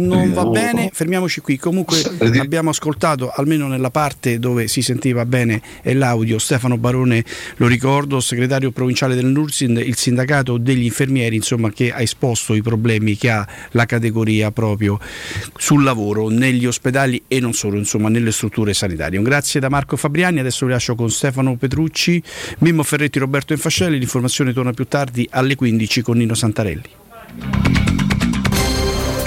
non va bene, fermiamoci qui. Comunque abbiamo ascoltato, almeno nella parte dove si sentiva bene l'audio, Stefano Barone, lo ricordo, segretario provinciale del Nursin, il sindacato degli infermieri, insomma, che ha esposto i problemi che ha la categoria proprio sul lavoro, negli ospedali e non solo, insomma, nelle strutture sanitarie. Un grazie da Marco Fabriani, adesso vi lascio con Stefano Petrucci, Mimmo Ferretti, Roberto Infascelli, l'informazione torna più tardi alle 15 con Nino Santarelli.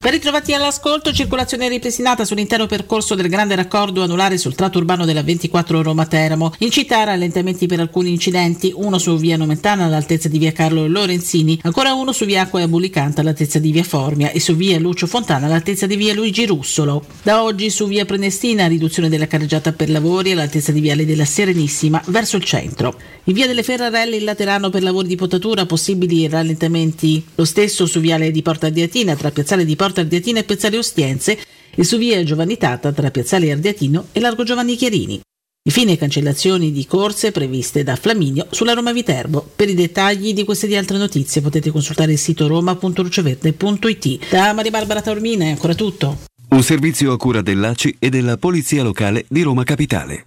Ben ritrovati all'ascolto, circolazione ripristinata sull'intero percorso del grande raccordo anulare sul tratto urbano della 24 Roma-Teramo. In città rallentamenti per alcuni incidenti, uno su via Nomentana all'altezza di via Carlo Lorenzini, ancora uno su via Acqua e Abulicanta all'altezza di via Formia e su via Lucio Fontana all'altezza di via Luigi Russolo. Da oggi su via Prenestina riduzione della carreggiata per lavori all'altezza di viale della Serenissima verso il centro. In via delle Ferrarelle in Laterano per lavori di potatura possibili rallentamenti. Lo stesso su viale di Porta Ardiatina tra piazzale di Porta Porta Ardiatina e Piazzale Ostiense e su via Giovannitata tra Piazzale Ardiatino e Largo Giovanni Chiarini. Infine cancellazioni di corse previste da Flaminio sulla Roma Viterbo. Per i dettagli di queste e di altre notizie potete consultare il sito roma.luceverde.it. Da Maria Barbara Taormina è ancora tutto. Un servizio a cura dell'ACI e della Polizia Locale di Roma Capitale.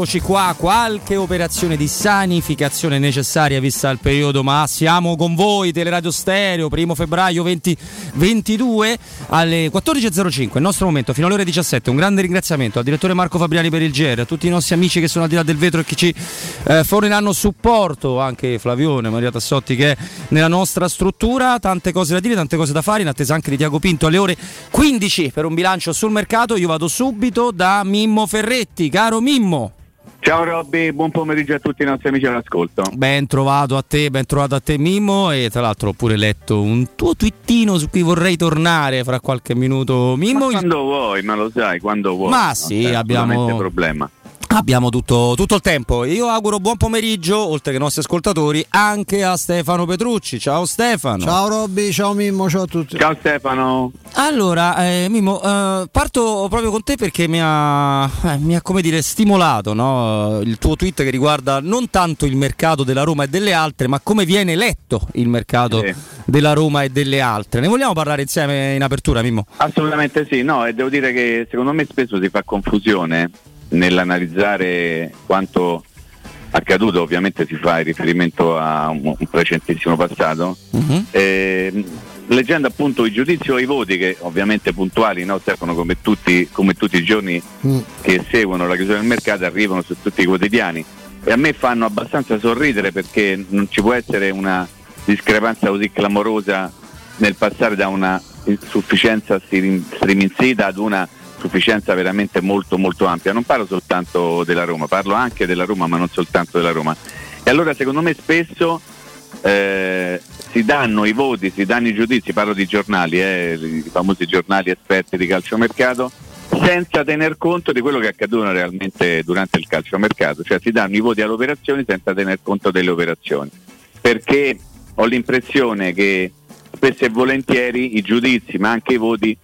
Eccoci qua, qualche operazione di sanificazione necessaria vista il periodo, ma siamo con voi, Teleradio Stereo, primo febbraio 2022 alle 14.05, il nostro momento, fino alle ore 17. Un grande ringraziamento al direttore Marco Fabriani per il GR, a tutti i nostri amici che sono al di là del vetro e che ci eh, forniranno supporto, anche Flavione, Maria Tassotti che è nella nostra struttura, tante cose da dire, tante cose da fare, in attesa anche di Tiago Pinto alle ore 15 per un bilancio sul mercato. Io vado subito da Mimmo Ferretti, caro Mimmo. Ciao Robby, buon pomeriggio a tutti i nostri amici all'ascolto. Ben trovato a te, ben trovato a te Mimmo e tra l'altro ho pure letto un tuo twittino su cui vorrei tornare fra qualche minuto. Mimmo, ma quando vuoi, ma lo sai, quando vuoi. Ma sì, abbiamo problema. Abbiamo tutto, tutto, il tempo. Io auguro buon pomeriggio, oltre che ai nostri ascoltatori, anche a Stefano Petrucci. Ciao Stefano. Ciao Robby, ciao Mimmo, ciao a tutti. Ciao Stefano. Allora, eh, Mimmo, eh, parto proprio con te perché mi ha, eh, mi ha come dire, stimolato no? il tuo tweet che riguarda non tanto il mercato della Roma e delle altre, ma come viene letto il mercato sì. della Roma e delle altre. Ne vogliamo parlare insieme in apertura, Mimmo? Assolutamente sì, no, e devo dire che secondo me spesso si fa confusione nell'analizzare quanto accaduto, ovviamente si fa riferimento a un, un precedentissimo passato, uh-huh. eh, leggendo appunto i giudizi o i voti che ovviamente puntuali, no, Stefano, come tutti, come tutti i giorni uh-huh. che seguono la chiusura del mercato arrivano su tutti i quotidiani e a me fanno abbastanza sorridere perché non ci può essere una discrepanza così clamorosa nel passare da una insufficienza striminzita ad una sufficienza veramente molto molto ampia. Non parlo soltanto della Roma, parlo anche della Roma, ma non soltanto della Roma. E allora secondo me spesso eh, si danno i voti, si danno i giudizi, parlo di giornali, eh, i famosi giornali esperti di calciomercato, senza tener conto di quello che accadono realmente durante il calciomercato, cioè si danno i voti alle operazioni senza tener conto delle operazioni. Perché ho l'impressione che spesso e volentieri i giudizi, ma anche i voti,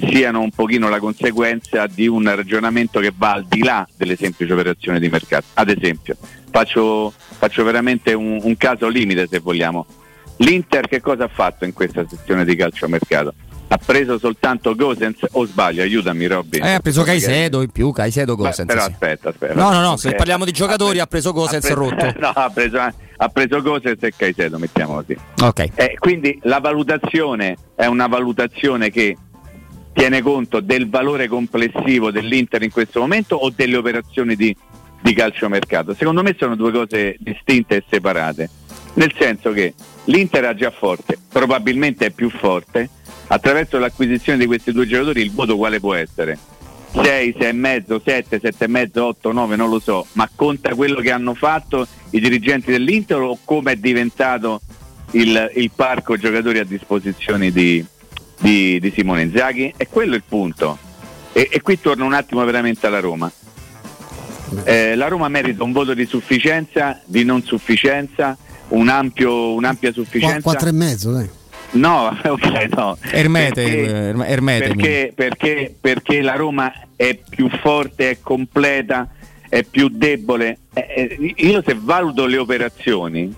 siano un pochino la conseguenza di un ragionamento che va al di là delle semplici operazioni di mercato. Ad esempio, faccio, faccio veramente un, un, caso limite se vogliamo. L'Inter che cosa ha fatto in questa sessione di calcio a mercato? Ha preso soltanto Gosens o sbaglio? Aiutami Robby. Eh, ha preso Caicedo in più, Caicedo Gosens. Beh, però sì. aspetta, aspetta. No, no, no, se parliamo di giocatori ha preso, ha preso Gosens rotto. No, ha preso, ha preso Gosens e Caicedo, mettiamo così. Ok. Eh, quindi la valutazione è una valutazione che tiene conto del valore complessivo dell'Inter in questo momento o delle operazioni di, di calciomercato? Secondo me sono due cose distinte e separate, nel senso che l'Inter è già forte, probabilmente è più forte, attraverso l'acquisizione di questi due giocatori il voto quale può essere? 6, 6,5, 7, 7,5, 8, 9, non lo so, ma conta quello che hanno fatto i dirigenti dell'Inter o come è diventato il, il parco giocatori a disposizione di, di, di Simone Inzaghi, è quello il punto. E, e, qui torno un attimo veramente alla Roma. Eh, la Roma merita un voto di sufficienza, di non sufficienza, un ampio, un'ampia sufficienza. Quattro e mezzo, dai. No, ok, no. Ermete, perché, ermete perché, perché, perché, la Roma è più forte, è completa, è più debole. Eh, eh, io se valuto le operazioni,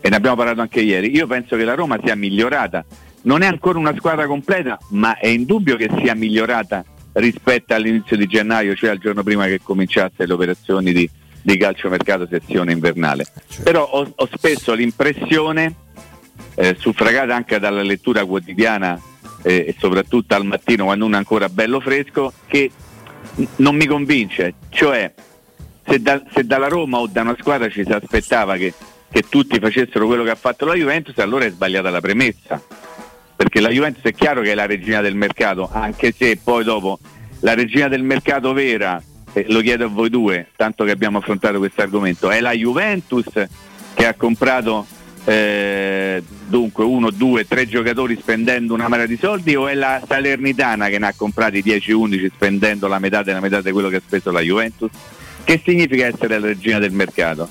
e ne abbiamo parlato anche ieri, io penso che la Roma sia migliorata non è ancora una squadra completa, ma è indubbio che sia migliorata rispetto all'inizio di gennaio, cioè al giorno prima che cominciasse le operazioni di, di calciomercato sezione invernale. Certo. Però ho, ho, spesso l'impressione, eh, suffragata anche dalla lettura quotidiana eh, e soprattutto al mattino quando uno è ancora bello fresco, che n- non mi convince. Cioè, se, da, se, dalla Roma o da una squadra ci si aspettava che, che tutti facessero quello che ha fatto la Juventus, allora è sbagliata la premessa perché la Juventus è chiaro che è la regina del mercato, anche se poi dopo la regina del mercato vera, eh, lo chiedo a voi due, tanto che abbiamo affrontato questo argomento, è la Juventus che ha comprato eh, dunque uno, due, tre giocatori spendendo una marea di soldi o è la Salernitana che ne ha comprati 10-11 spendendo la metà della metà di quello che ha speso la Juventus? Che significa essere la regina del mercato?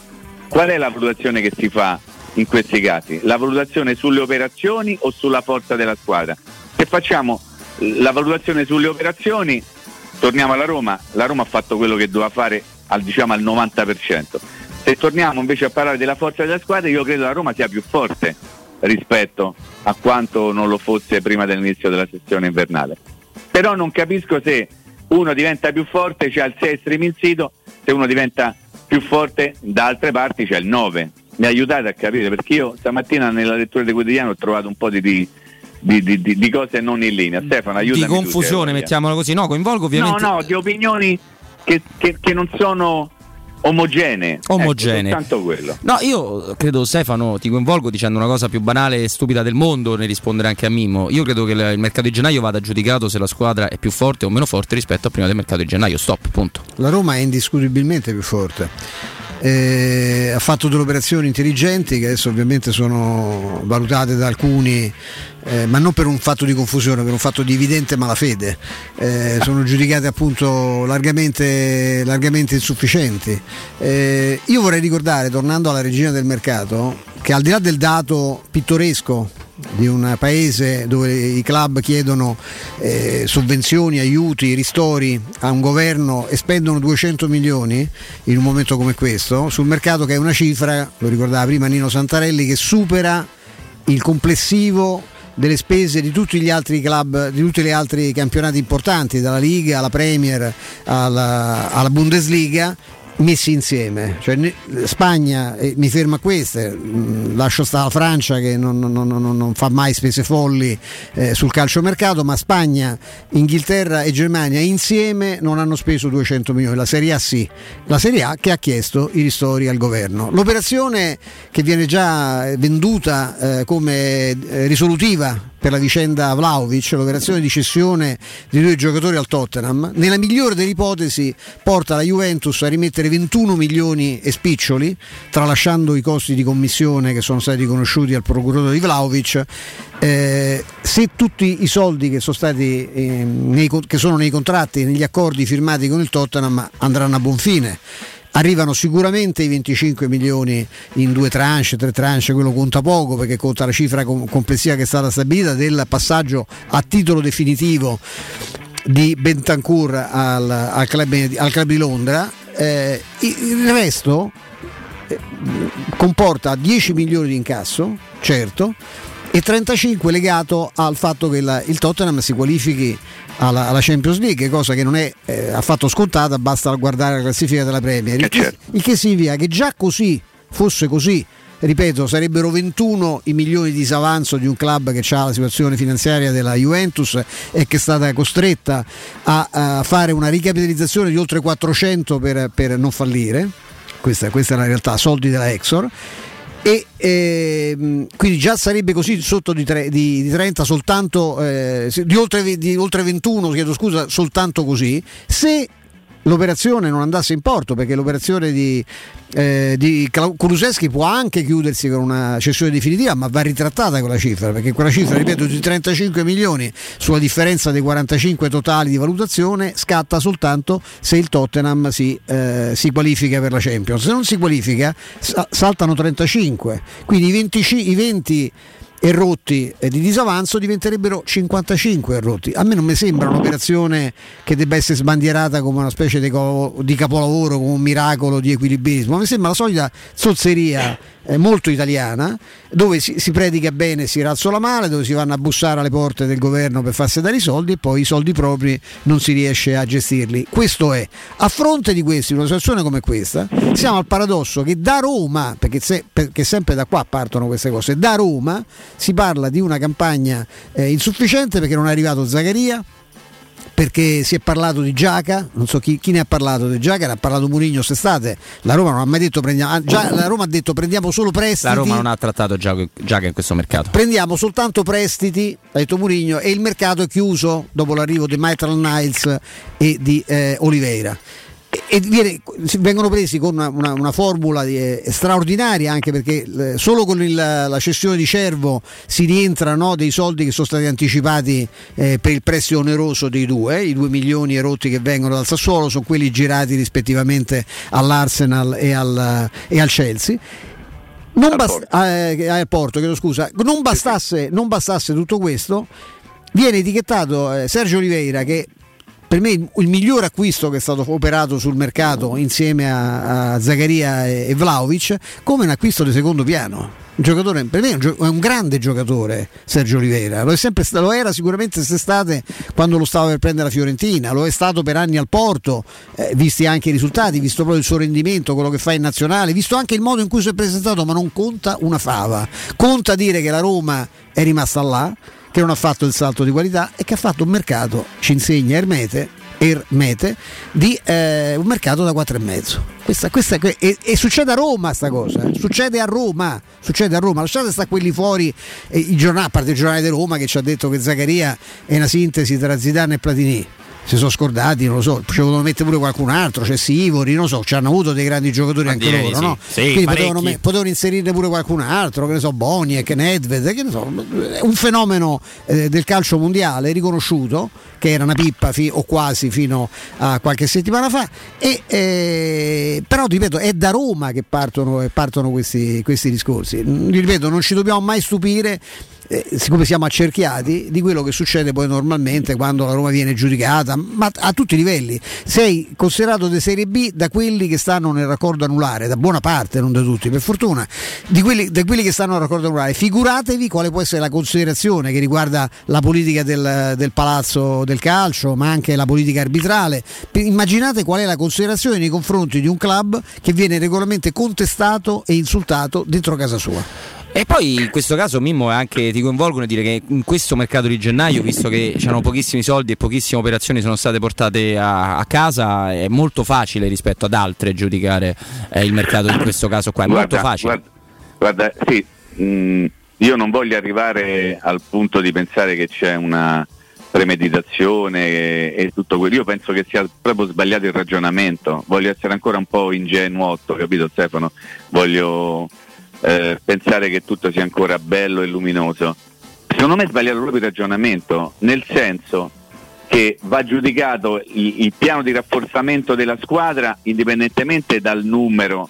Qual è la valutazione che si fa in questi casi? La valutazione sulle operazioni o sulla forza della squadra? Se facciamo la valutazione sulle operazioni, torniamo alla Roma, la Roma ha fatto quello che doveva fare al, diciamo, al 90%. Se torniamo invece a parlare della forza della squadra, io credo la Roma sia più forte rispetto a quanto non lo fosse prima dell'inizio della sessione invernale. Però non capisco se uno diventa più forte, c'è il 6 stream in sito, se uno diventa più forte da altre parti c'è il 9. Mi aiutate a capire perché io stamattina nella lettura del quotidiano ho trovato un po' di, di, di, di, di cose non in linea. Stefano, aiutami. Di confusione, tu, mettiamola così. No, coinvolgo ovviamente. No, no, di opinioni che, che, che non sono omogenee. Omogenee. Ecco, soltanto quello. No, io credo Stefano, ti coinvolgo dicendo una cosa più banale e stupida del mondo, ne rispondere anche a Mimmo. Io credo che il mercato di gennaio vada giudicato se la squadra è più forte o meno forte rispetto a prima del mercato di gennaio. Stop, punto. La Roma è indiscutibilmente più forte. Eh, ha fatto delle operazioni intelligenti che adesso ovviamente sono valutate da alcuni, eh, ma non per un fatto di confusione, per un fatto di evidente malafede. Eh, sono giudicate appunto largamente, largamente insufficienti. Eh, io vorrei ricordare, tornando alla regina del mercato, che al di là del dato pittoresco di un paese dove i club chiedono eh, sovvenzioni, aiuti, ristori a un governo e spendono 200 milioni in un momento come questo, sul mercato che è una cifra, lo ricordava prima Nino Santarelli, che supera il complessivo delle spese di tutti gli altri club, di tutti gli altri campionati importanti, dalla Liga alla Premier alla, alla Bundesliga messi insieme. Cioè, Spagna, eh, mi fermo a queste, mh, lascio stare la Francia che non, non, non, non fa mai spese folli eh, sul calciomercato, ma Spagna, Inghilterra e Germania insieme non hanno speso 200 milioni, la Serie A sì, la Serie A che ha chiesto i ristori al governo. L'operazione che viene già venduta eh, come eh, risolutiva per la vicenda Vlaovic, l'operazione di cessione di due giocatori al Tottenham, nella migliore delle ipotesi porta la Juventus a rimettere 21 milioni e spiccioli, tralasciando i costi di commissione che sono stati riconosciuti al procuratore di Vlaovic. Eh, se tutti i soldi che sono, stati, eh, nei, che sono nei contratti, negli accordi firmati con il Tottenham andranno a buon fine arrivano sicuramente i 25 milioni in due tranche, tre tranche, quello conta poco perché conta la cifra complessiva che è stata stabilita del passaggio a titolo definitivo di Bentancur al, al, club, al club, di Londra. Eh, il resto eh, comporta 10 milioni di incasso, certo, e 35 legato al fatto che la, il Tottenham si qualifichi alla, alla, Champions League, cosa che non è eh, affatto scontata, basta guardare la classifica della Premier. Il che, certo. il che significa che già così, fosse così, ripeto, sarebbero 21 i milioni di disavanzo di un club che ha la situazione finanziaria della Juventus e che è stata costretta a, a fare una ricapitalizzazione di oltre 400 per, per non fallire. Questa, questa, è la realtà, soldi della Exor e ehm, quindi già sarebbe così sotto di, tre, di, di 30 soltanto eh, di, oltre, di oltre 21 chiedo scusa soltanto così. Se l'operazione non andasse in porto perché l'operazione di, eh, di Kuluseschi può anche chiudersi con una cessione definitiva ma va ritrattata quella cifra perché quella cifra ripeto di 35 milioni sulla differenza dei 45 totali di valutazione scatta soltanto se il Tottenham si, eh, si qualifica per la Champions. Se non si qualifica saltano 35 quindi i 20, i 20 errotti di disavanzo diventerebbero 55 errotti. A me non mi sembra un'operazione che debba essere sbandierata come una specie di, capolavoro, come un miracolo di equilibrismo, mi sembra la solita zozzeria eh, molto italiana, dove si, si, predica bene, si razzola male, dove si vanno a bussare alle porte del governo per farsi dare i soldi e poi i soldi propri non si riesce a gestirli. Questo è. A fronte di questo, in una situazione come questa, siamo al paradosso che da Roma, perché, se, perché sempre da qua partono queste cose, da Roma si parla di una campagna eh, insufficiente perché non è arrivato Zaccaria perché si è parlato di Giaca, non so chi, chi ne ha parlato di Giaca, ne ha parlato Murigno quest'estate, la Roma non ha mai detto prendiamo, ah, già, la Roma ha detto prendiamo solo prestiti. La Roma non ha trattato Giaca in questo mercato. Prendiamo soltanto prestiti, ha detto Murigno, e il mercato è chiuso dopo l'arrivo di Michael Niles e di eh, Oliveira e viene, vengono presi con una, una, una formula di, eh, straordinaria anche perché eh, solo con il, la cessione di Cervo si rientra no, dei soldi che sono stati anticipati eh, per il prestito oneroso dei due, i due milioni erotti che vengono dal Sassuolo sono quelli girati rispettivamente all'Arsenal e al, e al Chelsea. Non, bast- eh, al Porto, scusa. non, bastasse, non bastasse tutto questo, viene etichettato eh, Sergio Oliveira che per me il miglior acquisto che è stato operato sul mercato insieme a, a Zaccaria e, e Vlaovic come un acquisto di secondo piano Un giocatore, per me è un, è un grande giocatore Sergio Oliveira, lo, sempre lo era sicuramente quest'estate quando lo stava per prendere la Fiorentina, lo è stato per anni al Porto, eh, visti anche i risultati, visto proprio il suo rendimento, quello che fa in nazionale, visto anche il modo in cui si è presentato, ma non conta una fava. Conta dire che la Roma è rimasta là, che non ha fatto il salto di qualità e che ha fatto un mercato, ci insegna Ermete, Ermete di eh, un mercato da 4,5. Questa, questa, e, e, succede a Roma sta cosa, eh. succede a Roma, succede a Roma, lasciate sta quelli fuori eh, i giornali, a parte il giornale di Roma che ci ha detto che Zaccaria è una sintesi tra Zidane e Platini si sono scordati, non lo so, ci volevano mettere pure qualcun altro, c'è Sivori, non so, ci hanno avuto dei grandi giocatori anche loro, sì. no? Sì, Quindi potevano, potevano inserirne pure qualcun altro, che ne so, Boniek, Nedved, che ne so, un fenomeno eh, del calcio mondiale riconosciuto, che era una pippa fi- o quasi fino a qualche settimana fa, e, eh, però ripeto, è da Roma che partono, partono questi, questi discorsi. Ripeto, non ci dobbiamo mai stupire eh, siccome siamo accerchiati di quello che succede poi normalmente quando la Roma viene giudicata, ma a tutti i livelli. Sei considerato di Serie B da quelli che stanno nel raccordo anulare, da buona parte, non da tutti, per fortuna, di quelli, da quelli che stanno nel raccordo anulare. Figuratevi quale può essere la considerazione che riguarda la politica del, del palazzo del calcio, ma anche la politica arbitrale. Immaginate qual è la considerazione nei confronti di un club che viene regolarmente contestato e insultato dentro casa sua. E poi in questo caso Mimmo anche ti coinvolgono a dire che in questo mercato di gennaio, visto che c'erano pochissimi soldi e pochissime operazioni sono state portate a, a casa, è molto facile rispetto ad altre giudicare eh, il mercato in questo caso qua, è molto facile. Guarda, guarda, sì, mh, io non voglio arrivare al punto di pensare che c'è una premeditazione e, e tutto quello. Io penso che sia proprio sbagliato il ragionamento. Voglio essere ancora un po' ingenuotto, capito Stefano? Voglio eh, pensare che tutto sia ancora bello e luminoso. Secondo me è sbagliato proprio il ragionamento, nel senso che va giudicato il, il piano di rafforzamento della squadra indipendentemente dal numero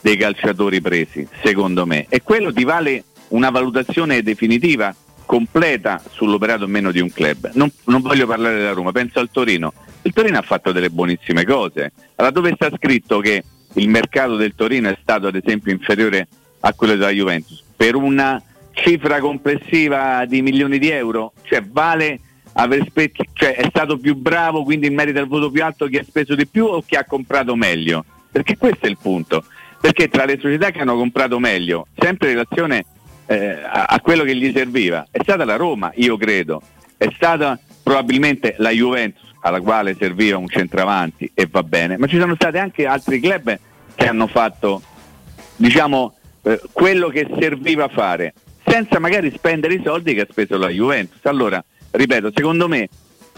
dei calciatori presi, secondo me. E quello ti vale una valutazione definitiva, completa sull'operato o meno di un club. Non, non voglio parlare della Roma, penso al Torino. Il Torino ha fatto delle buonissime cose. Allora dove sta scritto che il mercato del Torino è stato ad esempio inferiore a quello della Juventus per una cifra complessiva di milioni di euro, cioè vale aver spe- cioè è stato più bravo, quindi merita il voto più alto chi ha speso di più o chi ha comprato meglio? Perché questo è il punto. Perché tra le società che hanno comprato meglio, sempre in relazione eh, a, a quello che gli serviva, è stata la Roma, io credo, è stata probabilmente la Juventus alla quale serviva un centravanti e va bene, ma ci sono stati anche altri club che hanno fatto diciamo eh, quello che serviva fare senza magari spendere i soldi che ha speso la Juventus. Allora, ripeto, secondo me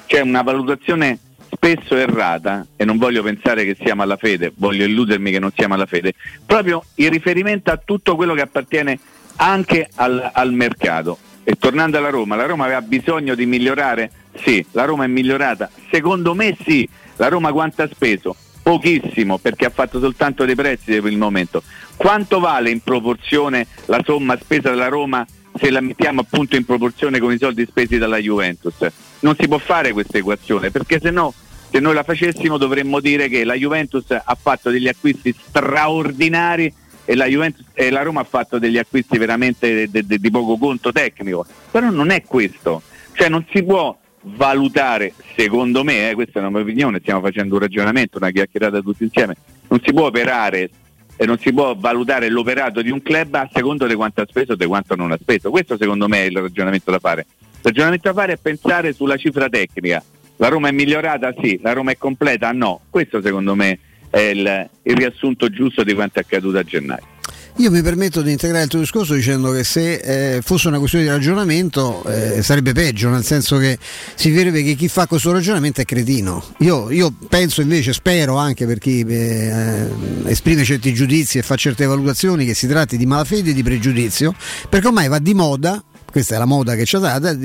c'è una valutazione spesso errata e non voglio pensare che sia malafede, voglio illudermi che non sia malafede, proprio in riferimento a tutto quello che appartiene anche al, al mercato. E tornando alla Roma, la Roma aveva bisogno di migliorare? Sì, la Roma è migliorata. Secondo me sì, la Roma quanto ha speso? Pochissimo perché ha fatto soltanto dei prezzi per il momento. Quanto vale in proporzione la somma spesa dalla Roma se la mettiamo appunto in proporzione con i soldi spesi dalla Juventus? Non si può fare questa equazione perché se no se noi la facessimo dovremmo dire che la Juventus ha fatto degli acquisti straordinari e la, Juventus, e la Roma ha fatto degli acquisti veramente di poco conto tecnico. Però non è questo, cioè non si può valutare, secondo me, eh, questa è una mia opinione, stiamo facendo un ragionamento, una chiacchierata tutti insieme, non si può operare e non si può valutare l'operato di un club a secondo di quanto ha speso e di quanto non ha speso. Questo secondo me è il ragionamento da fare. Il ragionamento da fare è pensare sulla cifra tecnica. La Roma è migliorata? Sì. La Roma è completa? No. Questo secondo me è il, il riassunto giusto di quanto è accaduto a gennaio. Io mi permetto di integrare il tuo discorso dicendo che se eh, fosse una questione di ragionamento eh, sarebbe peggio, nel senso che si vedrebbe che chi fa questo ragionamento è cretino. Io, io penso invece, spero anche per chi eh, esprime certi giudizi e fa certe valutazioni che si tratti di malafede e di pregiudizio, perché ormai va di moda questa è la moda che ci ha data,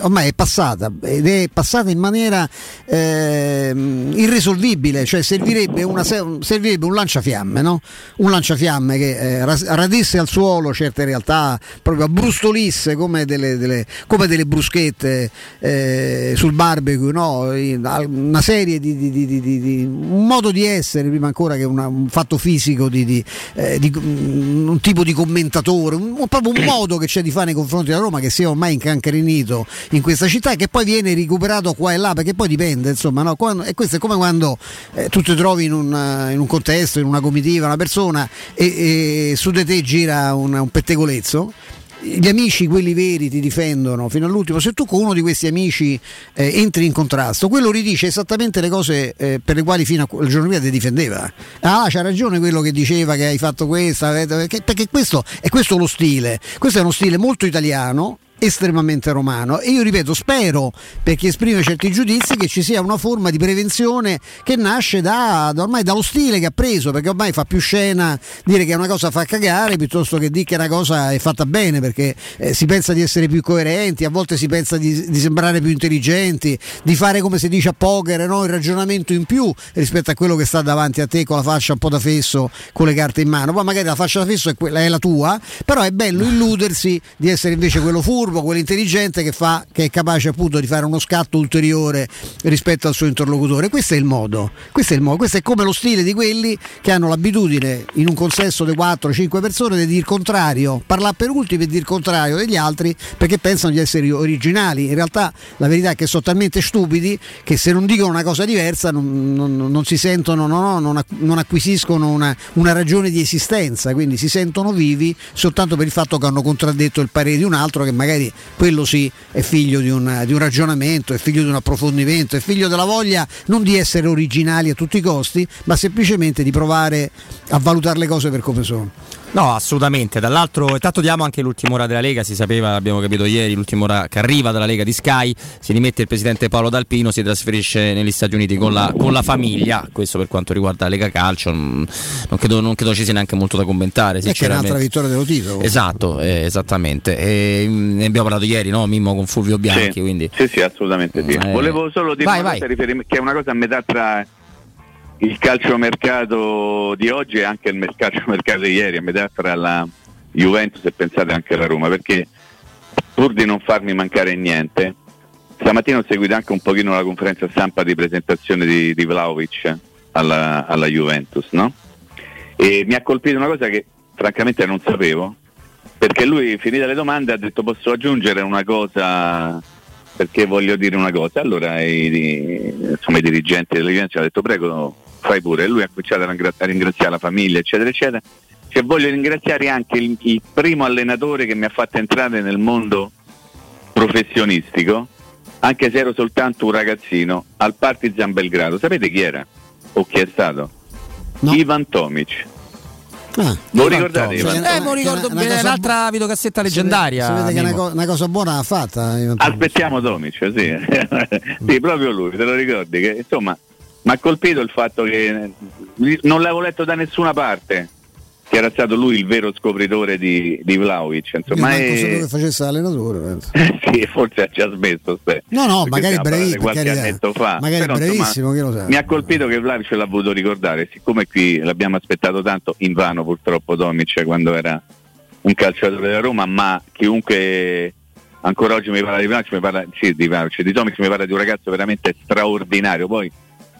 ormai è passata ed è passata in maniera eh, irrisolvibile, cioè servirebbe, una, servirebbe un lanciafiamme, no? un lanciafiamme che eh, radisse al suolo certe realtà, proprio abbrustolisse come delle, delle, come delle bruschette eh, sul barbecue, no? una serie di, di, di, di, un modo di essere prima ancora che una, un fatto fisico di, eh, un tipo di commentatore, un, proprio un modo che c'è di fare nei confronti della Roma che sia ormai incancrenito in questa città e che poi viene recuperato qua e là perché poi dipende insomma no? quando, e questo è come quando eh, tu ti trovi in un, in un, contesto in una comitiva una persona e, e su di te gira un, un pettegolezzo gli amici, quelli veri, ti difendono fino all'ultimo. Se tu con uno di questi amici eh, entri in contrasto, quello ridice esattamente le cose eh, per le quali fino al giorno prima ti difendeva. Ah, c'ha ragione quello che diceva che hai fatto questa, perché, perché questo è questo lo stile. Questo è uno stile molto italiano estremamente romano e io ripeto spero per chi esprime certi giudizi che ci sia una forma di prevenzione che nasce da, da, ormai dallo stile che ha preso perché ormai fa più scena dire che una cosa fa cagare piuttosto che dire che una cosa è fatta bene perché eh, si pensa di essere più coerenti a volte si pensa di, di, sembrare più intelligenti di fare come si dice a poker no? il ragionamento in più rispetto a quello che sta davanti a te con la faccia un po' da fesso con le carte in mano poi magari la faccia da fesso è, quella, è la tua però è bello illudersi di essere invece quello furbo furbo, quello intelligente che, fa, che è capace appunto di fare uno scatto ulteriore rispetto al suo interlocutore. Questo è il modo, questo è, il modo. questo è come lo stile di quelli che hanno l'abitudine in un consesso di 4-5 persone di dire il contrario, parlare per ultimi e dire il contrario degli altri perché pensano di essere originali. In realtà la verità è che sono talmente stupidi che se non dicono una cosa diversa non, non, non si sentono, no, no, non, acquisiscono una, una ragione di esistenza, quindi si sentono vivi soltanto per il fatto che hanno contraddetto il parere di un altro che magari magari quello sì è figlio di un, di un ragionamento, è figlio di un approfondimento, è figlio della voglia non di essere originali a tutti i costi, ma semplicemente di provare a valutare le cose per come sono. No, assolutamente. Dall'altro, intanto diamo anche l'ultima ora della Lega. Si sapeva, abbiamo capito ieri, l'ultima ora che arriva dalla Lega di Sky. Si rimette il presidente Paolo D'Alpino, si trasferisce negli Stati Uniti con la, con la famiglia. Questo per quanto riguarda la Lega Calcio. Non credo, non credo ci sia neanche molto da commentare. È che è un'altra vittoria dello titolo. Esatto, eh, esattamente. E, mh, ne abbiamo parlato ieri, no? Mimmo con Fulvio Bianchi. Sì, quindi... sì, sì, assolutamente sì. Eh... Volevo solo dire vai, una vai. cosa, che è una cosa a metà tra il calciomercato di oggi e anche il calciomercato di ieri, a metà tra la Juventus e pensate anche alla Roma, perché pur di non farmi mancare niente, stamattina ho seguito anche un pochino la conferenza stampa di presentazione di, di Vlaovic alla, alla Juventus, no? E mi ha colpito una cosa che francamente non sapevo, perché lui finite le domande ha detto posso aggiungere una cosa perché voglio dire una cosa. Allora i, insomma, i dirigenti della Juventus hanno detto prego fai pure. Lui ha cominciato a ringraziare la famiglia, eccetera, eccetera. Cioè, voglio ringraziare anche il, il primo allenatore che mi ha fatto entrare nel mondo professionistico, anche se ero soltanto un ragazzino, al Partizan Belgrado. Sapete chi era? O chi è stato? No. Ivan Tomic. Ah, Lo ricordate? Eh, me lo ricordo Una bene, l'altra bu- videocassetta Si vede- leggendaria. Si vede che una, una cosa buona l'ha fatta. Ivan Tomic. Aspettiamo Tomic, sì. sì, proprio lui, te lo ricordi? Che, insomma, mi ha colpito il fatto che non l'avevo letto da nessuna parte che era stato lui il vero scopritore di, di Vlaovic. Insomma, manco sapevo che facesse l'allenatore. sì, forse ha già smesso. Ste. No, no, magari stiamo parlando brevi- di qualche annetto fa. Magari Però, brevissimo, sa. Mi ha colpito che Vlaovic l'ha voluto ricordare, siccome qui l'abbiamo aspettato tanto, in vano purtroppo Tomic quando era un calciatore della Roma, ma chiunque ancora oggi mi parla di Vlaovic, mi parla sì, di Vlahovic, di Tomic mi parla di un ragazzo veramente straordinario, poi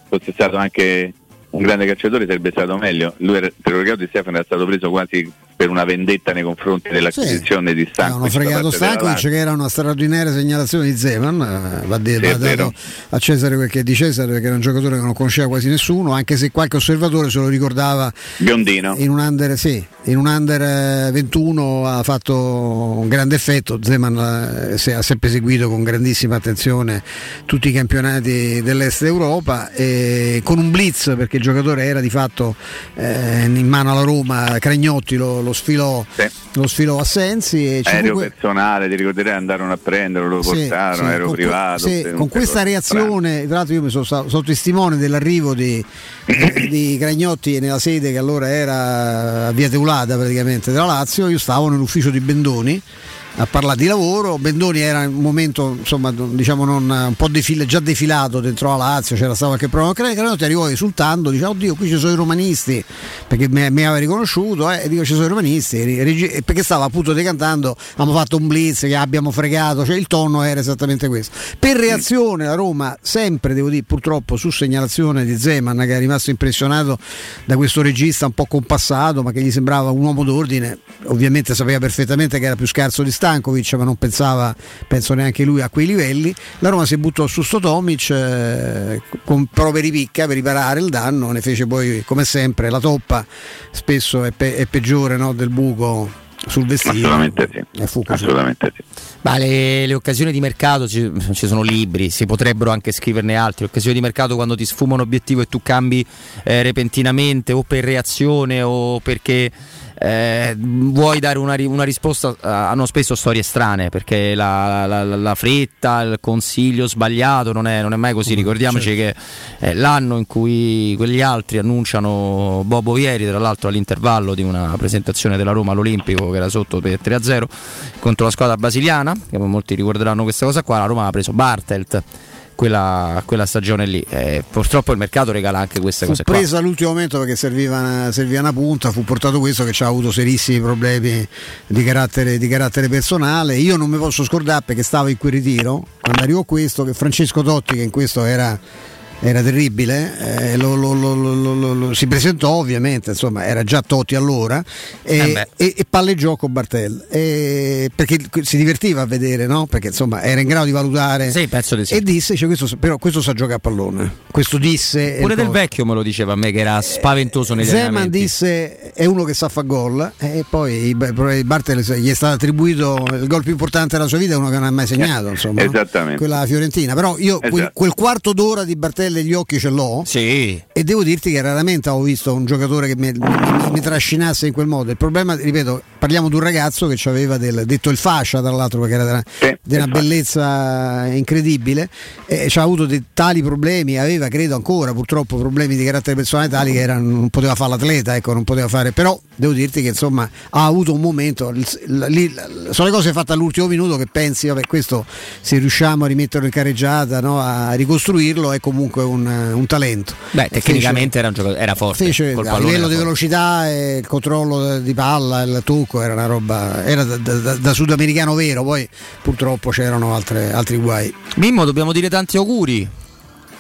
fosse stato anche un grande calciatore sarebbe stato meglio. Lui era, te lo ricordo di Stefano era stato preso quasi per una vendetta nei confronti dell'acquisizione di Stankovic. Hanno fregato Lazio. che era una straordinaria segnalazione di Zeman, eh, va, de- Sì, dato a Cesare quel che è di Cesare perché era un giocatore che non conosceva quasi nessuno, anche se qualche osservatore se lo ricordava Biondino. in un under, sì, in un under eh, 21 ha fatto un grande effetto, Zeman eh, ha sempre seguito con grandissima attenzione tutti i campionati dell'est Europa e con un blitz perché il giocatore era di fatto eh, in mano alla Roma, Cragnotti lo, lo sfilò, Sì. lo sfilò a Sensi e Aereo que- personale, ti ricorderai andarono a prenderlo, lo sì, portarono, sì, aereo con que- privato. sì, con questa reazione, tra l'altro io mi sono stato sono testimone dell'arrivo di, di Gragnotti nella sede che allora era a Via Teulada praticamente della Lazio, io stavo nell'ufficio di Bendoni a parlare di lavoro. Bendoni era in un momento insomma, diciamo non, un po' defile, già defilato dentro la Lazio, c'era stato qualche problema. Crenotti arrivò esultando, diceva oddio qui ci sono i romanisti, perché mi, mi aveva riconosciuto, eh, e dico ci sono i romanisti, perché stava appunto decantando, abbiamo fatto un blitz che abbiamo fregato, cioè il tono era esattamente questo. Per reazione la Roma sempre, devo dire, purtroppo su segnalazione di Zeman che è rimasto impressionato da questo regista un po' compassato, ma che gli sembrava un uomo d'ordine, ovviamente sapeva perfettamente che era più scarso di Stankovic, ma non pensava, penso neanche lui, a quei livelli. La Roma si buttò su sto Tomic eh, con prove ripicca per riparare il danno, ne fece poi come sempre la toppa, spesso è, pe- è peggiore no, del buco sul vestito. Assolutamente sì. Assolutamente sì. Ma le, le, occasioni di mercato ci, ci, sono libri, si potrebbero anche scriverne altri. Occasioni di mercato quando ti sfuma un obiettivo e tu cambi eh, repentinamente o per reazione o perché eh, vuoi dare una, una, risposta, eh, hanno spesso storie strane perché la, la, la, fretta, il consiglio sbagliato non è, non è mai così. Mm, Ricordiamoci certo. che è l'anno in cui quegli altri annunciano Bobo Vieri, tra l'altro all'intervallo di una presentazione della Roma all'Olimpico che era sotto per 3-0 contro la squadra brasiliana, che molti ricorderanno questa cosa qua, la Roma ha preso Bartelt quella, quella stagione lì. Eh, purtroppo il mercato regala anche queste fu cose. Fu presa all'ultimo momento perché serviva una, serviva una, punta, fu portato questo che ci ha avuto serissimi problemi di carattere, di carattere, personale. Io non mi posso scordare perché stavo in quel ritiro, quando arrivò questo, che Francesco Totti, che in questo era era terribile, eh, lo, lo, lo, si presentò ovviamente, insomma era già Totti allora e, eh e, e palleggiò con Bartel perché si divertiva a vedere, no? perché insomma era in grado di valutare sì, di sì. e disse, cioè, questo, però questo sa giocare a pallone, questo disse... Pure del vecchio me lo diceva a me che era spaventoso nei Zeman disse è uno che sa fare gol e poi Bartel gli è stato attribuito il gol più importante della sua vita, è uno che non ha mai segnato, insomma, Esattamente. No? quella Fiorentina, però io esatto. quel, quel quarto d'ora di Bartel pelle gli occhi ce l'ho. Sì. E devo dirti che raramente ho visto un giocatore che mi, mi, mi trascinasse in quel modo. Il problema, ripeto, parliamo di un ragazzo che aveva del, detto il fascia, tra l'altro, perché era di una bellezza incredibile. E ci ha avuto dei, tali problemi, aveva credo ancora purtroppo problemi di carattere personale tali che era, non poteva fare l'atleta, ecco, non poteva fare. Però devo dirti che insomma ha avuto un momento. Lì, sono le cose fatte all'ultimo minuto che pensi, vabbè, questo se riusciamo a rimetterlo in carreggiata, no, a ricostruirlo, è comunque comunque un, un talento. Beh, tecnicamente fece, era, era, forte. Fece, a livello di velocità e il controllo di palla, il tocco era una roba, era da, da, da sudamericano vero, poi purtroppo c'erano altre, altri guai. Mimmo, dobbiamo dire tanti auguri.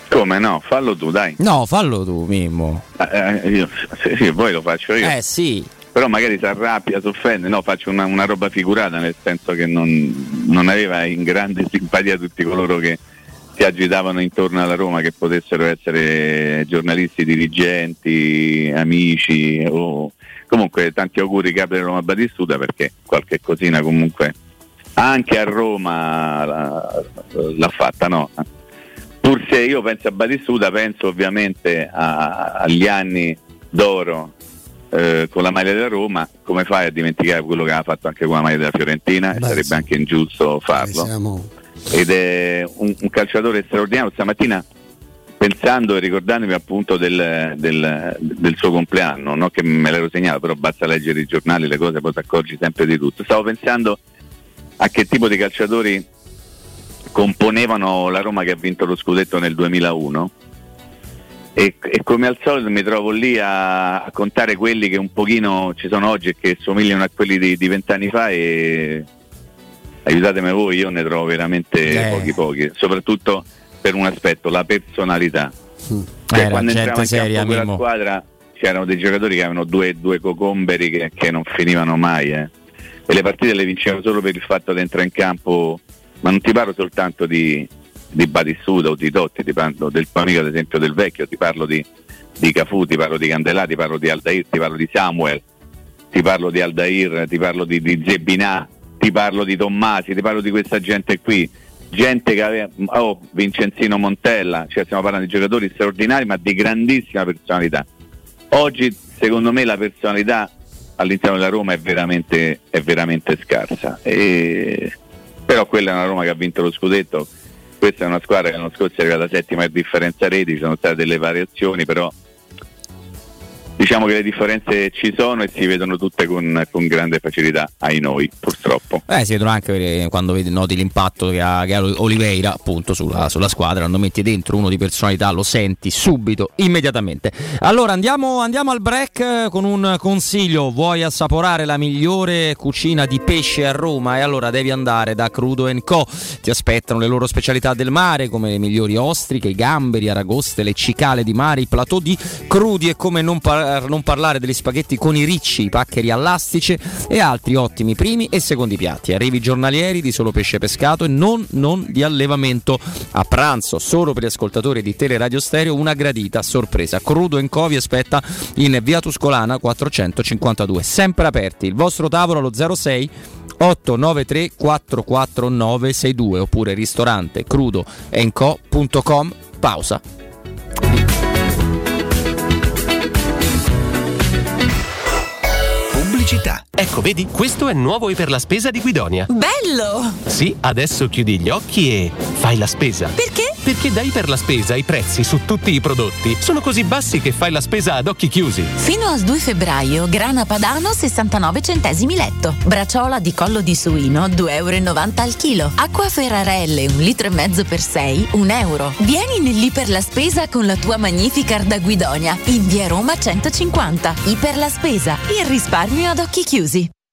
Come no? Fallo tu, dai. No, fallo tu, Mimmo. Eh, eh io, sì, sì, poi lo faccio io. Eh sì. Però magari si arrabbia, si offende, no, faccio una, una, roba figurata, nel senso che non, non aveva in grande simpatia tutti coloro che, si agitavano intorno alla Roma che potessero essere giornalisti, dirigenti, amici o comunque tanti auguri Gabriele Roma Batistuta perché qualche cosina comunque anche a Roma l'ha fatta, no? Pur se io penso a Batistuta, penso ovviamente a, agli anni d'oro eh, con la maglia della Roma, come fai a dimenticare quello che ha fatto anche con la maglia della Fiorentina? Beh, sarebbe anche ingiusto farlo. Siamo ed è un, un calciatore straordinario. Stamattina pensando e ricordandomi appunto del, del, del suo compleanno, no? che me l'ero segnato, però basta leggere i giornali, le cose, poi ti accorgi sempre di tutto. Stavo pensando a che tipo di calciatori componevano la Roma che ha vinto lo scudetto nel 2001 e, e come al solito mi trovo lì a, a, contare quelli che un pochino ci sono oggi e che somigliano a quelli di vent'anni fa e aiutatemi voi, io ne trovo veramente eh. pochi pochi, soprattutto per un aspetto, la personalità. Mm. Cioè, eh, quando entriamo in seria, campo quella squadra c'erano dei giocatori che avevano due, due cocomberi che, che, non finivano mai eh. e le partite le vincevano solo per il fatto di entrare in campo, ma non ti parlo soltanto di, di Batistuta o di Totti, ti parlo del tuo amico ad esempio del vecchio, ti parlo di, di Cafu, ti parlo di Candelà, ti parlo di Aldair, ti parlo di Samuel, ti parlo di Aldair, ti parlo di, di Zebinà, ti parlo di Tommasi, ti parlo di questa gente qui, gente che aveva, oh, Vincenzino Montella, cioè stiamo parlando di giocatori straordinari ma di grandissima personalità. Oggi secondo me la personalità all'interno della Roma è veramente, è veramente scarsa, e... però quella è una Roma che ha vinto lo scudetto, questa è una squadra che l'anno scorso è arrivata settima per differenza reti, ci sono state delle variazioni, però diciamo che le differenze ci sono e si vedono tutte con, con grande facilità ai noi purtroppo. Eh, si vedono anche quando vedi, noti l'impatto che ha, che ha Oliveira appunto sulla, sulla, squadra, quando metti dentro uno di personalità lo senti subito, immediatamente. Allora andiamo, andiamo al break con un consiglio, vuoi assaporare la migliore cucina di pesce a Roma e allora devi andare da Crudo Co. Ti aspettano le loro specialità del mare come le migliori ostriche, i gamberi, aragoste, le cicale di mare, i plateau di crudi e come non, par- non parlare degli spaghetti con i ricci, i paccheri all'astice e altri ottimi primi e secondi piatti. Arrivi giornalieri di solo pesce pescato e non, non di allevamento. A pranzo, solo per gli ascoltatori di Teleradio Stereo, una gradita sorpresa. Crudo Co vi aspetta in via Tuscolana 452. Sempre aperti. Il vostro tavolo allo 06 893 44962 oppure ristorante crudoenco.com pausa Pubblicità. Ecco, vedi, questo è nuovo e per la spesa di Guidonia. Bello! Sì, adesso chiudi gli occhi e fai la spesa. Perché? Perché dai per la spesa i prezzi su tutti i prodotti sono così bassi che fai la spesa ad occhi chiusi. Fino al 2 febbraio, grana padano 69 centesimi letto. Bracciola di collo di suino 2,90 euro al chilo. Acqua ferrarelle 1 litro e mezzo per 6, 1 euro. Vieni nell'I per la spesa con la tua Magnificar da Guidonia in via Roma 150. I per la spesa, il risparmio ad occhi chiusi.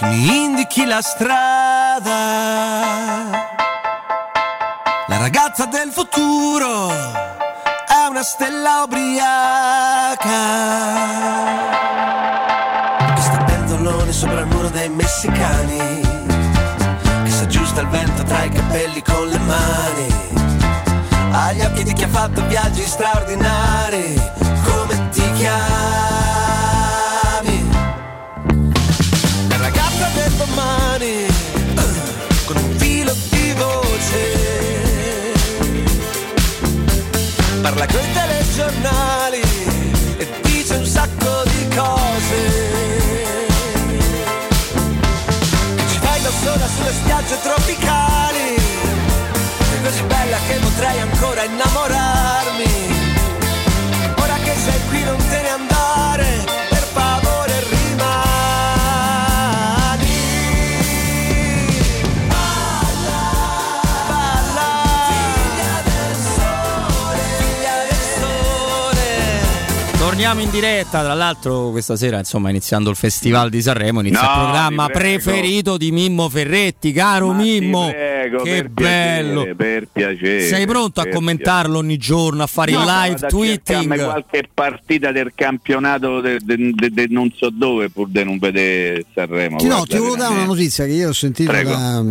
che mi indichi la strada. La ragazza del futuro è una stella ubriaca che sta pentolone sopra il muro dei messicani. aggiusta il vento tra i capelli con le mani. Agli occhi di chi ha fatto viaggi straordinari. Come ti chiami? Parla coi telegiornali e dice un sacco di cose. Ci fai da sola sulle spiagge tropicali. Sei così bella che potrei ancora innamorarmi. Ora che sei qui non Torniamo in diretta, tra l'altro questa sera insomma iniziando il Festival di Sanremo inizia No, il programma preferito di Mimmo Ferretti, caro Mimmo. Prego, che per bello. piacere, per piacere. Sei pronto a commentarlo ogni giorno, a fare il No, live a cercarmi tweeting? qualche partita del campionato de, de- de- de non so dove pur di non vedere Sanremo. Ti, no, ti volevo dare una notizia che io ho sentito Prego. da,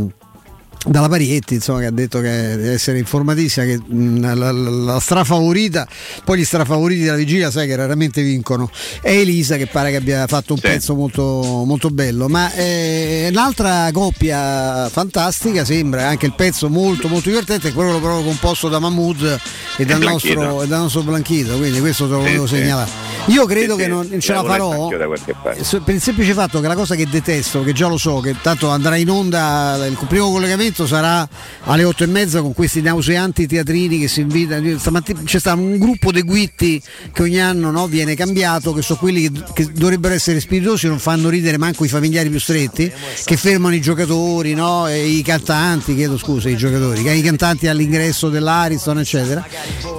dalla Parietti, insomma, che ha detto che deve essere informatissima, che mh, la, la- la strafavorita, poi gli strafavoriti della vigilia sai che raramente vincono, è Elisa che pare che abbia fatto un pezzo molto, molto bello, ma eh, un'altra coppia fantastica sembra, anche il pezzo molto molto divertente, è quello proprio composto da Mahmood e dal, Blanchito. nostro, e dal nostro Blanchito, quindi questo te lo Sì, volevo sì. segnalare. Io credo Sì, che sì, non ce la farò. per il semplice fatto che la cosa che detesto, che già lo so, che tanto andrà in onda, il primo collegamento sarà alle otto e mezza con questi nauseanti teatrini che si invitano. Stamattina c'è stato un gruppo di guitti che ogni anno no, viene cambiato, che sono quelli che, che dovrebbero essere spiritosi, non fanno ridere manco i familiari più stretti, che fermano i giocatori, no, i cantanti, chiedo scusa, i giocatori, i cantanti all'ingresso dell'Ariston, eccetera.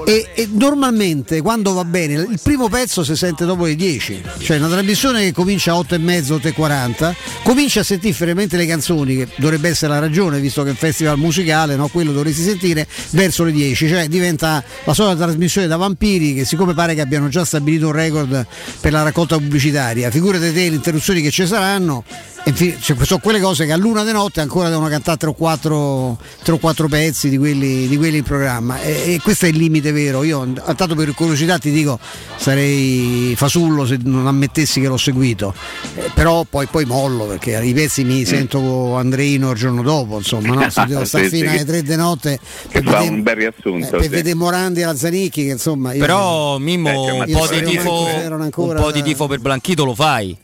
E, e normalmente quando va bene, il primo pezzo si sente dopo le 10, cioè una trasmissione che comincia a 8 e mezzo, 8 e 40, comincia a sentire veramente le canzoni, che dovrebbe essere la ragione, visto che è un festival musicale, no? quello dovresti sentire verso le 10, cioè diventa la solita trasmissione da vampiri che siccome pare che abbiano già stabilito un record per la raccolta pubblicitaria, figurate te le interruzioni che ci saranno. Infine, cioè, sono quelle cose che a luna di notte ancora devono cantare 3 o 4, tre o quattro pezzi di quelli, di quelli in programma e, e questo è il limite vero io tanto per curiosità ti dico sarei fasullo se non ammettessi che l'ho seguito Eh, però poi, poi mollo perché i pezzi mi sento Andreino il giorno dopo insomma no? se devo stare. Sì, fino sì, alle 3 di notte Che per fa vedere- un bel riassunto. eh, per vedere Morandi e Lazzanicchi che insomma io- Però Mimmo Eh, un po' tifo, un po' di tifo per Blanchito lo fai.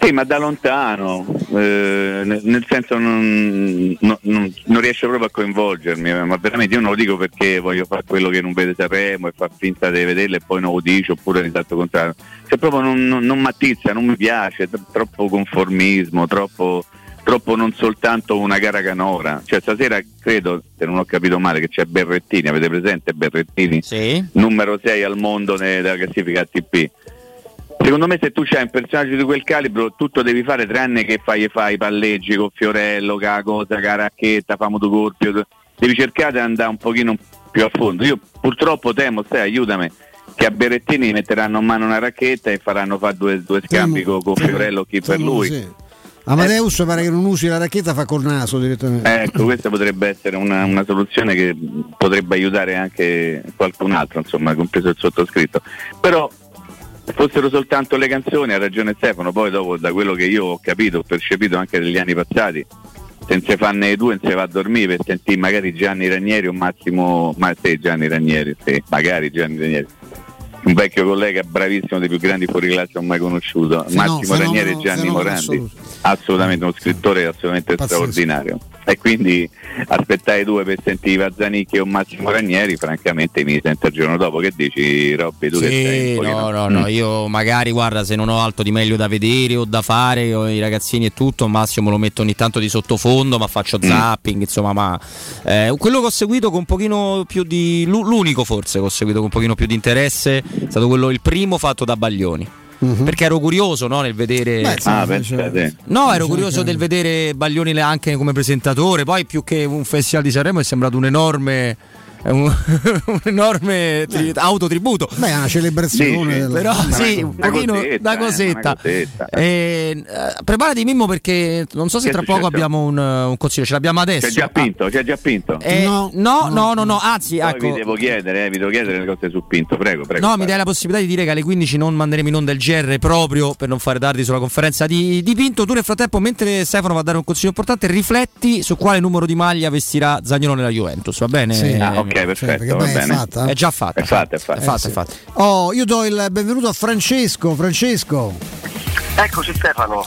Sì, ma da lontano, eh, nel senso non, no- non- non riesce proprio a coinvolgermi, eh, ma veramente io non lo dico perché voglio fare quello che non vede Sanremo e far finta di vederlo e poi non lo dice oppure l'esatto contrario. Se proprio non, non, non m'attizza, non mi piace, tro- troppo conformismo, troppo, troppo non soltanto una gara canora. Cioè stasera credo, se non ho capito male, che c'è Berrettini, avete presente Berrettini? Numero 6 al mondo ne- della classifica ATP. Secondo me se tu c'hai un personaggio di quel calibro tutto devi fare tranne che fai e fai i palleggi con Fiorello, che la cosa, che la racchetta, famo tu corpio, devi cercare di andare un pochino più a fondo. Io purtroppo temo, stai aiutami, che a Berrettini metteranno in mano una racchetta e faranno fare due, due scambi con, con Fiorello chi per Temo, lui. sì. Amadeus pare che non usi la racchetta fa col naso direttamente Ecco, questa potrebbe essere una, una soluzione che potrebbe aiutare anche qualcun altro, insomma, compreso il sottoscritto. Però fossero soltanto le canzoni, ha ragione Stefano, poi dopo da quello che io ho capito, ho percepito anche negli anni passati, se non si fanno due non si va a dormire per sentire magari Gianni Ranieri o Massimo, ma sì, Gianni Ranieri, sì, magari Gianni Ranieri. Un vecchio collega bravissimo dei più grandi fuoriclasse che ho mai conosciuto, Massimo fenomeno- Ranieri e Gianni Morandi assolutamente uno scrittore assolutamente Pazzesco. straordinario e quindi aspettare due per sentire Zanicchi o Massimo Ranieri francamente mi sento il giorno dopo che dici Robby tu che sei Sì, un pochino- no, no, no, Mm. io magari guarda se non ho altro di meglio da vedere o da fare, o i ragazzini e tutto, massimo lo metto ogni tanto di sottofondo, ma faccio Mm. zapping, insomma, ma eh, quello che ho seguito con un pochino più di l'u- l'unico forse che ho seguito con un pochino più di interesse è stato quello il primo fatto da Baglioni. Perché ero curioso no, nel vedere. Beh, sì, Ah, sì, pensate. No, ero curioso sì. del vedere Baglioni anche come presentatore. Poi, più che un festival di Sanremo, è sembrato un enorme è un, un enorme tri- autotributo. Beh, è una celebrazione. Sì, però sì, un Una pochino da eh, cosetta. una. Eh, eh, preparati Mimmo perché non so se Che tra poco abbiamo un, un consiglio, ce l'abbiamo adesso. C'è già Pinto, c'è già Pinto. Eh, no, no, no, no, anzi, Poi ecco. vi devo chiedere, eh, vi devo chiedere le cose su Pinto, prego, prego. No, mi dai la possibilità di dire che alle 15 non manderemo in onda il GR proprio per non fare tardi sulla conferenza di, di Pinto. Tu nel frattempo, mentre Stefano va a dare un consiglio importante, rifletti su quale numero di maglia vestirà Zagnolo nella Juventus, va bene? Sì. Ah, ok, perfetto, perché va ormai è bene. fatta? È già fatta. È fatta, è fatta. È fatta, Eh, sì. è fatta. Oh, io do il benvenuto a Francesco. Francesco, Eccoci Stefano,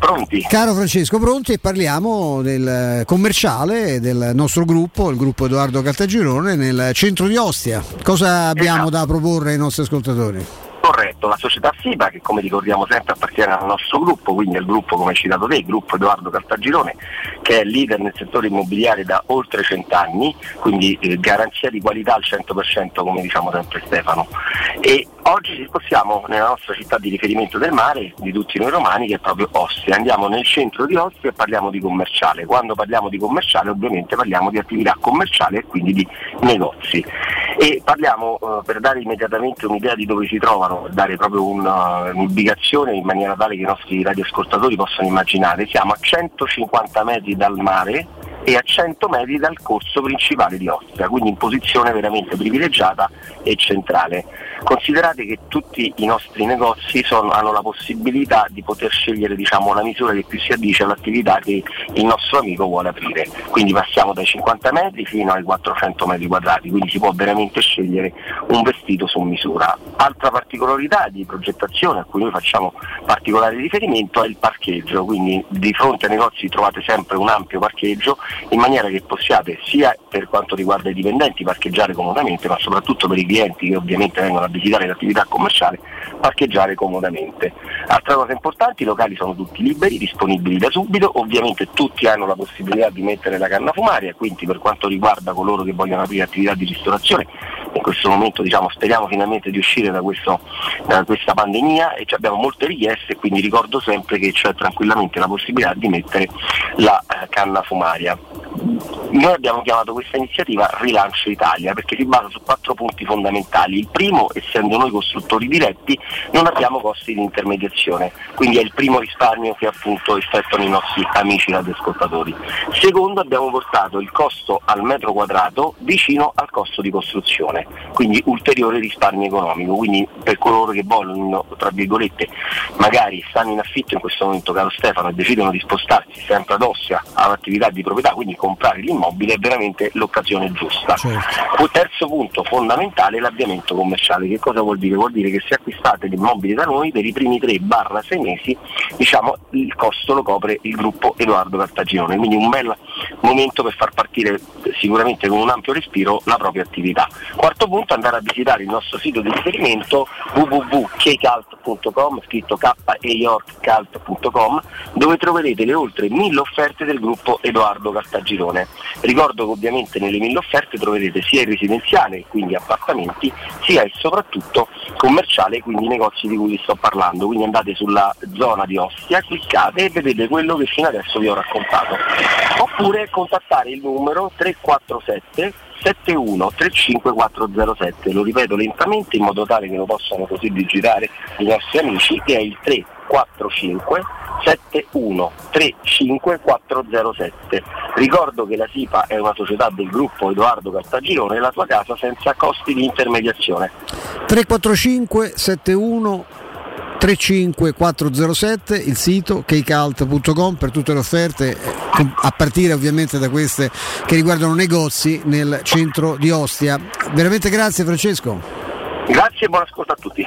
pronti? caro Francesco, pronti e parliamo del commerciale del nostro gruppo, il gruppo Edoardo Caltagirone, nel centro di Ostia. Cosa abbiamo da proporre ai nostri ascoltatori? Corretto, la società FIBA che come ricordiamo sempre appartiene al nostro gruppo, quindi al gruppo come hai citato te, il gruppo Edoardo Cartagirone, che è leader nel settore immobiliare da oltre cent'anni, quindi eh, garanzia di qualità al 100% come diciamo sempre Stefano. E oggi spostiamo nella nostra città di riferimento del mare, di tutti noi romani, che è proprio Ostia. Andiamo nel centro di Ostia e parliamo di commerciale. Quando parliamo di commerciale ovviamente parliamo di attività commerciale e quindi di negozi. E parliamo, eh, per dare immediatamente un'idea di dove si trovano, dare proprio una- un'indicazione in maniera tale che i nostri radioascoltatori possano immaginare, siamo a 150 metri dal mare e a 100 metri dal corso principale di Ostia, quindi in posizione veramente privilegiata e centrale. Considerate che tutti i nostri negozi sono- hanno la possibilità di poter scegliere diciamo, la misura che più si addice all'attività che il nostro amico vuole aprire, quindi passiamo dai 50 metri fino ai 400 metri quadrati, quindi si può veramente scegliere un vestito su misura. Altra particolarità di progettazione a cui noi facciamo particolare riferimento è il parcheggio, quindi di fronte ai negozi trovate sempre un ampio parcheggio in maniera che possiate sia per quanto riguarda i dipendenti parcheggiare comodamente, ma soprattutto per i clienti che ovviamente vengono a visitare l'attività commerciale parcheggiare comodamente. Altra cosa importante, i locali sono tutti liberi, disponibili da subito, ovviamente tutti hanno la possibilità di mettere la canna fumaria, quindi per quanto riguarda coloro che vogliono aprire attività di ristorazione, in questo momento diciamo, speriamo finalmente di uscire da, questo- da questa pandemia e abbiamo molte richieste, quindi ricordo sempre che c'è tranquillamente la possibilità di mettere la eh, canna fumaria. Noi abbiamo chiamato questa iniziativa Rilancio Italia perché si basa su quattro punti fondamentali. Il primo, essendo noi costruttori diretti, non abbiamo costi di intermediazione, quindi è il primo risparmio che appunto effettuano i nostri amici radioascoltatori. Secondo, abbiamo portato il costo al metro quadrato vicino al costo di costruzione, quindi ulteriore risparmio economico. Quindi per coloro che vogliono, tra virgolette, magari stanno in affitto in questo momento, caro Stefano, e decidono di spostarsi sempre ad Ostia all'attività di proprietà, quindi comprare l'immobile è veramente l'occasione giusta. Poi terzo punto fondamentale è l'avviamento commerciale. Che cosa vuol dire? Vuol dire che se acquistate l'immobile da noi per i primi 3-6 mesi diciamo, il costo lo copre il gruppo Edoardo Cartagirone, quindi un bel momento per far partire sicuramente con un ampio respiro la propria attività. Quarto punto andare a visitare il nostro sito di riferimento www.kcalt.com scritto k dove troverete le oltre mille offerte del gruppo Edoardo Cartagirone. Ricordo che ovviamente nelle mille offerte troverete sia il residenziale, quindi appartamenti, sia e soprattutto commerciale, quindi i negozi di cui vi sto parlando. Quindi andate sulla zona di Ostia, cliccate e vedete quello che fino adesso vi ho raccontato. Oppure contattare il numero 347 71 35407, lo ripeto lentamente in modo tale che lo possano così digitare i nostri amici, che è il 345 71 35407. Ricordo che la SIPA è una società del gruppo Edoardo Cartagirone e la tua casa senza costi di intermediazione. 345 71 35407 il sito kcalt.com per tutte le offerte eh, a partire ovviamente da queste che riguardano negozi nel centro di Ostia veramente grazie Francesco Grazie e buon ascolto a tutti.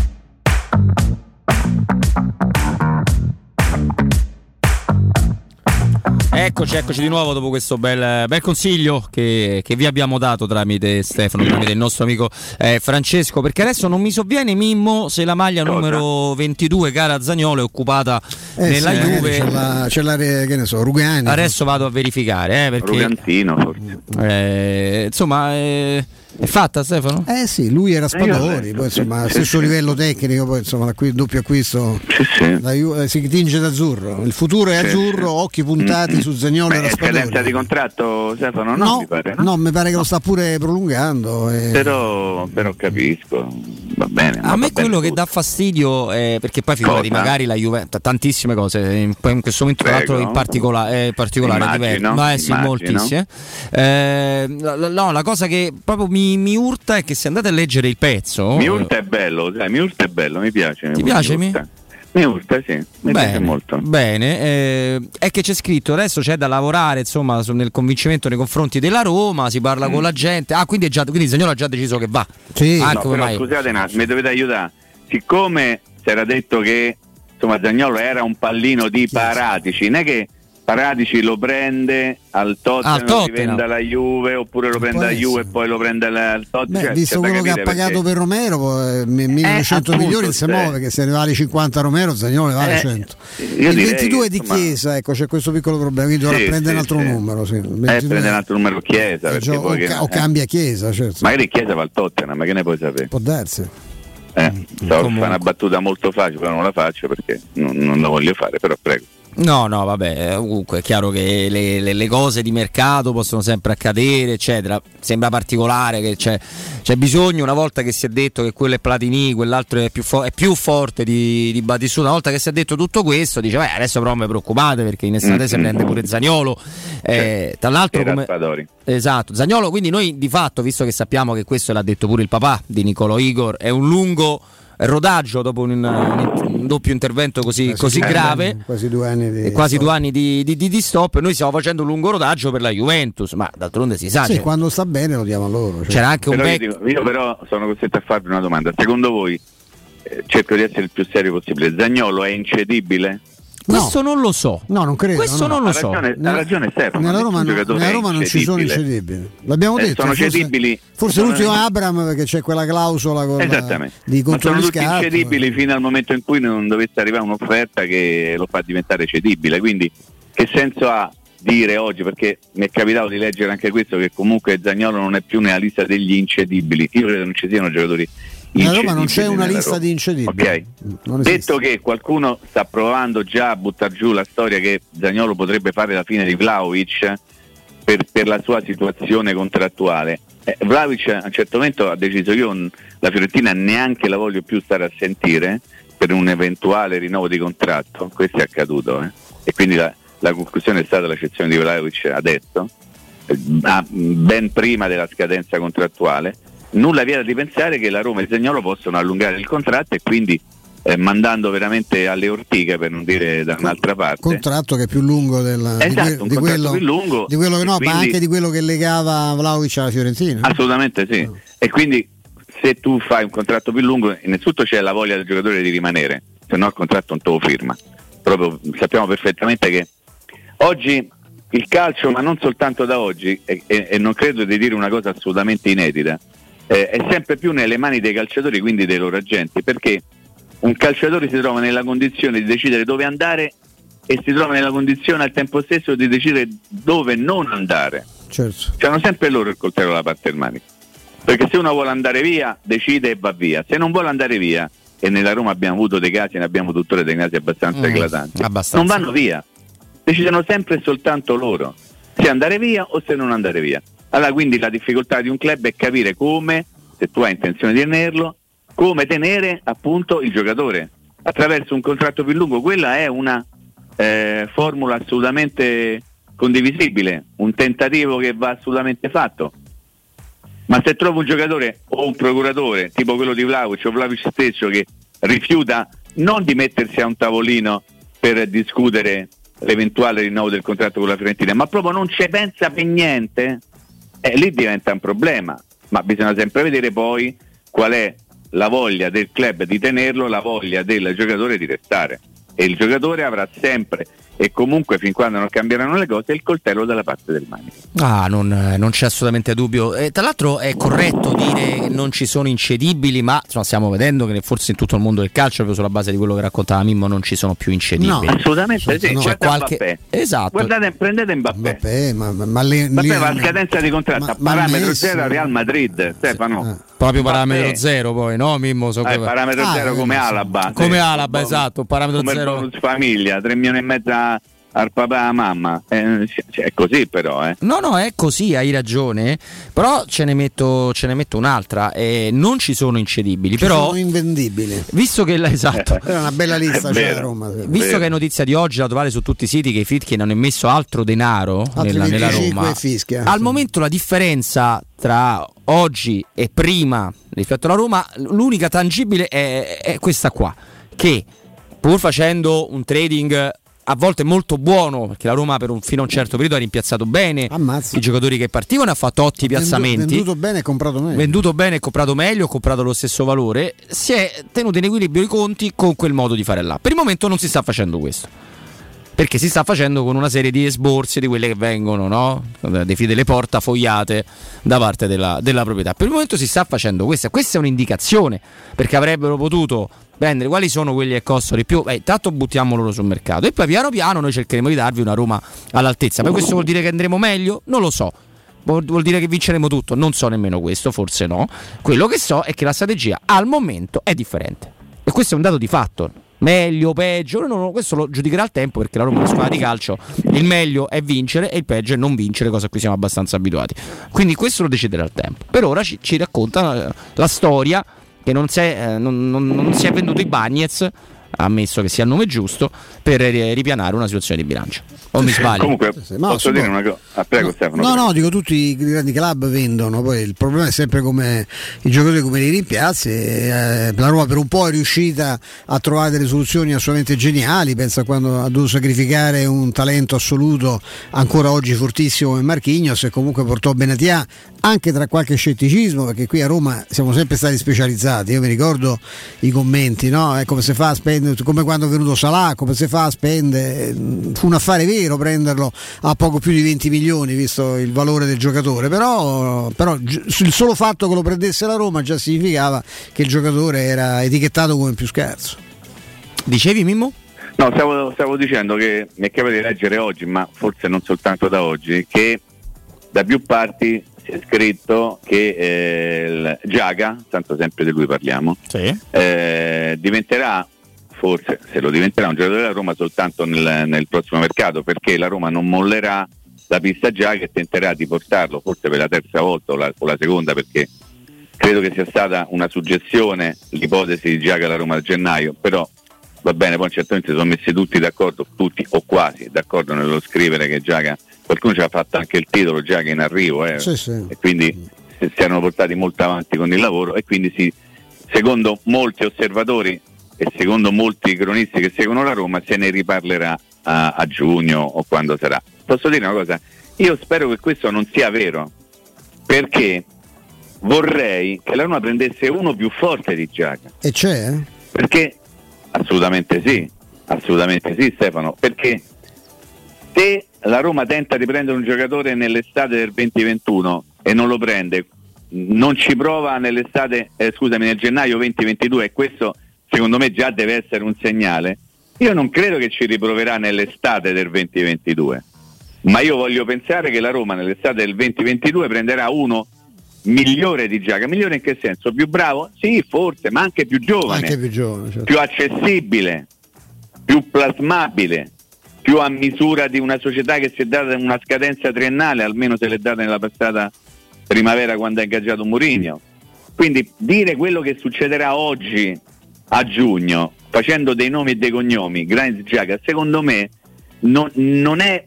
Eccoci, eccoci di nuovo dopo questo bel, bel consiglio che, che vi abbiamo dato tramite Stefano, tramite il nostro amico eh, Francesco, perché adesso non mi sovviene Mimmo se la maglia numero 22, cara Zagnolo, è occupata Eh nella sì, magari Juve. C'è la, c'è la che ne so, Rugani. Adesso vado a verificare, eh, perché Rugantino forse. eh, insomma eh, è fatta Stefano? Eh sì, lui era Spadori, poi insomma, Sì, stesso sì. livello tecnico, poi insomma, l'acqui- doppio acquisto la Ju- eh, si tinge d'azzurro. Il futuro è Sì, azzurro, occhi puntati su Zagnolo e è scadenza di contratto Stefano? No, No, mi pare. no, mi pare che lo sta pure prolungando. eh. Però, però capisco, va bene. A me quello che dà fastidio è perché poi figurati Cosa? magari la Juve t- tantissime cose, in, poi in questo momento tra l'altro in particolare, eh, particolare Immagino, diverso, ma eh sì, moltissime. Eh, no, la cosa che proprio mi, mi urta è che se andate a leggere il pezzo Miurta è bello, sai, Miurta è bello, mi piace. Ti piace, Mi? Miurta? Miurta, sì, mi piace Bene, molto. bene eh, è che c'è scritto adesso c'è da lavorare insomma nel convincimento nei confronti della Roma si parla con la gente ah quindi, è già, quindi Zagnolo ha già deciso che va Ah, No, come però mai? scusate attimo, mi dovete aiutare. Siccome si era detto che insomma Zagnolo era un pallino di Paratici, non è che Paratici lo prende al Tottenham, Al Tottenham. rivende alla Juve oppure lo prende alla essere. Juve e poi lo prende al Tottenham. Beh, Cioè, visto da quello che ha pagato perché. per Romero, eh, 1900 appunto, milioni se cioè. muove, che se ne vale 50 a Romero, Zagnolo ne vale Eh, 100. io Il direi 22 che, di insomma, Chiesa, ecco, c'è questo piccolo problema, quindi dovrà Sì, prendere sì, un altro sì. numero. Sì. Eh, 22. prende un altro numero Chiesa. Eh, gio- poi o, che- ca- o eh, cambia Chiesa, certo. Magari Chiesa va al Tottenham, ma che ne puoi sapere? Può darsi. Eh, stavo a fare una battuta molto facile, però non la faccio perché non, non la voglio fare, però prego. No, no, vabbè, comunque è chiaro che le, le- le cose di mercato possono sempre accadere, eccetera. Sembra particolare che c'è, c'è bisogno, una volta che si è detto che quello è Platini, quell'altro è più, fo- è più forte di, di Batissu, una volta che si è detto tutto questo, dice, beh, adesso però non vi preoccupate perché in estate si prende pure Zagnolo. Eh, tra l'altro come... Esatto, Zagnolo, quindi noi di fatto, visto che sappiamo che questo l'ha detto pure il papà di Nicolo Igor, è un lungo rodaggio dopo un, un- un doppio intervento così, così due grave. anni, quasi due anni di E quasi due anni di, di- di- di stop e noi stiamo facendo un lungo rodaggio per la Juventus, ma d'altronde si sa. Sì, cioè, quando sta bene lo diamo a loro. cioè. c'era anche un Però io, vecchio. dico- io però sono costretto a farvi una domanda. Secondo voi, eh, cerco di essere il più serio possibile, Zagnolo è incedibile? Questo non lo so. No, non credo. Questo no. non lo Ha so. ragione, ha ragione Stefano. Nella Roma, no- nella Roma non ci sono incedibile. incedibili. L'abbiamo Eh, detto. sono forse, cedibili. Forse Sono- l'ultimo Abram perché c'è quella clausola con la- Esattamente. di Ma sono controllo tutti scarto. incedibili fino al momento in cui non dovesse arrivare un'offerta che lo fa diventare cedibile. Quindi che senso ha dire oggi, perché mi è capitato di leggere anche questo, che comunque Zagnolo non è più nella lista degli incedibili. Io credo non ci siano giocatori Nella Roma non c'è una lista Roma. di incedibili. Ok. Non esiste. Detto che qualcuno sta provando già a buttare giù la storia che Zagnolo potrebbe fare la fine di Vlaovic per, per la sua situazione contrattuale. Eh, Vlaovic a un certo momento ha deciso io la Fiorentina neanche la voglio più stare a sentire per un eventuale rinnovo di contratto, questo è accaduto eh. e quindi la, la conclusione è stata la cessione di Vlaovic adesso, eh, ben prima della scadenza contrattuale. Nulla vieta di pensare che la Roma e il Zagnolo possono allungare il contratto e quindi eh, mandando veramente alle ortiche per non dire da un'altra parte. contratto che è più lungo del, di, Esatto, que- un di quello, più lungo, di quello che no, ma quindi- anche di quello che legava Vlaovic alla Fiorentina. Assolutamente sì. E quindi se tu fai un contratto più lungo, innanzitutto c'è la voglia del giocatore di rimanere, se no il contratto non te lo firma. Proprio sappiamo perfettamente che oggi il calcio, ma non soltanto da oggi, e, e- e non credo di dire una cosa assolutamente inedita, eh, è sempre più nelle mani dei calciatori, quindi dei loro agenti, perché un calciatore si trova nella condizione di decidere dove andare e si trova nella condizione al tempo stesso di decidere dove non andare. Certo. C'hanno sempre loro il coltello alla parte del manico. Perché se uno vuole andare via, decide e va via. Se non vuole andare via, e nella Roma abbiamo avuto dei casi, ne abbiamo tuttora dei casi abbastanza Mm, eclatanti, abbastanza. non vanno via. Decidono sempre e soltanto loro se andare via o se non andare via. Allora quindi la difficoltà di un club è capire come, se tu hai intenzione di tenerlo, come tenere appunto il giocatore attraverso un contratto più lungo. Quella è una eh, formula assolutamente condivisibile, un tentativo che va assolutamente fatto. Ma se trovo un giocatore o un procuratore, tipo quello di Vlaovic o Vlaovic stesso, che rifiuta non di mettersi a un tavolino per discutere l'eventuale rinnovo del contratto con la Fiorentina, ma proprio non ci pensa per niente, eh, lì diventa un problema. Ma bisogna sempre vedere poi qual è la voglia del club di tenerlo, la voglia del giocatore di restare. E il giocatore avrà sempre e comunque fin quando non cambieranno le cose il coltello dalla parte del manico. Ah, non, eh, non c'è assolutamente dubbio. Eh, tra l'altro è corretto dire che non ci sono incedibili, ma insomma, stiamo vedendo che forse in tutto il mondo del calcio, proprio sulla base di quello che raccontava Mimmo, non ci sono più incedibili. No, assolutamente sì. No. C'è qualche- Mbappé. Esatto. Guardate, prendete Mbappé. Mbappé, ma, ma, ma le- Mbappé le- va a scadenza di contratto a ma parametro Messi- zero a Real Madrid, Stefano. Proprio Mbappé. parametro zero, poi, no, Mimmo? So Eh, come- parametro Ah, zero eh, come. Alaba. Come. Alaba, esatto, parametro come zero. famiglia, 3 milioni e mezzo al papà e alla mamma. Eh, è così però, eh. No, no, è così, hai ragione. Però ce ne metto, ce ne metto un'altra. eh, non ci sono incedibili, Ci però. sono invendibili. Visto che esatto. Era una bella lista, È c'è vero. a Roma. sì. Visto che è notizia di oggi, la trovate su tutti i siti che i Fitkin hanno immesso altro denaro nella, nella 25 Roma. fischia. Al momento la differenza tra oggi e prima rispetto alla Roma, l'unica tangibile è, è questa qua, che pur facendo un trading a volte molto buono, perché la Roma per un, fino a un certo periodo ha rimpiazzato bene i giocatori che partivano, ha fatto ottimi piazzamenti. Venduto bene e comprato meglio. Venduto bene e comprato meglio, comprato lo stesso valore, si è tenuto in equilibrio i conti con quel modo di fare là. Per il momento non si sta facendo questo. Perché si sta facendo con una serie di esborsi di quelle che vengono, no? Delle porta fogliate da parte della, della proprietà. Per il momento si sta facendo questa. Questa è un'indicazione perché avrebbero potuto prendere quali sono quelli che costano di più. Beh, intanto buttiamo loro sul mercato e poi piano piano noi cercheremo di darvi una Roma all'altezza. Ma questo vuol dire che andremo meglio? Non lo so. Vuol dire che vinceremo tutto? Non so nemmeno questo, forse no. Quello che so è che la strategia al momento è differente. E questo è un dato di fatto. Meglio, peggio, no, no, questo lo giudicherà il tempo perché la Roma è una squadra di calcio. Il meglio è vincere e il peggio è non vincere, cosa a cui siamo abbastanza abituati. Quindi questo lo deciderà il tempo. Per ora ci, ci racconta eh, la storia che non si è, eh, non, non- non si è venduto i Bagnets, ammesso che sia il nome giusto, per ripianare una situazione di bilancio. O mi sbaglio? Comunque, ma posso dire una cosa? Ah, prego Stefano. No, prego. no, dico tutti i grandi club vendono, poi il problema è sempre come i giocatori come li rimpiazzi. eh, la Roma per un po' è riuscita a trovare delle soluzioni assolutamente geniali, pensa quando ha dovuto sacrificare un talento assoluto ancora oggi fortissimo come Marchignos e comunque portò Benatia anche tra qualche scetticismo, perché qui a Roma siamo sempre stati specializzati. Io mi ricordo i commenti, no? È come se fa a spendere, come quando è venuto Salah, come se fa a spendere. Fu un affare vero prenderlo a poco più di 20 milioni, visto il valore del giocatore. Però, però il solo fatto che lo prendesse la Roma già significava che il giocatore era etichettato come più scarso. Dicevi Mimmo? No, stavo, stavo dicendo che mi è capitato di leggere oggi, ma forse non soltanto da oggi, che da più parti si è scritto che eh, il Giaga, tanto sempre di lui parliamo, eh, diventerà, forse se lo diventerà un giocatore della Roma soltanto nel, nel prossimo mercato, perché la Roma non mollerà la pista Giaga e tenterà di portarlo, forse per la terza volta o la, o la seconda, perché credo che sia stata una suggestione l'ipotesi di Giaga alla Roma a gennaio, però va bene, poi certamente si sono messi tutti d'accordo, tutti o quasi d'accordo nello scrivere che Giaga, qualcuno ci ha fatto anche il titolo Giaga in arrivo, eh, Sì, sì. e quindi si si erano portati molto avanti con il lavoro e quindi si, secondo molti osservatori e secondo molti cronisti che seguono la Roma se ne riparlerà a, a giugno o quando sarà. Posso dire una cosa? Io spero che questo non sia vero, perché vorrei che la Roma prendesse uno più forte di Giaga. E c'è? eh? Perché assolutamente sì, assolutamente sì Stefano, perché se la Roma tenta di prendere un giocatore nell'estate del 2021 e non lo prende, non ci prova nell'estate, eh, scusami, nel gennaio 2022 e questo secondo me già deve essere un segnale, io non credo che ci riproverà nell'estate del 2022, ma io voglio pensare che la Roma nell'estate del 2022 prenderà uno migliore di Giaga, migliore in che senso? Più bravo? Sì, forse, ma anche più giovane Anche più giovane. certo. più accessibile, più plasmabile, più a misura di una società che si è data una scadenza triennale, almeno se l'è data nella passata primavera quando ha ingaggiato Mourinho. Quindi dire quello che succederà oggi a giugno, facendo dei nomi e dei cognomi, Granit Giaga, secondo me non, non è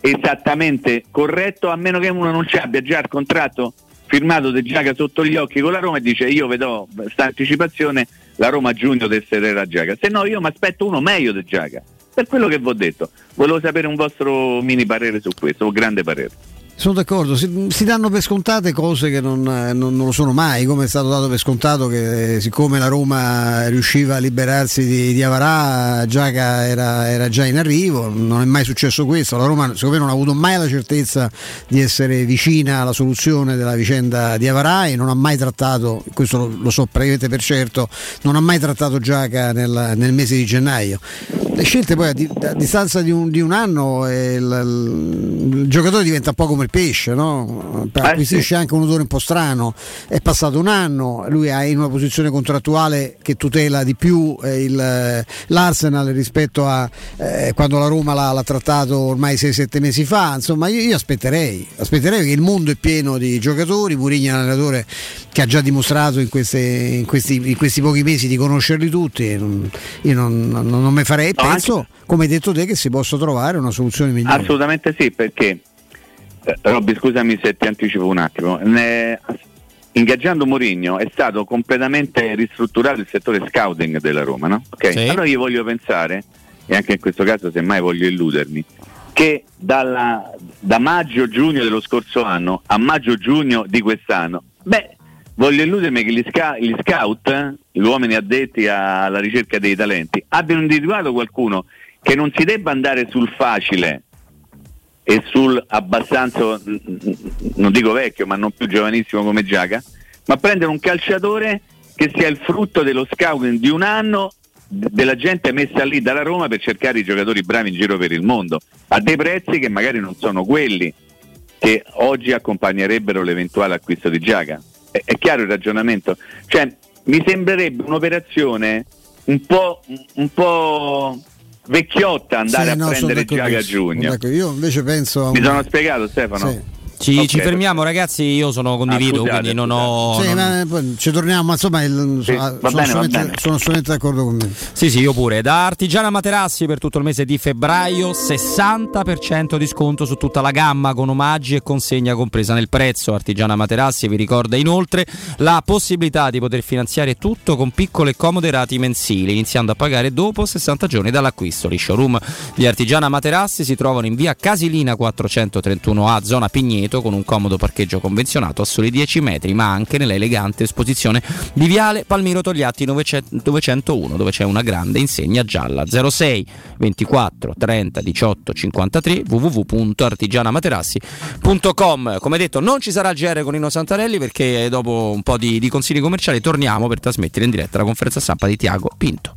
esattamente corretto a meno che uno non ci abbia già il contratto firmato di Giaga sotto gli occhi con la Roma e dice io vedo sta anticipazione la Roma a giugno tesserà Giaga se no io mi aspetto uno meglio di Giaga per quello che vi ho detto volevo sapere un vostro mini parere su questo un grande parere Sono d'accordo, si, si danno per scontate cose che non, non- non lo sono mai, come è stato dato per scontato che eh, siccome la Roma riusciva a liberarsi di, di Avarà, Giaca era, era già in arrivo, non è mai successo questo, la Roma secondo me non ha avuto mai la certezza di essere vicina alla soluzione della vicenda di Avarà e non ha mai trattato, questo lo, lo so praticamente per certo, non ha mai trattato Giaca nel, nel mese di gennaio. Le scelte poi a, di- a distanza di un, di un anno eh, il, il giocatore diventa un po' come il pesce, no? acquisisce anche un odore un po' strano, è passato un anno, lui è in una posizione contrattuale che tutela di più eh, il- l'Arsenal rispetto a eh, quando la Roma l'ha, l'ha trattato ormai 6-7 mesi fa, insomma io, io aspetterei, aspetterei perché il mondo è pieno di giocatori, Murigno è un allenatore che ha già dimostrato in, queste- in questi, in questi pochi mesi di conoscerli tutti, io non, non- non me farei, No, penso come hai detto te che si possa trovare una soluzione migliore. Assolutamente sì, perché eh, Robby, scusami se ti anticipo un attimo. Ne- ingaggiando Mourinho è stato completamente ristrutturato il settore scouting della Roma, no? Ok? Sì. Allora io voglio pensare, e anche in questo caso semmai voglio illudermi, che dalla- da maggio-giugno dello scorso anno a maggio-giugno di quest'anno, beh, voglio illudermi che gli, sca- gli scout, gli uomini addetti alla ricerca dei talenti, abbiano individuato qualcuno che non si debba andare sul facile e sul abbastanza, non dico vecchio, ma non più giovanissimo come Giaga, ma prendere un calciatore che sia il frutto dello scouting di un anno della gente messa lì dalla Roma per cercare i giocatori bravi in giro per il mondo, a dei prezzi che magari non sono quelli che oggi accompagnerebbero l'eventuale acquisto di Giaga. È, è chiaro il ragionamento? Cioè, mi sembrerebbe un'operazione un po', un po' vecchiotta andare Sì, a no, prendere Giaga giugno. Io invece penso a Mi un- sono spiegato Stefano? Sì. Ci, Ok. ci fermiamo ragazzi, io sono condivido, Ah, scusate, quindi non ho... Sì, non- ma poi ci torniamo, ma insomma il- Sì, sono, va sono bene, bene. sono assolutamente d'accordo con me. Sì, sì, io pure. Da Artigiana Materassi per tutto il mese di febbraio 60% di sconto su tutta la gamma con omaggi e consegna compresa nel prezzo. Artigiana Materassi vi ricorda inoltre la possibilità di poter finanziare tutto con piccole e comode rati mensili, iniziando a pagare dopo 60 giorni dall'acquisto. Gli showroom di Artigiana Materassi si trovano in via Casilina 431A, zona Pigneto, con un comodo parcheggio convenzionato a soli 10 metri, ma anche nella elegante esposizione di Viale Palmiro Togliatti 900 901, dove c'è una grande insegna gialla 06 24 30 18 53 www.artigianamaterassi.com. Come detto, non ci sarà il GR con Nino Santarelli perché dopo un po' di, di consigli commerciali torniamo per trasmettere in diretta la conferenza stampa di Tiago Pinto.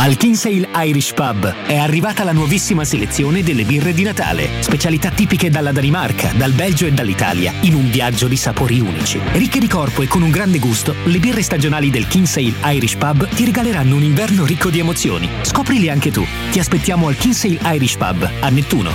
Al Kinsale Irish Pub è arrivata la nuovissima selezione delle birre di Natale, specialità tipiche dalla Danimarca, dal Belgio e dall'Italia, in un viaggio di sapori unici. Ricche di corpo e con un grande gusto, le birre stagionali del Kinsale Irish Pub ti regaleranno un inverno ricco di emozioni. Scoprili anche tu. Ti aspettiamo al Kinsale Irish Pub a Nettuno.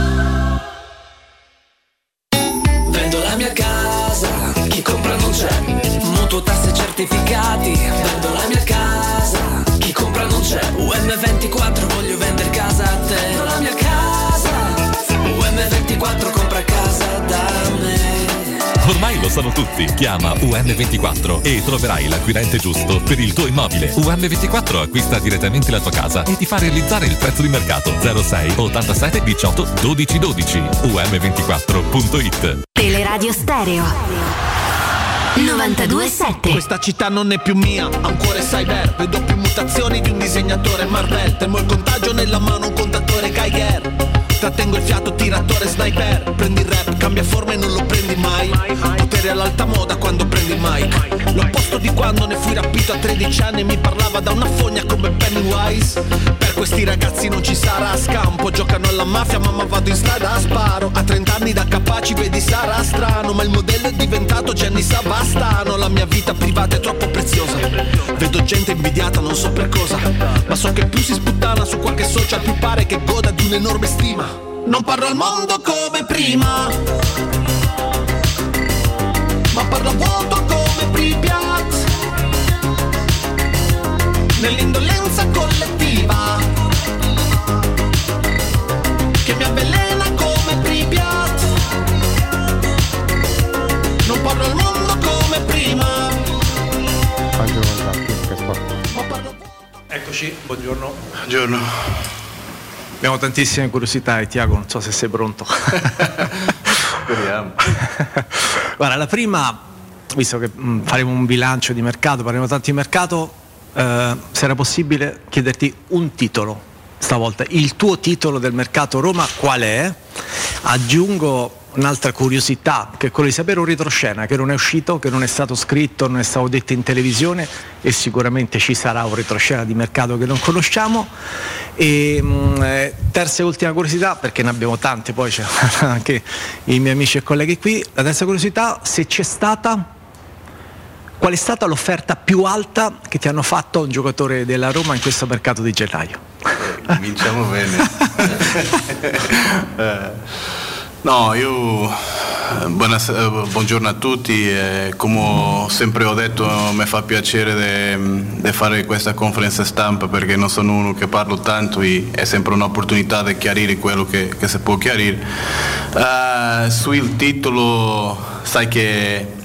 sanno tutti. Chiama UM24 e troverai l'acquirente giusto per il tuo immobile. UM24 acquista direttamente la tua casa e ti fa realizzare il prezzo di mercato. 06 87 18 12 12. UM24.it Teleradio Stereo. 927 Questa città non è più mia, ha un cuore cyber. Vedo più mutazioni di un disegnatore Marvel Temo il contagio nella mano, un contatore Geiger. Trattengo il fiato, tiratore sniper. Prendi il rap, cambia forma e non lo prendi mai? Potere all'alta moda quando prendi il L'opposto di quando ne fui rapito a 13 anni Mi parlava da una fogna come Pennywise. Per questi ragazzi non ci sarà scampo Giocano alla mafia, mamma vado in strada a sparo. A 30 anni da capaci vedi sarà strano Ma il modello è diventato Gianni Savastano. La mia vita privata è troppo preziosa. Vedo gente invidiata, non so per cosa Ma so che più si sputtana su qualche social Più pare che goda di un'enorme stima. Non parlo al mondo come prima Ma parlo a vuoto come Pripyat. Nell'indolenza collettiva Che mi avvelena come Pripyat. Non parlo al mondo come prima. Eccoci, buongiorno. Buongiorno. Abbiamo tantissime curiosità e Tiago, non so se sei pronto. Speriamo. Guarda, la prima, visto che mh, faremo un bilancio di mercato, parleremo tanto di mercato, eh, se era possibile chiederti un titolo stavolta. Il tuo titolo del mercato Roma qual è? Aggiungo un'altra curiosità che è quello di sapere un retroscena che non è uscito, che non è stato scritto, non è stato detto in televisione e sicuramente ci sarà un retroscena di mercato che non conosciamo. E mh, eh, terza e ultima curiosità, perché ne abbiamo tante, poi c'è anche i miei amici e colleghi qui. La terza curiosità, se c'è stata qual è stata l'offerta più alta che ti hanno fatto un giocatore della Roma in questo mercato di gennaio? Cominciamo bene. No, io buonas- eh, buongiorno a tutti, eh, come sempre ho detto mi fa piacere di fare questa conferenza stampa perché non sono uno che parlo tanto e è sempre un'opportunità di chiarire quello che, che si può chiarire. Eh, sul titolo sai che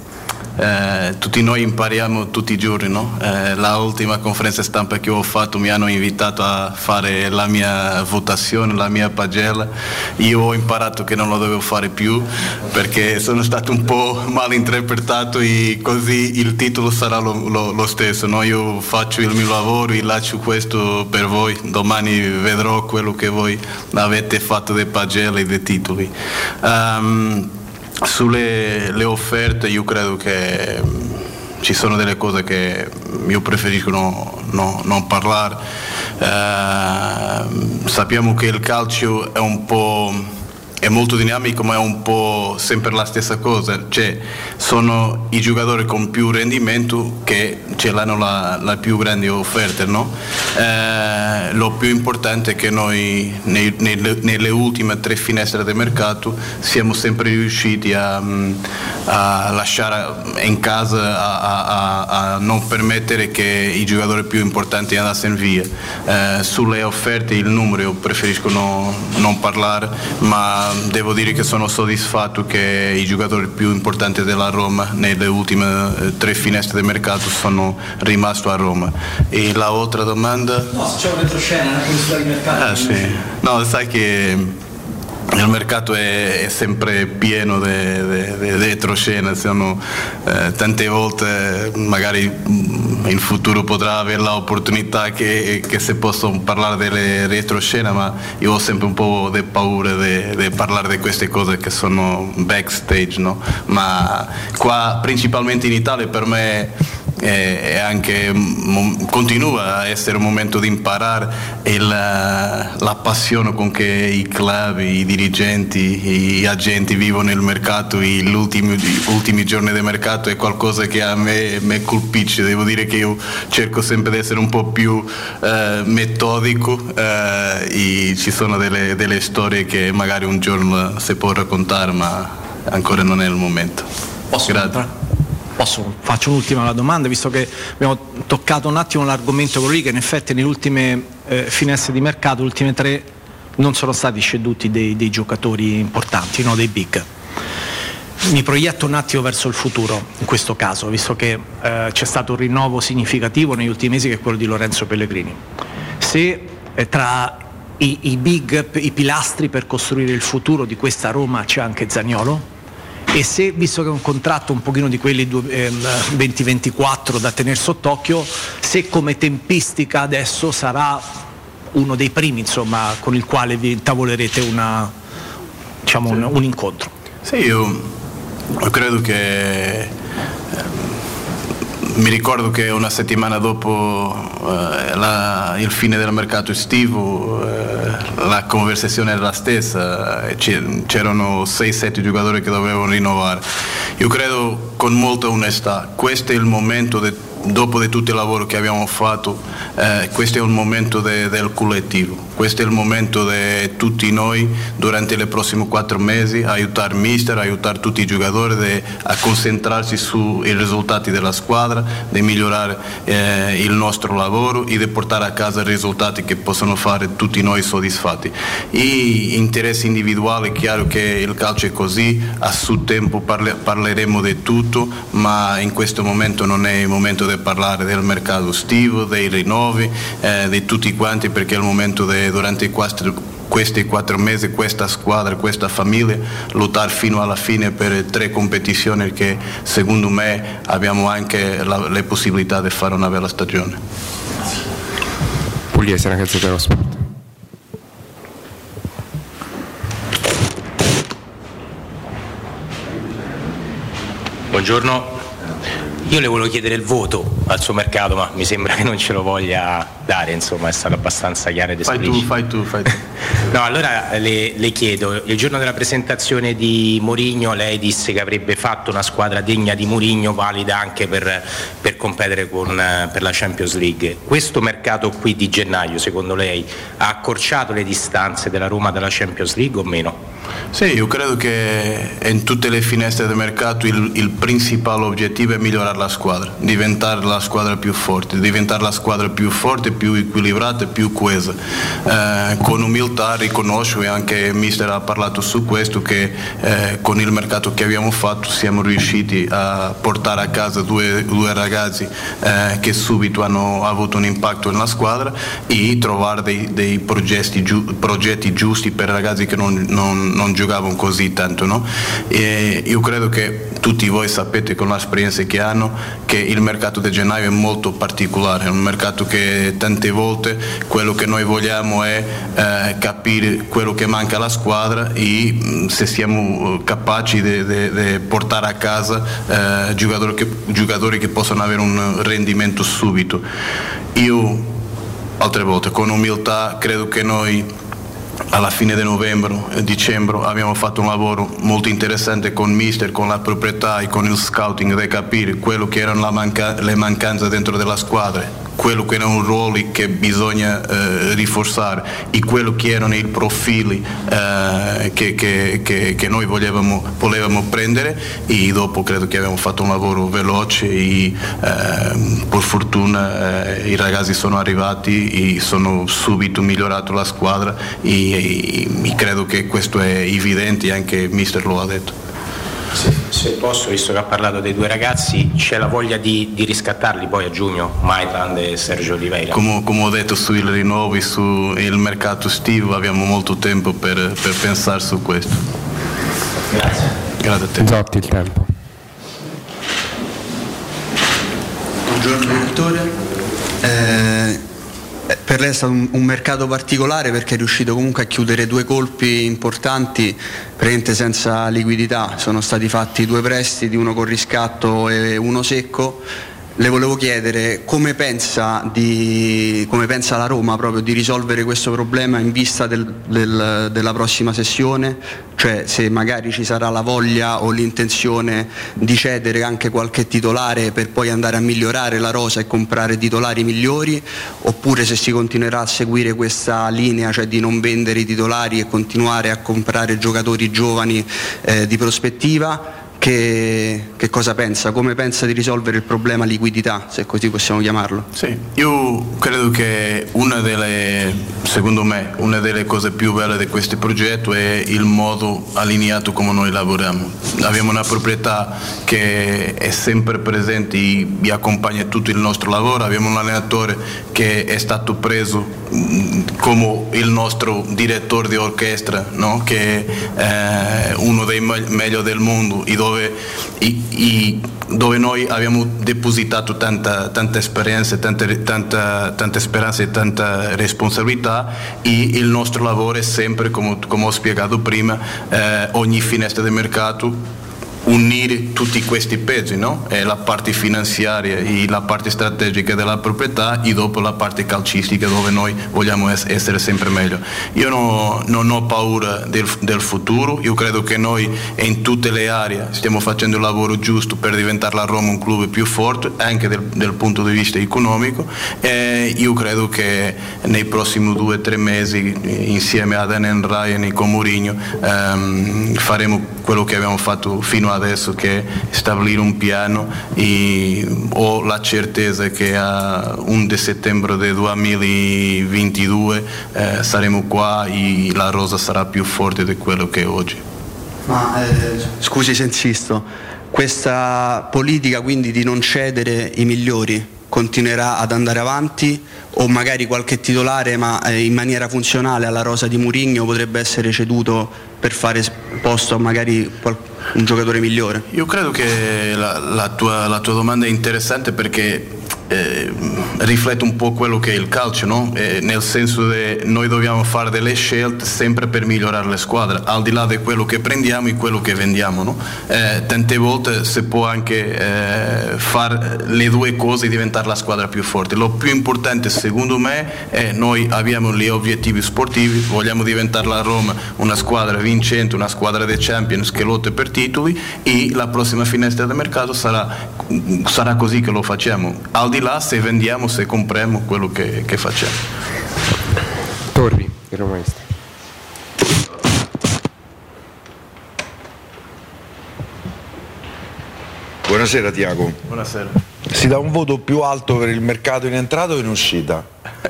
eh, tutti noi impariamo tutti i giorni, no? Eh, la ultima conferenza stampa che ho fatto mi hanno invitato a fare la mia votazione, la mia pagella. Io ho imparato che non lo dovevo fare più perché sono stato un po' mal interpretato e così il titolo sarà lo, lo- lo stesso. no? Io faccio il mio lavoro e lascio questo per voi. Domani vedrò quello che voi avete fatto delle pagelle e dei titoli. Ehm, sulle le offerte io credo che mm, ci sono delle cose che io preferisco no- no- non parlare. Ehm, sappiamo che il calcio è un po' è molto dinamico ma è un po' sempre la stessa cosa, cioè sono i giocatori con più rendimento che ce l'hanno la, la più grande offerta. No? Eh, lo più importante è che noi nei, nelle, nelle, ultime tre finestre del mercato siamo sempre riusciti a, a lasciare in casa, a, a, a, non permettere che i giocatori più importanti andassero via. Eh, sulle offerte il numero io preferisco no, non parlare, ma devo dire che sono soddisfatto che i giocatori più importanti della Roma nelle ultime eh, tre finestre del mercato sono rimasti a Roma. E la altra domanda? No, se c'è un retroscena, una curiosità di mercato. Ah, sì. No, sai che il mercato è, è, sempre pieno di retroscena, eh, tante volte magari in futuro potrà avere l'opportunità che, che si possano parlare delle retroscena, ma io ho sempre un po' di paura di parlare di queste cose che sono backstage, no? ma qua principalmente in Italia per me e anche continua a essere un momento di imparare la, la passione con che i club, i dirigenti, gli agenti vivono il mercato, gli ultimi, ultimi giorni del mercato è qualcosa che a me, me, colpisce, devo dire che io cerco sempre di essere un po' più eh, metodico eh, ci sono delle, delle storie che magari un giorno si può raccontare ma ancora non è il momento. Posso Grazie. Posso, faccio un'ultima domanda, visto che abbiamo toccato un attimo l'argomento con lui, che in effetti nelle ultime eh, finestre di mercato, le ultime tre, non sono stati sceduti dei, dei giocatori importanti, no? dei big. Mi proietto un attimo verso il futuro, in questo caso, visto che eh, c'è stato un rinnovo significativo negli ultimi mesi che è quello di Lorenzo Pellegrini. Se eh, tra i, i big, i pilastri per costruire il futuro di questa Roma c'è anche Zagnolo, e se, visto che è un contratto un pochino di quelli eh, 2024 da tenere sott'occhio, se come tempistica adesso sarà uno dei primi insomma, con il quale vi tavolerete una, diciamo, sì. un, un, incontro. Sì, io credo che mi ricordo che una settimana dopo eh, la, il fine del mercato estivo eh, la conversazione era la stessa, c'erano 6-7 giocatori che dovevano rinnovare. Io credo con molta onestà, questo è il momento de, dopo di tutto il lavoro che abbiamo fatto, eh, questo è un momento de, del collettivo questo è il momento di tutti noi durante i prossimi quattro mesi, aiutare il mister, aiutare tutti i giocatori a concentrarsi sui risultati della squadra, di migliorare eh, il nostro lavoro e di portare a casa risultati che possono fare tutti noi soddisfatti. I interessi individuali, è chiaro che il calcio è così, a suo tempo parle, parleremo di tutto, ma in questo momento non è il momento di parlare del mercato estivo, dei rinnovi, eh, di tutti quanti perché è il momento di durante quattro, questi quattro mesi questa squadra, questa famiglia lottare fino alla fine per tre competizioni che secondo me abbiamo anche la, le possibilità di fare una bella stagione. Pugliese, ragazzi dello sport. Buongiorno, io le volevo chiedere il voto al suo mercato, ma mi sembra che non ce lo voglia dare, insomma, è stato abbastanza chiaro ed esplicito. Fai tu, fai tu, fai tu. no, allora le, le, chiedo, il giorno della presentazione di Mourinho lei disse che avrebbe fatto una squadra degna di Mourinho, valida anche per, per competere con, per la Champions League. Questo mercato qui di gennaio, secondo lei, ha accorciato le distanze della Roma dalla Champions League o meno? Sì, io credo che in tutte le finestre del mercato il, il, principale obiettivo è migliorare la squadra, diventare la squadra più forte, diventare la squadra più forte, più equilibrata più coesa. Eh, con umiltà riconosco e anche il mister ha parlato su questo che eh, con il mercato che abbiamo fatto siamo riusciti a portare a casa due, due ragazzi eh, che subito hanno avuto un impatto nella squadra e trovare dei, dei progetti, giu, progetti, giusti per ragazzi che non, non non giocavano così tanto. No? io credo che tutti voi sapete con l'esperienza che hanno che il mercato di gennaio è molto particolare, è un mercato che tante volte quello che noi vogliamo è eh, capire quello che manca alla squadra e mm, se siamo eh, capaci di portare a casa eh, giocatori, che, giocatori che possono avere un rendimento subito. Io altre volte con umiltà credo che noi alla fine di novembre e dicembre abbiamo fatto un lavoro molto interessante con mister, con la proprietà e con il scouting di capire quello che erano manca- le mancanze dentro della squadra quello che erano ruoli che bisogna eh, rinforzare e quello che erano i profili eh, che, che, che, che, noi volevamo, volevamo, prendere e dopo credo che abbiamo fatto un lavoro veloce e eh, per fortuna eh, i ragazzi sono arrivati e sono subito migliorato la squadra e, e, e credo che questo è evidente e anche il mister lo ha detto. Se, se, posso, visto che ha parlato dei due ragazzi, c'è la voglia di, di riscattarli poi a giugno, Maitland e Sergio Oliveira? Come, come ho detto sui rinnovi, sul mercato estivo, abbiamo molto tempo per, per pensare su questo. Grazie. Grazie a te. Zotti il tempo. Buongiorno direttore. Eh, per lei è stato un, un, mercato particolare perché è riuscito comunque a chiudere due colpi importanti praticamente senza liquidità. Sono stati fatti due prestiti, uno con riscatto e uno secco le volevo chiedere come pensa, di, come pensa, la Roma proprio di risolvere questo problema in vista del, del, della prossima sessione, cioè se magari ci sarà la voglia o l'intenzione di cedere anche qualche titolare per poi andare a migliorare la rosa e comprare titolari migliori, oppure se si continuerà a seguire questa linea, cioè di non vendere i titolari e continuare a comprare giocatori giovani eh, di prospettiva che, che, cosa pensa? Come pensa di risolvere il problema liquidità, se così possiamo chiamarlo? Sì, io credo che una delle, secondo me, una delle cose più belle di questo progetto è il modo allineato come noi lavoriamo. Abbiamo una proprietà che è sempre presente e accompagna tutto il nostro lavoro, abbiamo un allenatore che è stato preso come il nostro direttore di orchestra, no? che è uno dei meglio del mondo e dove, i, i, dove noi abbiamo depositato tanta, tanta esperienza, tanta, tanta, tanta, speranza e tanta responsabilità. E il nostro lavoro è sempre, come, come ho spiegato prima, eh, ogni finestra di mercato unire tutti questi pesi, no? la parte finanziaria e la parte strategica della proprietà e dopo la parte calcistica dove noi vogliamo essere sempre meglio. Io no, non ho paura del, del, futuro, io credo che noi in tutte le aree stiamo facendo il lavoro giusto per diventare la Roma un club più forte anche del punto di vista economico e io credo che nei prossimi due o tre mesi insieme ad Anen Ryan e con Mourinho ehm, faremo quello che abbiamo fatto fino adesso che stabilire un piano e ho la certezza che a 1 settembre del 2022 eh, saremo qua e la rosa sarà più forte di quello che è oggi. Ma eh, scusi se insisto, questa politica quindi di non cedere i migliori continuerà ad andare avanti o magari qualche titolare ma eh, in maniera funzionale alla rosa di Murigno potrebbe essere ceduto per fare posto a magari un giocatore migliore? Io credo che la, la, tua, la tua domanda è interessante perché eh, riflette un po' quello che è il calcio, no? eh, nel senso che noi dobbiamo fare delle scelte sempre per migliorare le squadre, al di là di quello che prendiamo e quello che vendiamo. No? Eh, tante volte si può anche eh, fare le due cose e diventare la squadra più forte. Lo più importante secondo me è noi abbiamo gli obiettivi sportivi, vogliamo diventare la Roma una squadra vincente, una squadra dei Champions che lotta per titoli e la prossima finestra del mercato sarà, sarà così che lo facciamo. Al di là se vendiamo, se compriamo quello che, che facciamo. Torri, il romanista. Buonasera Tiago. Buonasera. Si dà un voto più alto per il mercato in entrata o in uscita?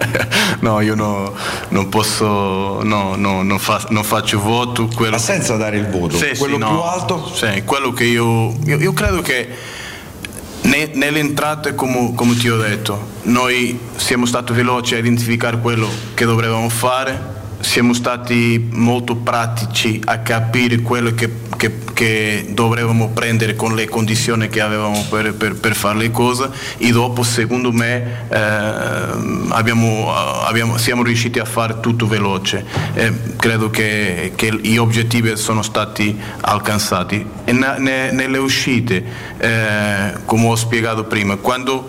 no, io no, non posso, no, no, non, fa, non, faccio voto. Quello... Ma senza dare il voto? Sì, quello sì, più alto? Sì, quello che io, io, io credo che ne, nelle entrate, come, come, ti ho detto, noi siamo stati veloci a identificare quello che dovevamo fare, siamo stati molto pratici a capire quello che, che, che dovevamo prendere con le condizioni che avevamo per, per, per fare le cose e dopo secondo me eh, abbiamo, abbiamo, siamo riusciti a fare tutto veloce. Eh, credo che, che, gli obiettivi sono stati alcanzati. E ne, nelle uscite, eh, come ho spiegato prima, quando,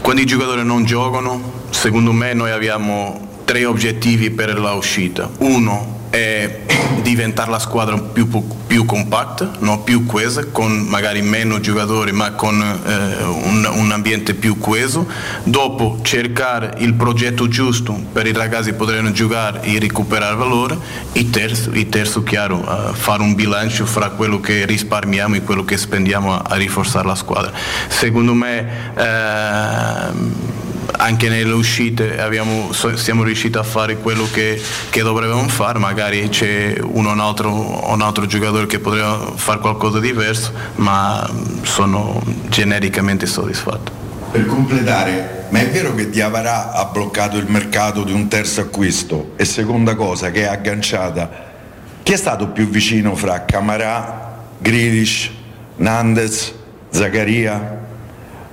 quando i giocatori non giocano, secondo me noi abbiamo tre obiettivi per la uscita. Uno è diventare la squadra più, più compatta, no? più coesa, con magari meno giocatori ma con eh, un, un, ambiente più coeso. Dopo cercare il progetto giusto per i ragazzi poterem giocare e recuperare valore. E terzo, e terzo chiaro, uh, fare un bilancio fra quello che risparmiamo e quello che spendiamo a, a rinforzare la squadra. Secondo me eh, anche nelle uscite abbiamo, siamo riusciti a fare quello che, che dovevamo fare, magari c'è uno o un altro, un altro giocatore che potrebbe fare qualcosa di diverso, ma sono genericamente soddisfatto. Per completare, ma è vero che Diavarà ha bloccato il mercato di un terzo acquisto? E seconda cosa, che è agganciata, chi è stato più vicino fra Camarà, Grilish, Nandez, Zaccaria?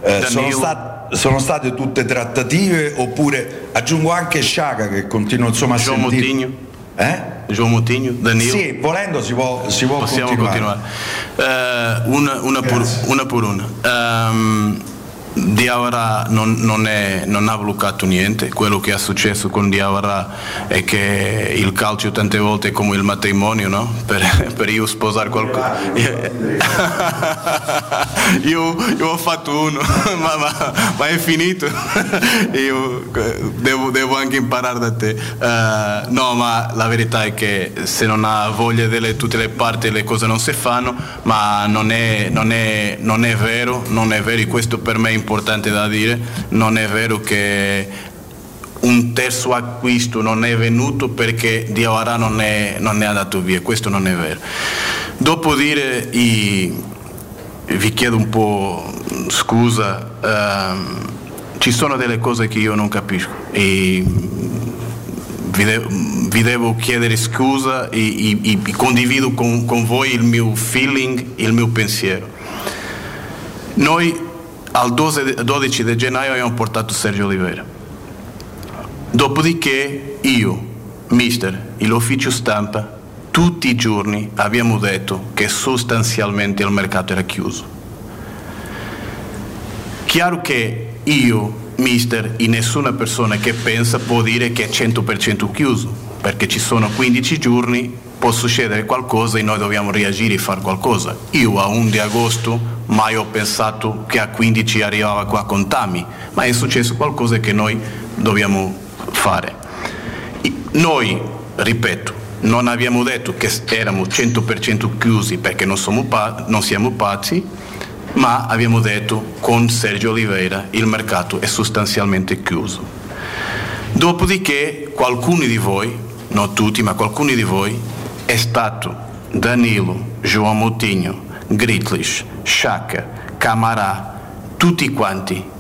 Eh, sono stati sono state tutte trattative oppure aggiungo anche Sciaga che continua insomma a João sentire Moutinho. eh? João Moutinho, Danilo sì, volendo si può, si può possiamo continuare, continuare. Uh, una, una, per una um, Diawara non, non, è, non, ha bloccato niente, quello che è successo con Diawara è che il calcio tante volte è come il matrimonio, no? per, per io sposare qualcuno. io, io, ho fatto uno, ma, ma, ma è finito, io devo, devo, anche imparare da te. Uh, no, ma la verità è che se non ha voglia di tutte le parti le cose non si fanno, ma non è, non è, non è vero, non è vero e questo per me è importante da dire, non è vero che un terzo acquisto non è venuto perché Diawara non è, non è andato via, questo non è vero. Dopo dire, i, vi chiedo un po' scusa, ehm, ci sono delle cose che io non capisco e vi, de- vi devo chiedere scusa e, e, e condivido con, con voi il mio feeling, il mio pensiero. Noi al 12 di gennaio abbiamo portato Sergio Oliveira. Dopodiché io, mister, e l'ufficio stampa, tutti i giorni abbiamo detto che sostanzialmente il mercato era chiuso. Chiaro che io, mister, e nessuna persona che pensa può dire che è 100% chiuso, perché ci sono 15 giorni può succedere qualcosa e noi dobbiamo reagire e fare qualcosa. Io a 1 di agosto mai ho pensato che a 15 arrivava qua con Tami, ma è successo qualcosa che noi dobbiamo fare. Noi, ripeto, non abbiamo detto che eravamo 100% chiusi perché non, non siamo pazzi, ma abbiamo detto con Sergio Oliveira il mercato è sostanzialmente chiuso. Dopodiché qualcuno di voi, non tutti, ma qualcuno di voi, è stato Danilo, João Moutinho, Gritlish, Sciacca, Camarà, tutti quanti.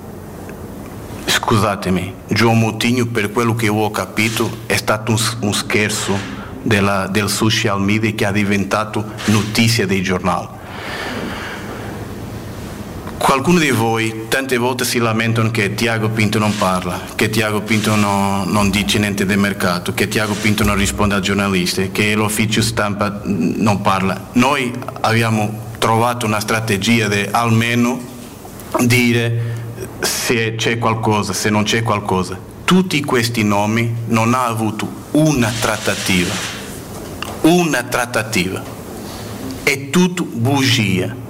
Scusatemi, João Moutinho, per quello che ho capito, è stato un, un scherzo della, del social media che è diventato notizia dei giornali. Qualcuno di voi tante volte si lamentano che Tiago Pinto non parla, che Tiago Pinto no, non dice niente del mercato, che Tiago Pinto non risponde ai giornalisti, che l'ufficio stampa non parla. Noi abbiamo trovato una strategia di almeno dire se c'è qualcosa, se non c'è qualcosa. Tutti questi nomi non hanno avuto una trattativa, una trattativa. È tutto bugia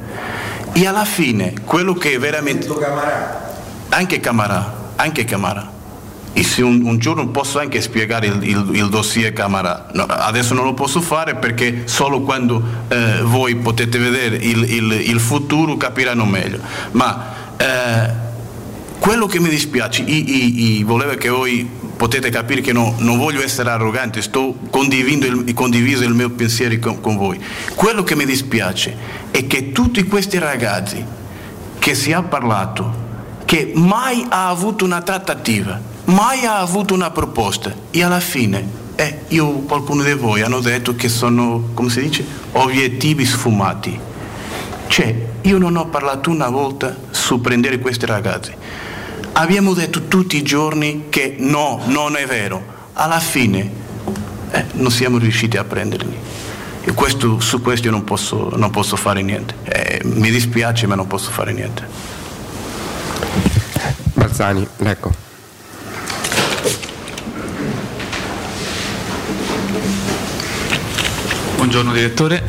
e alla fine quello che è veramente... Anche Camarà, anche Camarà. E se un, un, giorno posso anche spiegare il, il, il dossier Camarà, no, adesso non lo posso fare perché solo quando eh, voi potete vedere il, il, futuro capiranno meglio. Ma eh, quello che mi dispiace, e volevo che voi potete capire che no, non voglio essere arrogante, sto il, condiviso il mio pensiero con, con, voi. Quello che mi dispiace è che tutti questi ragazzi che si è parlato, che mai ha avuto una trattativa, mai ha avuto una proposta e alla fine eh, io, qualcuno di voi hanno detto che sono, come si dice, obiettivi sfumati. Cioè, io non ho parlato una volta su prendere questi ragazzi abbiamo detto tutti i giorni che no, non è vero. Alla fine eh, non siamo riusciti a prenderli. E questo, su questo io non posso, non posso fare niente. Eh, mi dispiace ma non posso fare niente. Balzani, ecco. Buongiorno direttore.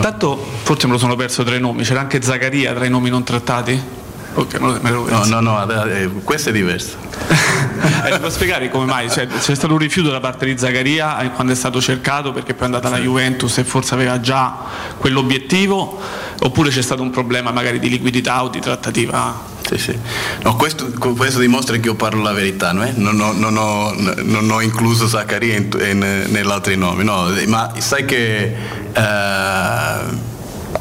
Tanto forse me lo sono perso tra i nomi, c'era anche Zaccaria tra i nomi non trattati? Ok, me lo, me lo No, no, no, eh, questo è diverso. Eh, può spiegare come mai? Cioè, c'è stato un rifiuto da parte di Zaccaria eh, quando è stato cercato perché poi è andata alla Juventus e forse aveva già quell'obiettivo oppure c'è stato un problema magari di liquidità o di trattativa? Sì, sì. No, questo, questo dimostra che io parlo la verità, no? non, ho, non, ho, non, ho, incluso Zaccaria in, in, negli altri nomi, no? ma sai che eh,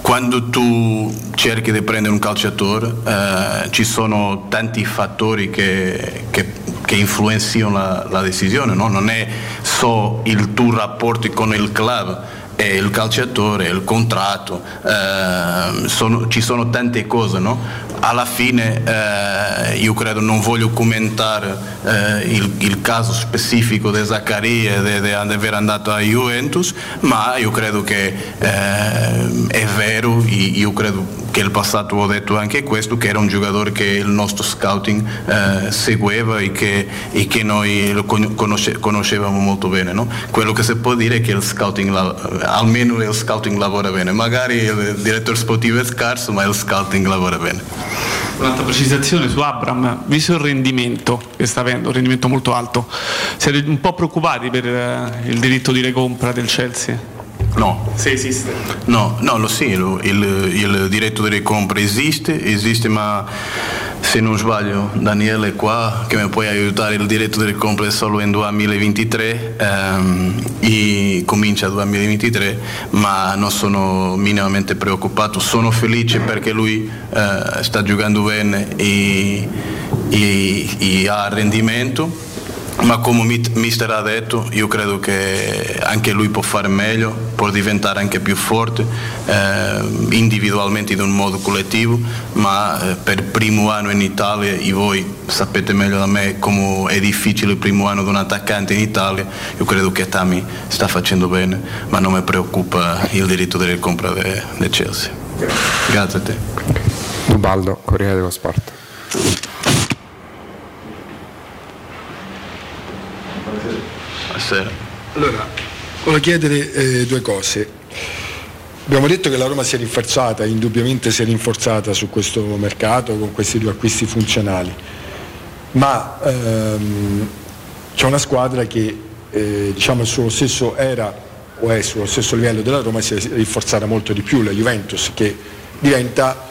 quando tu cerchi di prendere un calciatore eh, ci sono tanti fattori che, che, che influenzano la, la decisione, no? non è solo il tuo rapporto con il club, è il calciatore, il contratto, eh, sono, ci sono tante cose, no? Alla fine eh, io credo non voglio commentare eh, il, il, caso specifico di Zaccaria di aver andato a Juventus ma io credo che eh, è vero io credo che il passato ho detto anche questo che era un giocatore che il nostro scouting eh, segueva e che, e che, noi lo conosce, conoscevamo molto bene no? quello che si può dire è che il scouting almeno il scouting lavora bene magari il direttore sportivo è scarso ma il scouting lavora bene Un'altra precisazione su Abram, visto il rendimento che sta avendo, un rendimento molto alto, siete un po' preoccupati per eh, il diritto di recompra del Chelsea? No. Se esiste? No, no lo sì, il, il diritto di recompra esiste, esiste ma se non sbaglio Daniele è qua che mi puoi aiutare il diretto del complesso solo in 2023 ehm, e comincia 2023 ma non sono minimamente preoccupato sono felice perché lui eh, sta giocando bene e, e, e ha rendimento ma come mister ha detto io credo che anche lui può fare meglio può diventare anche più forte eh, individualmente in un modo collettivo ma eh, per primo anno in Italia e voi sapete meglio da me come è difficile il primo anno di un attaccante in Italia io credo che Tami sta facendo bene ma non mi preoccupa il diritto delle compra del Chelsea. Grazie a te. Ubaldo Corriere dello Sport Buonasera. Allora, volevo chiedere eh, due cose. Abbiamo detto che la Roma si è rinforzata, indubbiamente si è rinforzata su questo mercato con questi due acquisti funzionali, ma ehm, c'è una squadra che eh, diciamo sullo stesso era o è sullo stesso livello della Roma si è rinforzata molto di più, la Juventus, che diventa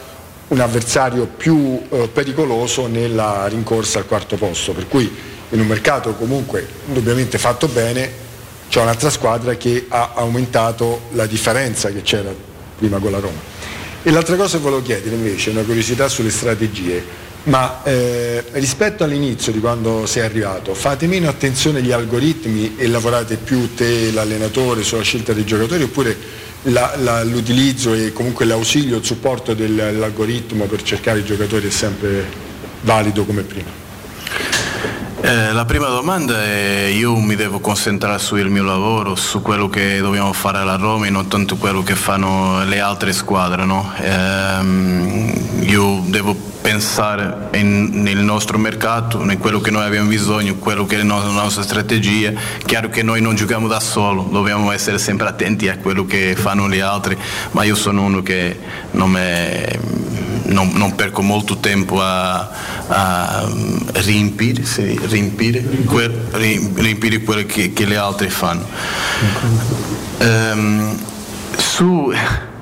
un avversario più eh, pericoloso nella rincorsa al quarto posto, per cui in un mercato comunque indubbiamente fatto bene c'è un'altra squadra che ha aumentato la differenza che c'era prima con la Roma. E l'altra cosa che volevo chiedere invece, una curiosità sulle strategie, ma eh, rispetto all'inizio di quando sei arrivato, fate meno attenzione agli algoritmi e lavorate più te, l'allenatore, sulla scelta dei giocatori oppure la, la, l'utilizzo e comunque l'ausilio, il supporto dell'algoritmo per cercare i giocatori è sempre valido come prima? Eh, la prima domanda è io mi devo concentrare sul mio lavoro, su quello che dobbiamo fare alla Roma e non tanto quello che fanno le altre squadre. No? Eh, io devo pensare in, nel nostro mercato, in quello che noi abbiamo bisogno, quello che è la nostra strategia. Chiaro che noi non giochiamo da solo, dobbiamo essere sempre attenti a quello che fanno gli altri, ma io sono uno che non mi non, non perco molto tempo a, a riempire, sì, riempire, quel, riempire quello che, che, le altre fanno. Um, su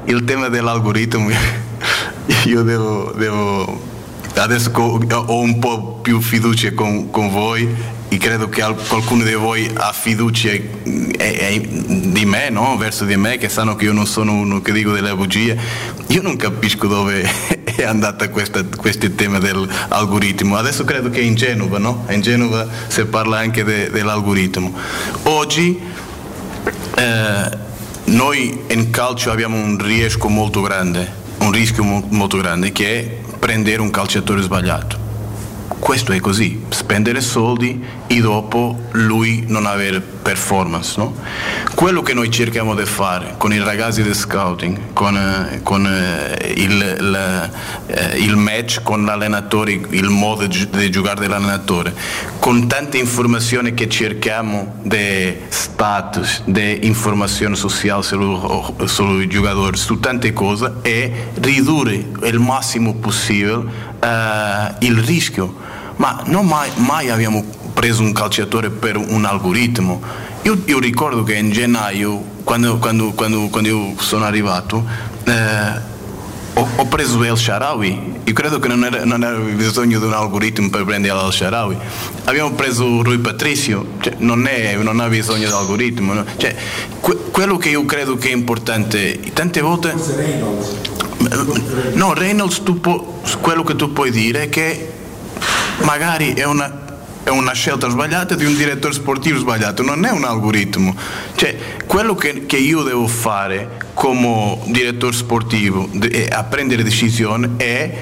il tema dell'algoritmo io devo, devo adesso ho un po' più fiducia con, con voi e credo che qualcuno di voi ha fiducia di me, no? verso di me, che sanno che io non sono uno che dico delle bugie. Io non capisco dove è andata questa, questo tema dell'algoritmo. Adesso credo che è in Genova, no? In Genova si parla anche de, dell'algoritmo. Oggi eh, noi in calcio abbiamo un riesco molto grande, un rischio molto grande che è prendere un calciatore sbagliato. Questo è così, spendere soldi e dopo lui non avere performance. No? Quello che noi cerchiamo di fare con i ragazzi di scouting, con, eh, con eh, il, il, eh, il, match con l'allenatore, il modo di giocare dell'allenatore, con tante informazioni che cerchiamo di status, di informazione sociale sui giocatori, su tante cose e ridurre il massimo possibile uh, il rischio. Ma non mai, mai abbiamo preso un calciatore per un algoritmo. Io, io ricordo che in gennaio, quando, quando, quando, quando io sono arrivato, eh, ho, ho, preso El Sharawi. Io credo che non era, non era, bisogno di un algoritmo per prendere El Sharawi. Abbiamo preso Rui Patricio, cioè, non, è, non, ha bisogno di algoritmo. No? Cioè, que, quello che io credo che è importante, tante volte... No, Reynolds, tu può, quello che tu puoi dire è che magari è una è una scelta sbagliata di un direttore sportivo sbagliato, non è un algoritmo. Cioè, quello che, che io devo fare come direttore sportivo de, a prendere decisioni è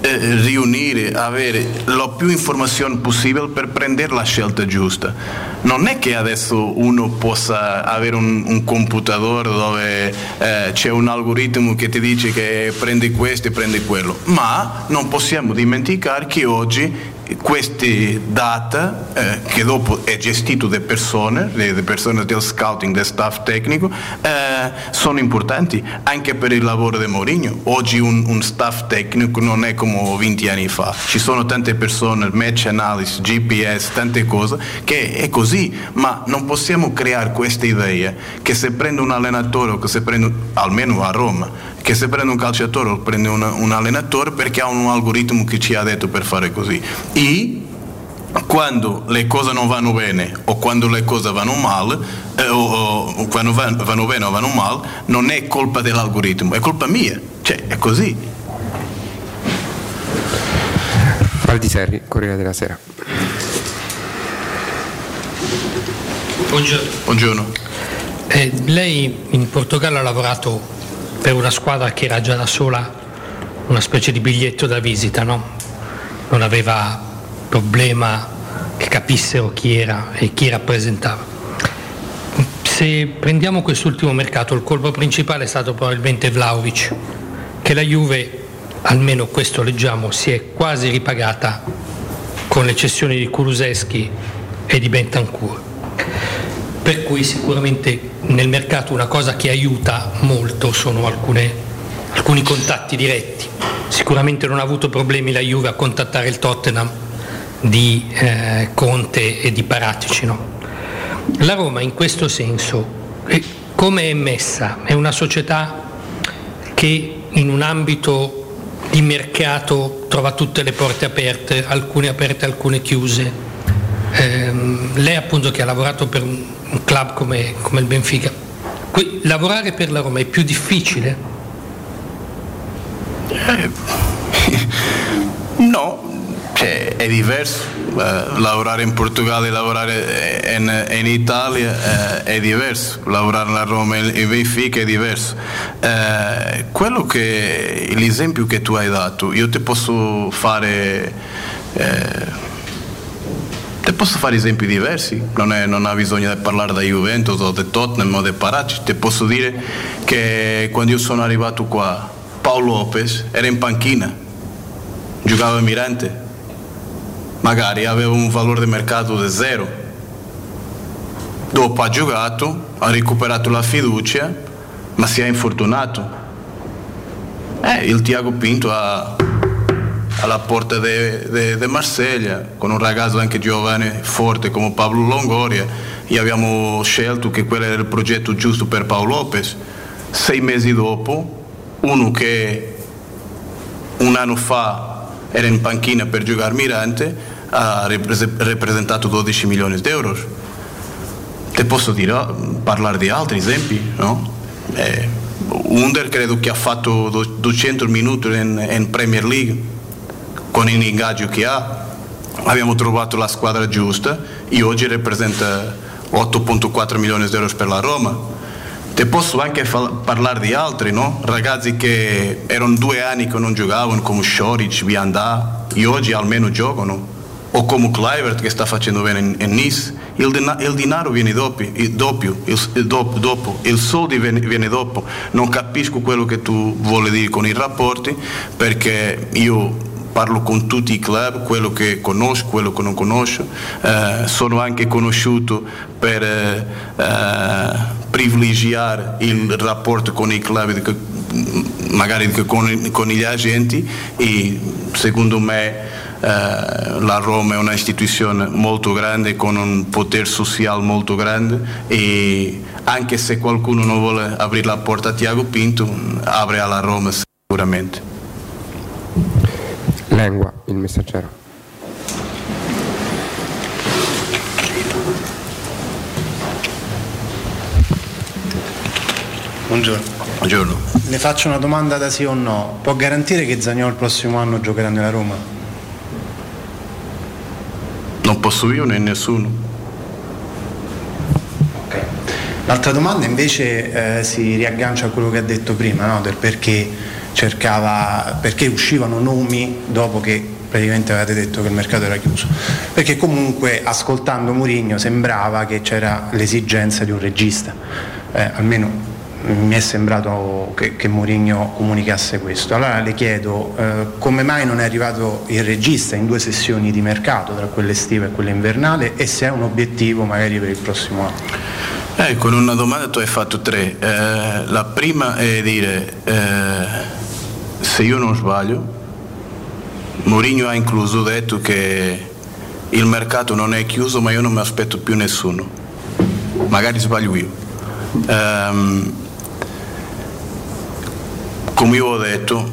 eh, riunire, avere la più informazione possibile per prendere la scelta giusta. Non è che adesso uno possa avere un, un computatore dove eh, c'è un algoritmo che ti dice che prendi questo e prendi quello, ma non possiamo dimenticare che oggi queste data eh, che dopo è gestito da persone, le persone del scouting, del staff tecnico, eh, sono importanti anche per il lavoro di Mourinho. Oggi un, un, staff tecnico non è come 20 anni fa, ci sono tante persone, match analysis, GPS, tante cose, che è così, ma non possiamo creare questa idea che se prende un allenatore o che se prende, almeno a Roma, che se prende un calciatore o prende un, un allenatore perché ha un algoritmo che ci ha detto per fare così. E quando le cose non vanno bene o quando le cose vanno male, eh, o, o, quando vanno, vanno bene o vanno male, non è colpa dell'algoritmo, è colpa mia, cioè è così. Valdi Serri, Corriere della Sera. Buongiorno. Buongiorno. Eh, lei in Portogallo ha lavorato per una squadra che era già da sola una specie di biglietto da visita, no? non aveva problema che capissero chi era e chi rappresentava. Se prendiamo quest'ultimo mercato, il colpo principale è stato probabilmente Vlaovic, che la Juve, almeno questo leggiamo, si è quasi ripagata con le cessioni di Kuluseschi e di Bentancur per cui sicuramente nel mercato una cosa che aiuta molto sono alcune, alcuni contatti diretti. Sicuramente non ha avuto problemi la Juve a contattare il Tottenham di eh, Conte e di Paratici. No? La Roma in questo senso, come è messa? È una società che in un ambito di mercato trova tutte le porte aperte, alcune aperte, alcune chiuse. Eh, lei appunto che ha lavorato per un un club come, come il Benfica. Qui, lavorare per la Roma è più difficile? Eh, no, cioè, è diverso. Uh, lavorare in Portogallo e lavorare in, in Italia uh, è diverso, lavorare a Roma e in Benfica è diverso. Uh, che l'esempio che tu hai dato, io ti posso fare posso fare esempi diversi, non, è, non ha bisogno di parlare da Juventus o di Tottenham o di Paracci, ti posso dire che quando io sono arrivato qua, Paolo Lopez era in panchina, giocava a Mirante, magari aveva un valore di mercato di zero. Dopo ha giocato, ha recuperato la fiducia, ma si è infortunato. Eh, il Tiago Pinto ha alla porta di Marsiglia con un ragazzo anche giovane, forte come Pablo Longoria e abbiamo scelto che quello era il progetto giusto per Paolo Lopez. Sei mesi dopo, uno che un anno fa era in panchina per giocare Mirante ha rappresentato 12 milioni di euro. Te posso dire, parlare di altri esempi, no? Eh, Under credo che ha fatto 200 minuti in, in Premier League con l'ingaggio che ha abbiamo trovato la squadra giusta e oggi rappresenta 8.4 milioni di euro per la Roma. Te posso anche fa- parlare di altri, no? ragazzi che erano due anni che non giocavano come Scioric, Biandà e oggi almeno giocano. o como Kluivert che sta facendo bene in, in Nice, il, dena- il denaro viene dopo, il, doppio, il, il dopo, dopo, il soldi viene, viene, dopo. Non capisco quello che tu vuoi dire con i rapporti perché io parlo con tutti i club, quello che conosco, quello che non conosco, eh, sono anche conosciuto per eh, eh privilegiare il rapporto con i club magari con, con gli agenti e secondo me eh, la Roma è un'istituzione molto grande con un potere sociale molto grande e anche se qualcuno non vuole aprire la porta a Tiago Pinto apre alla Roma sicuramente Lengua, il messaggero Buongiorno. Buongiorno. Le faccio una domanda da sì o no. Può garantire che Zagnolo il prossimo anno giocherà nella Roma? Non posso io né nessuno. Okay. L'altra domanda invece eh, si riaggancia a quello che ha detto prima, no? del perché, cercava, perché uscivano nomi dopo che praticamente avete detto che il mercato era chiuso. Perché comunque ascoltando Mourinho sembrava che c'era l'esigenza di un regista, eh, almeno mi è sembrato che, che Mourinho comunicasse questo. Allora le chiedo eh, come mai non è arrivato il regista in due sessioni di mercato, tra quella estiva e quella invernale, e se è un obiettivo magari per il prossimo anno. Eh, con una domanda tu hai fatto tre. Eh, la prima è dire, eh, se io non sbaglio, Mourinho ha incluso detto che il mercato non è chiuso ma io non mi aspetto più nessuno. Magari sbaglio io. Um, come io ho detto,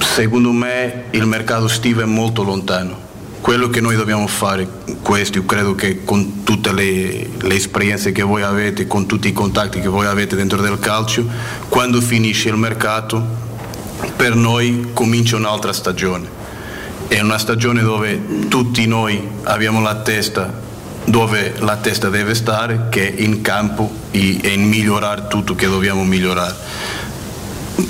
secondo me il mercato estivo è molto lontano. Quello che noi dobbiamo fare, questo io credo che con tutte le, le esperienze che voi avete, con tutti i contatti che voi avete dentro del calcio, quando finisce il mercato, per noi comincia un'altra stagione. È una stagione dove tutti noi abbiamo la testa dove la testa deve stare, che è in campo e in migliorare tutto che dobbiamo migliorare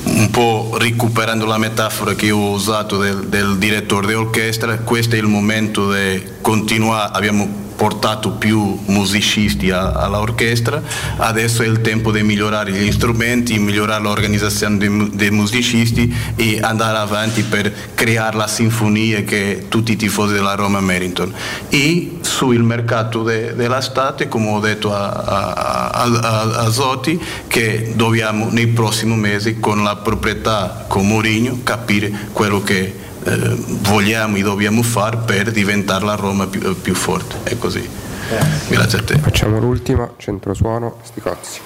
un po' recuperando la metafora che ho usato del, del direttore di orchestra, questo è il momento di continuare, abbiamo portato più musicisti all'orchestra, adesso è il tempo di migliorare gli strumenti, migliorare l'organizzazione dei, dei musicisti e andare avanti per creare la sinfonia che tutti i tifosi della Roma meritano. E sul mercato de, dell'estate, come ho detto a, a, a, a, Zotti, che dobbiamo nei prossimi mesi con la proprietà, con Mourinho, capire quello che eh, vogliamo e dobbiamo fare per diventare la Roma più, più forte. È così. Grazie a te. Facciamo l'ultima, centro suono, Sticozzi.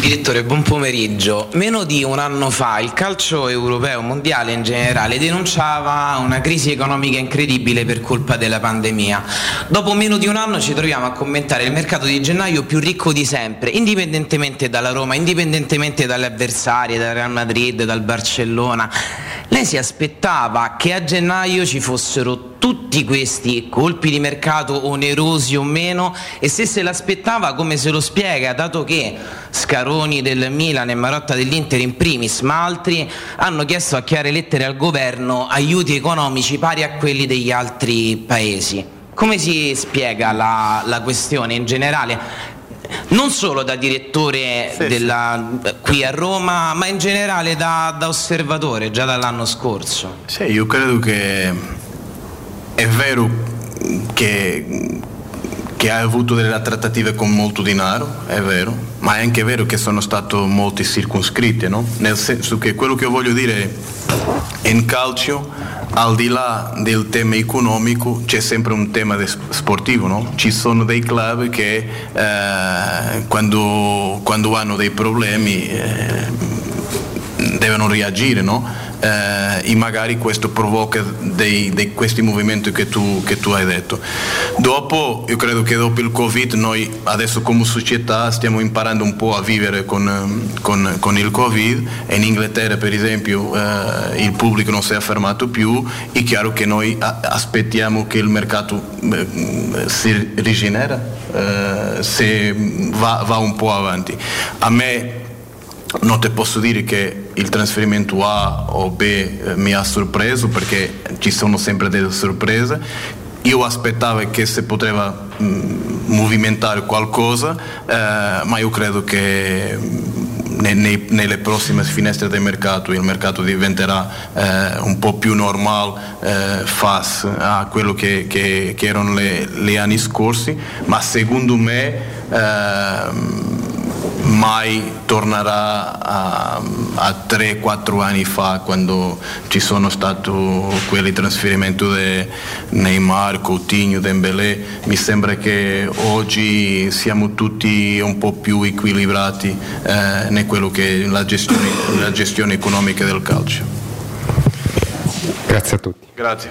Direttore, buon pomeriggio. Meno di un anno fa il calcio europeo, mondiale in generale, denunciava una crisi economica incredibile per colpa della pandemia. Dopo meno di un anno ci troviamo a commentare il mercato di gennaio più ricco di sempre, indipendentemente dalla Roma, indipendentemente dalle avversarie, dal Real Madrid, dal Barcellona. Lei si aspettava che a gennaio ci fossero tutti questi colpi di mercato onerosi o meno e se se l'aspettava come se lo spiega, dato che Scaroni del Milan e Marotta dell'Inter in primis, ma altri hanno chiesto a chiare lettere al governo aiuti economici pari a quelli degli altri paesi. Come si spiega la, la questione in generale? non solo da direttore sì, della, sì. qui a Roma, ma in generale da, da, osservatore già dall'anno scorso. Sì, io credo che è vero che, che hai avuto delle trattative con molto denaro, è vero, ma è anche vero che sono state molto circoscritte, no? nel senso che quello che voglio dire è in calcio, al di là del tema economico, c'è sempre un tema sportivo, no? ci sono dei club che eh, quando, quando, hanno dei problemi eh, devono reagire. No? Eh, e magari questo provoca dei, dei, questi movimenti che tu, che tu hai detto. Dopo, io credo che dopo il Covid noi adesso come società stiamo imparando un po' a vivere con, con, con il Covid in Inghilterra per esempio eh, il pubblico non si è fermato più, è chiaro che noi aspettiamo che il mercato eh, si rigenera, eh, se va, va un po' avanti. A me non ti posso dire che il trasferimento A o B eh, mi ha sorpreso perché ci sono sempre delle sorprese. Io aspettavo che si poteva mh, movimentare qualcosa, eh, ma io credo che ne, nei, nelle prossime finestre del mercato il mercato diventerà eh, un po' più normale eh, face a quello che, che, che erano gli anni scorsi, ma secondo me ehm, mai tornerà a, a 3-4 anni fa quando ci sono stati quelli trasferimenti di Neymar, Coutinho, Dembélé. Mi sembra che oggi siamo tutti un po' più equilibrati eh, in quello che è la gestione, la gestione economica del calcio. Grazie a tutti. Grazie.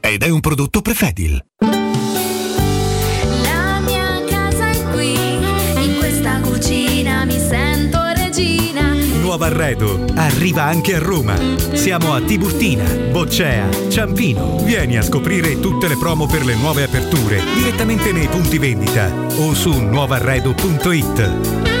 ed è un prodotto Prefedil. La mia casa è qui, in questa cucina mi sento regina. Nuovo arredo arriva anche a Roma. Siamo a Tiburtina, Boccea, Ciampino. Vieni a scoprire tutte le promo per le nuove aperture direttamente nei punti vendita o su nuovarredo.it.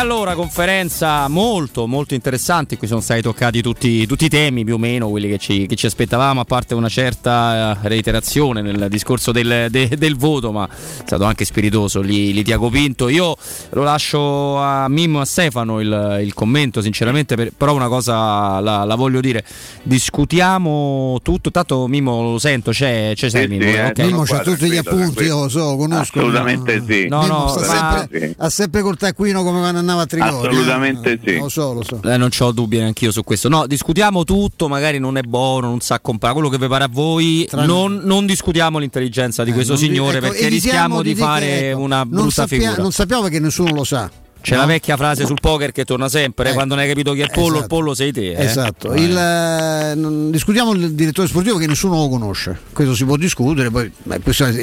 allora conferenza molto molto interessante, qui sono stati toccati tutti, tutti i temi più o meno, quelli che ci, che ci, aspettavamo, a parte una certa eh, reiterazione nel discorso del, de, del voto, ma è stato anche spiritoso lì, lì Tiago Pinto. Io lo lascio a Mimmo e a Stefano il, il commento, sinceramente, per, però una cosa la, la, voglio dire, discutiamo tutto, tanto Mimmo lo sento, c'è, c'è sei sì, Mimmo. Sì, eh, okay. Mimmo c'ha tutti gli appunti, io lo so, conosco. Assolutamente sì. No, no, sta ma... sempre, ha sempre col taccuino come quando andava a Trigoria. Assolutamente sì. Lo so, lo so. Eh, non ho dubbi neanche io su questo. No, discutiamo tutto, magari non è buono, non sa comprare quello che vi pare a voi. Non, non discutiamo l'intelligenza di Eh, questo non di- signore ecco, perché rischiamo di dire fare che, ecco, una non brutta sappia- figura. Non sappiamo perché nessuno lo sa. C'è la vecchia frase sul poker che torna sempre, quando non hai capito chi è il pollo, il esatto. pollo sei te. eh. Esatto, Eh. Il, eh, non- discutiamo il direttore sportivo che nessuno lo conosce, questo si può discutere, poi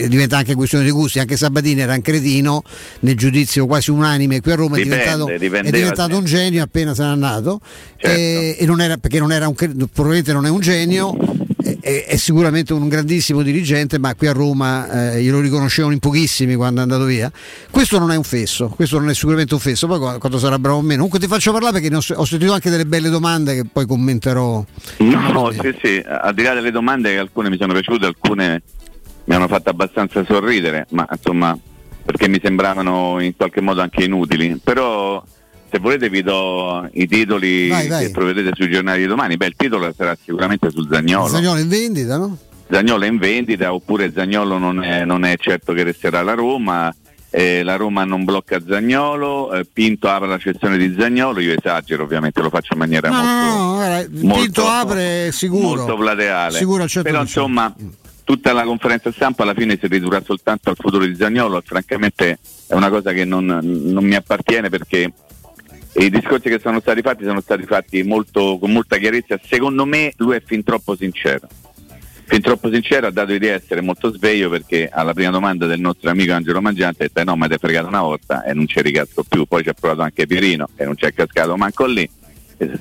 diventa anche questione di gusti, anche Sabatini era un cretino nel giudizio quasi unanime qui a Roma, è Dipende, diventato, è diventato un genio appena se n'è andato e, e non era, perché non era un, probabilmente non è un genio. È- È, sicuramente un grandissimo dirigente, ma qui a Roma eh, glielo riconoscevano in pochissimi quando è andato via. Questo non è un fesso, questo non è sicuramente un fesso, poi qua- quando sarà bravo o meno. Comunque ti faccio parlare perché ho, ho sentito anche delle belle domande che poi commenterò. No, sì, sì, al di là delle domande che alcune mi sono piaciute, alcune mi hanno fatto abbastanza sorridere, ma insomma, perché mi sembravano in qualche modo anche inutili. Però se volete vi do i titoli Vai, vai. che troverete sui giornali di domani. Beh, il titolo sarà sicuramente sul Zagnolo. Zagnolo in vendita, no? Zagnolo è in vendita oppure Zagnolo non è, non è certo che resterà alla Roma. eh, la Roma non blocca Zagnolo, eh, Pinto apre la cessione di Zagnolo, io esagero ovviamente, lo faccio in maniera No, molto, no, no, guarda, molto- Pinto apre sicuro. molto plateale. Sicuro 100%. Però insomma tutta la conferenza stampa alla fine si ridurrà soltanto al futuro di Zagnolo francamente è una cosa che non, non mi appartiene perché i discorsi che sono stati fatti sono stati fatti molto- con molta chiarezza. Secondo me lui è fin troppo sincero. Fin troppo sincero ha dato di essere molto sveglio perché alla prima domanda del nostro amico Angelo Mangiante ha detto "Eh no ma ti è fregato una volta e non ci ricasco più. Poi ci ha provato anche Pierino e non ci è cascato manco lì.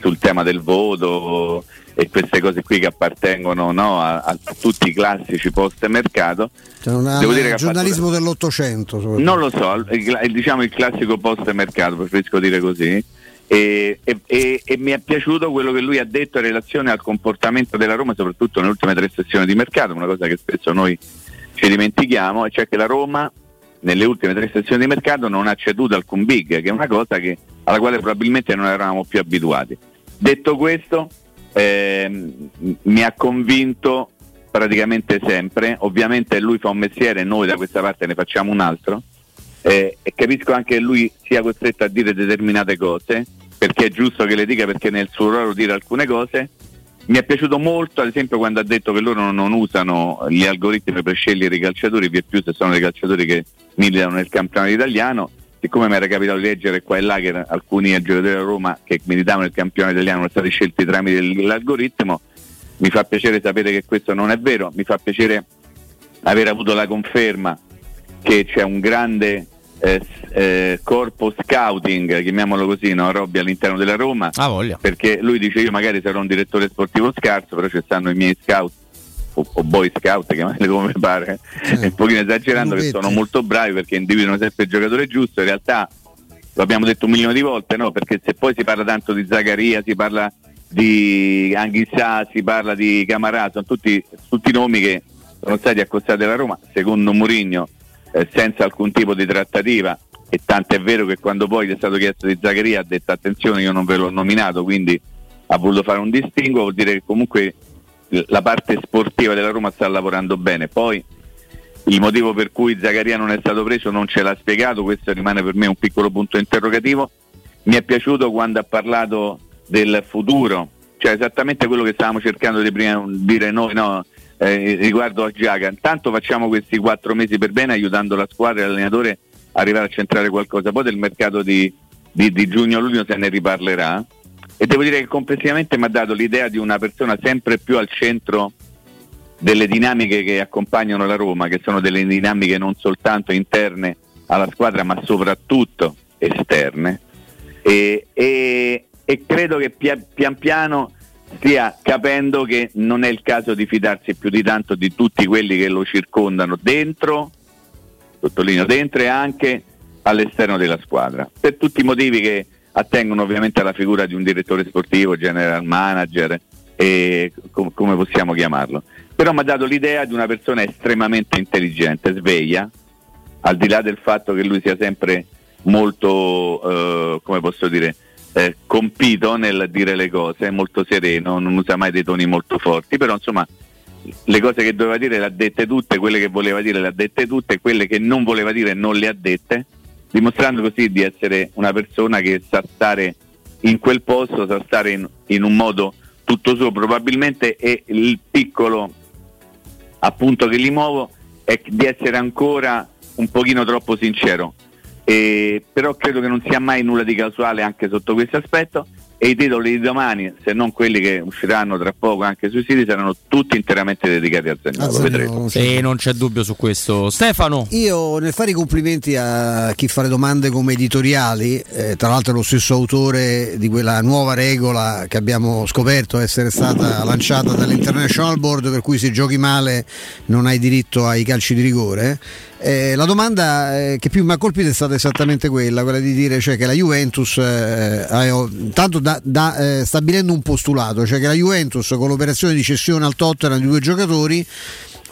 Sul tema del voto e queste cose qui che appartengono no, a, a tutti i classici post mercato. Cioè, una- Devo dire che giornalismo dell'Ottocento. non lo so, il- diciamo il classico post mercato, preferisco dire così. E, e- e- e mi è piaciuto quello che lui ha detto in relazione al comportamento della Roma, soprattutto nelle ultime tre sessioni di mercato, una cosa che spesso noi ci dimentichiamo, e cioè che la Roma nelle ultime tre sessioni di mercato non ha ceduto alcun big, che è una cosa che- alla quale probabilmente non eravamo più abituati. Detto questo, ehm, mi ha convinto praticamente sempre, ovviamente lui fa un mestiere e noi da questa parte ne facciamo un altro, eh, e capisco anche che lui sia costretto a dire determinate cose, perché è giusto che le dica, perché nel suo ruolo dire alcune cose. Mi è piaciuto molto, ad esempio, quando ha detto che loro non usano gli algoritmi per scegliere i calciatori, più se sono dei calciatori che militano nel campionato italiano. Siccome mi era capitato di leggere qua e là che alcuni giocatori della Roma che militavano nel campionato italiano sono stati scelti tramite l'algoritmo, mi fa piacere sapere che questo non è vero, mi fa piacere aver avuto la conferma che c'è un grande eh, eh, corpo scouting, chiamiamolo così, no? Robby all'interno della Roma, perché lui dice io magari sarò un direttore sportivo scarso, però ci stanno i miei scout o, o boy scout, chiamateli come pare, un pochino esagerando, che sono molto bravi perché individuano sempre il giocatore giusto, in realtà lo abbiamo detto un milione di volte, no? perché se poi si parla tanto di Zaccaria, si parla di Anghissà, si parla di Camarà, sono tutti, tutti nomi che sono stati accostati alla Roma, secondo Mourinho, eh, senza alcun tipo di trattativa. E tanto è vero che quando poi gli è stato chiesto di Zaccaria ha detto attenzione io non ve l'ho nominato, quindi ha voluto fare un distinguo, vuol dire che comunque la parte sportiva della Roma sta lavorando bene. Poi il motivo per cui Zaccaria non è stato preso non ce l'ha spiegato, questo rimane per me un piccolo punto interrogativo. Mi è piaciuto quando ha parlato del futuro, cioè esattamente quello che stavamo cercando di prima dire noi no, eh, riguardo a Giaga. Intanto facciamo questi quattro mesi per bene aiutando la squadra e l'allenatore a arrivare a centrare qualcosa, poi del mercato di, di- di giugno-luglio se ne riparlerà. E devo dire che complessivamente mi ha dato l'idea di una persona sempre più al centro delle dinamiche che accompagnano la Roma, che sono delle dinamiche non soltanto interne alla squadra, ma soprattutto esterne. E, e- e credo che pia- pian piano stia capendo che non è il caso di fidarsi più di tanto di tutti quelli che lo circondano dentro, sottolineo dentro e anche all'esterno della squadra, per tutti i motivi che attengono ovviamente alla figura di un direttore sportivo, general manager, e com- come possiamo chiamarlo. Però mi ha dato l'idea di una persona estremamente intelligente, sveglia, al di là del fatto che lui sia sempre molto, eh, come posso dire, eh, compito nel dire le cose, molto sereno, non usa mai dei toni molto forti, però insomma le cose che doveva dire le ha dette tutte, quelle che voleva dire le ha dette tutte, quelle che non voleva dire non le ha dette, dimostrando così di essere una persona che sa stare in quel posto, sa stare in, in un modo tutto suo, probabilmente è il piccolo appunto che li muovo è di essere ancora un pochino troppo sincero. E, però credo che non sia mai nulla di casuale anche sotto questo aspetto e i titoli di domani, se non quelli che usciranno tra poco anche sui siti, saranno tutti interamente dedicati a Zagnolo. vedremo. Sì, non c'è dubbio su questo. Stefano. Io nel fare i complimenti a chi fa le domande come editoriali, eh, tra l'altro è lo stesso autore di quella nuova regola che abbiamo scoperto essere stata lanciata dall'International Board per cui se giochi male non hai diritto ai calci di rigore. Eh, la domanda eh, che più mi ha colpito è stata esattamente quella, quella di dire cioè, che la Juventus, eh, tanto da, da, eh, stabilendo un postulato, cioè che la Juventus con l'operazione di cessione al Tottenham di due giocatori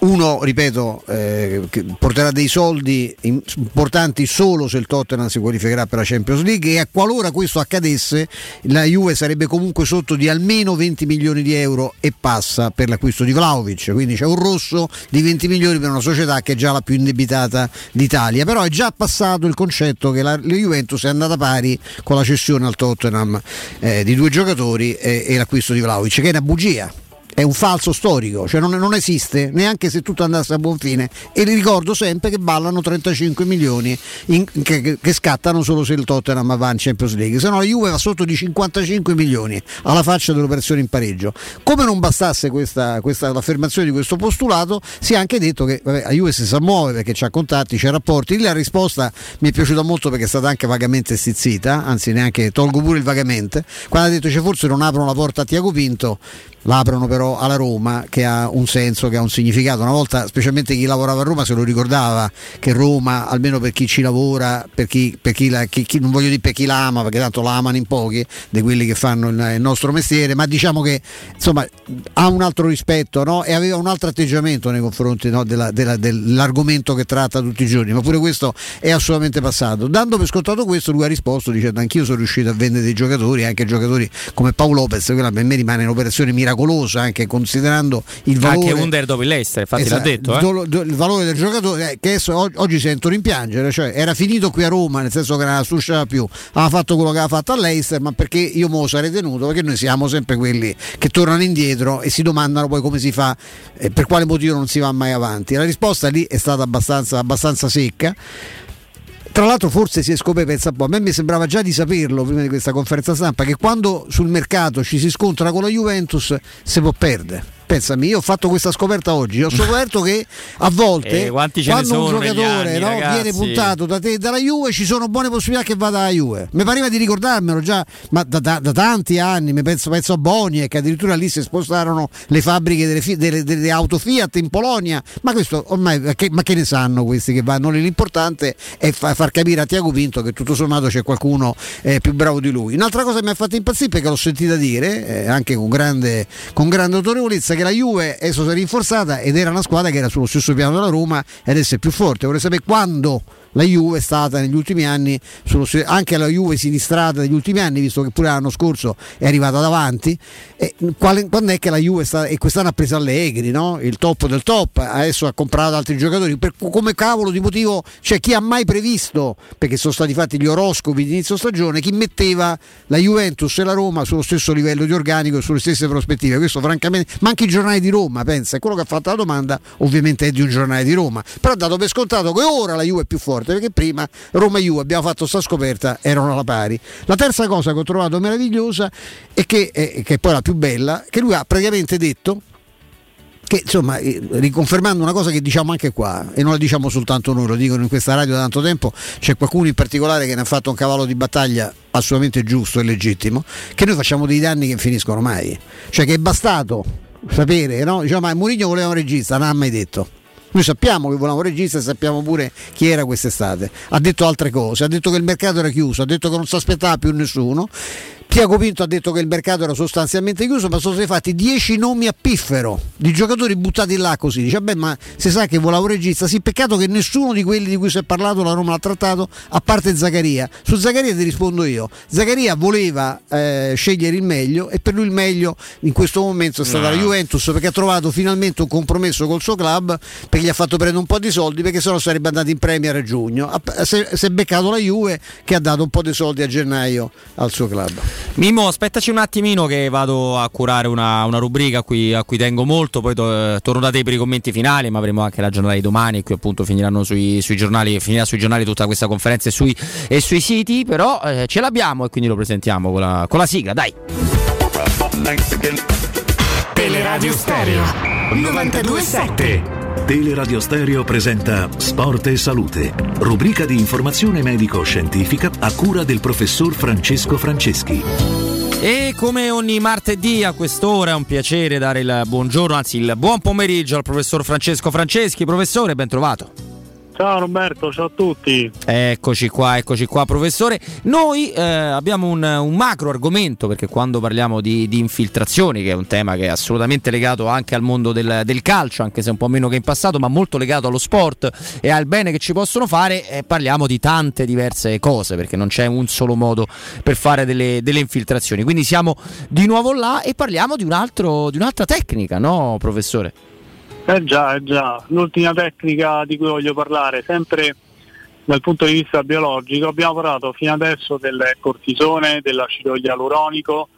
uno, ripeto, eh, porterà dei soldi importanti solo se il Tottenham si qualificherà per la Champions League e qualora questo accadesse la Juve sarebbe comunque sotto di almeno 20 milioni di euro e passa per l'acquisto di Vlaovic, quindi c'è un rosso di 20 milioni per una società che è già la più indebitata d'Italia, però è già passato il concetto che la, la Juventus è andata pari con la cessione al Tottenham eh, di due giocatori e, e l'acquisto di Vlaovic, che è una bugia è un falso storico, cioè non, non, esiste neanche se tutto andasse a buon fine. E ricordo sempre che ballano 35 milioni in, che, che, scattano solo se il Tottenham va in Champions League, se no la Juve va sotto di 55 milioni alla faccia dell'operazione in pareggio. Come non bastasse questa, questa, l'affermazione di questo postulato, si è anche detto che vabbè, la Juve si sa muovere perché ha contatti, c'ha rapporti. La risposta mi è piaciuta molto perché è stata anche vagamente stizzita, anzi neanche tolgo pure il vagamente, quando ha detto cioè, forse non aprono la porta a Tiago Pinto l'aprono però alla Roma che ha un senso, che ha un significato. Una volta, specialmente chi lavorava a Roma, se lo ricordava che Roma, almeno per chi ci lavora, per chi, per chi, la, chi, non voglio dire per chi la ama, perché tanto la amano in pochi, di quelli che fanno il, nostro mestiere, ma diciamo che insomma ha un altro rispetto no? e aveva un altro atteggiamento nei confronti no? della, della, dell'argomento che tratta tutti i giorni, ma pure questo è assolutamente passato. Dando per scontato questo, lui ha risposto dicendo anch'io sono riuscito a vendere dei giocatori, anche giocatori come Paolo Lopez, quella per me rimane un'operazione miracolosa miracolosa anche considerando il valore anche Under dopo il Leicester infatti esatto, l'ha detto eh? il valore del giocatore eh, che adesso, oggi sento rimpiangere cioè era finito qui a Roma nel senso che non la suscitava più. Aveva fatto quello che aveva fatto a Leicester ma perché io me lo sarei tenuto perché noi siamo sempre quelli che tornano indietro e si domandano poi come si fa eh, per quale motivo non si va mai avanti. La risposta lì è stata abbastanza, abbastanza secca tra l'altro forse si è scoperto, pensa un po', a me mi sembrava già di saperlo prima di questa conferenza stampa, che quando sul mercato ci si scontra con la Juventus si può perdere pensami, io ho fatto questa scoperta oggi, ho scoperto che a volte eh, quando un giocatore anni, no, viene puntato da te dalla Juve ci sono buone possibilità che vada alla Juve. Mi pareva di ricordarmelo già, ma da, da, da tanti anni, penso, penso a Boni che addirittura lì si spostarono le fabbriche delle, delle, delle auto Fiat in Polonia, ma questo ormai che, ma che ne sanno questi che vanno lì? L'importante è fa, far capire a Tiago Pinto che tutto sommato c'è qualcuno eh, più bravo di lui. Un'altra cosa che mi ha fatto impazzire perché l'ho sentita dire, eh, anche con grande, con grande autorevolezza, che la Juve è stata rinforzata ed era una squadra che era sullo stesso piano della Roma ed è più forte. Vorrei sapere quando la Juve è stata negli ultimi anni, anche la Juve sinistrata negli ultimi anni, visto che pure l'anno scorso è arrivata davanti, e quando è che la Juve sta, e quest'anno ha preso Allegri, no? il top del top, adesso ha comprato altri giocatori, per, come cavolo di motivo, cioè chi ha mai previsto, perché sono stati fatti gli oroscopi di inizio stagione, chi metteva la Juventus e la Roma sullo stesso livello di organico e sulle stesse prospettive, questo francamente, ma anche i giornali di Roma, pensa, quello che ha fatto la domanda ovviamente è di un giornale di Roma, però ha dato per scontato che ora la Juve è più forte forte perché prima Roma e Juve abbiamo fatto sta scoperta erano alla pari la terza cosa che ho trovato meravigliosa e che, è, che è poi la più bella che lui ha praticamente detto che insomma, eh, riconfermando una cosa che diciamo anche qua, e non la diciamo soltanto noi, lo dicono in questa radio da tanto tempo, c'è qualcuno in particolare che ne ha fatto un cavallo di battaglia assolutamente giusto e legittimo, che noi facciamo dei danni che finiscono mai. Cioè che è bastato sapere, no? Diciamo, ma Mourinho voleva un regista, non ha mai detto. Noi sappiamo che voleva un regista e sappiamo pure chi era quest'estate. Ha detto altre cose, ha detto che il mercato era chiuso, ha detto che non si aspettava più nessuno Tiago Pinto ha detto che il mercato era sostanzialmente chiuso, ma sono stati fatti 10 nomi a piffero di giocatori buttati là così. Dice, beh, ma si sa che voleva un regista. Sì, peccato che nessuno di quelli di cui si è parlato la Roma l'ha trattato, a parte Zaccaria. Su Zaccaria ti rispondo io. Zaccaria voleva eh, scegliere il meglio e per lui il meglio in questo momento è stata no. la Juventus perché ha trovato finalmente un compromesso col suo club perché gli ha fatto prendere un po' di soldi perché sennò sarebbe andato in Premier a giugno. Si è beccato la Juve che ha dato un po' di soldi a gennaio al suo club. Mimmo, aspettaci un attimino che vado a curare una, una rubrica a cui, a cui, tengo molto, poi to, torno da te per i commenti finali, ma avremo anche la giornata di domani, qui appunto finiranno sui, sui giornali, finirà sui giornali tutta questa conferenza e sui, e sui siti, però eh, ce l'abbiamo e quindi lo presentiamo con la, con la sigla, dai. Teleradio Stereo 927 Teleradio Stereo presenta Sport e Salute, rubrica di informazione medico-scientifica a cura del professor Francesco Franceschi. E come ogni martedì a quest'ora è un piacere dare il buongiorno, anzi il buon pomeriggio al professor Francesco Franceschi. Professore, ben trovato. Ciao Roberto, ciao a tutti. Eccoci qua, eccoci qua professore. Noi eh, abbiamo un, un, macro argomento perché quando parliamo di, di, infiltrazioni, che è un tema che è assolutamente legato anche al mondo del, del, calcio, anche se un po' meno che in passato, ma molto legato allo sport e al bene che ci possono fare, eh, parliamo di tante diverse cose perché non c'è un solo modo per fare delle, delle infiltrazioni. Quindi siamo di nuovo là e parliamo di, un altro, di un'altra tecnica, no professore? Eh già, eh già, l'ultima tecnica di cui voglio parlare, sempre dal punto di vista biologico, abbiamo parlato fino adesso del cortisone, dell'acido ialuronico,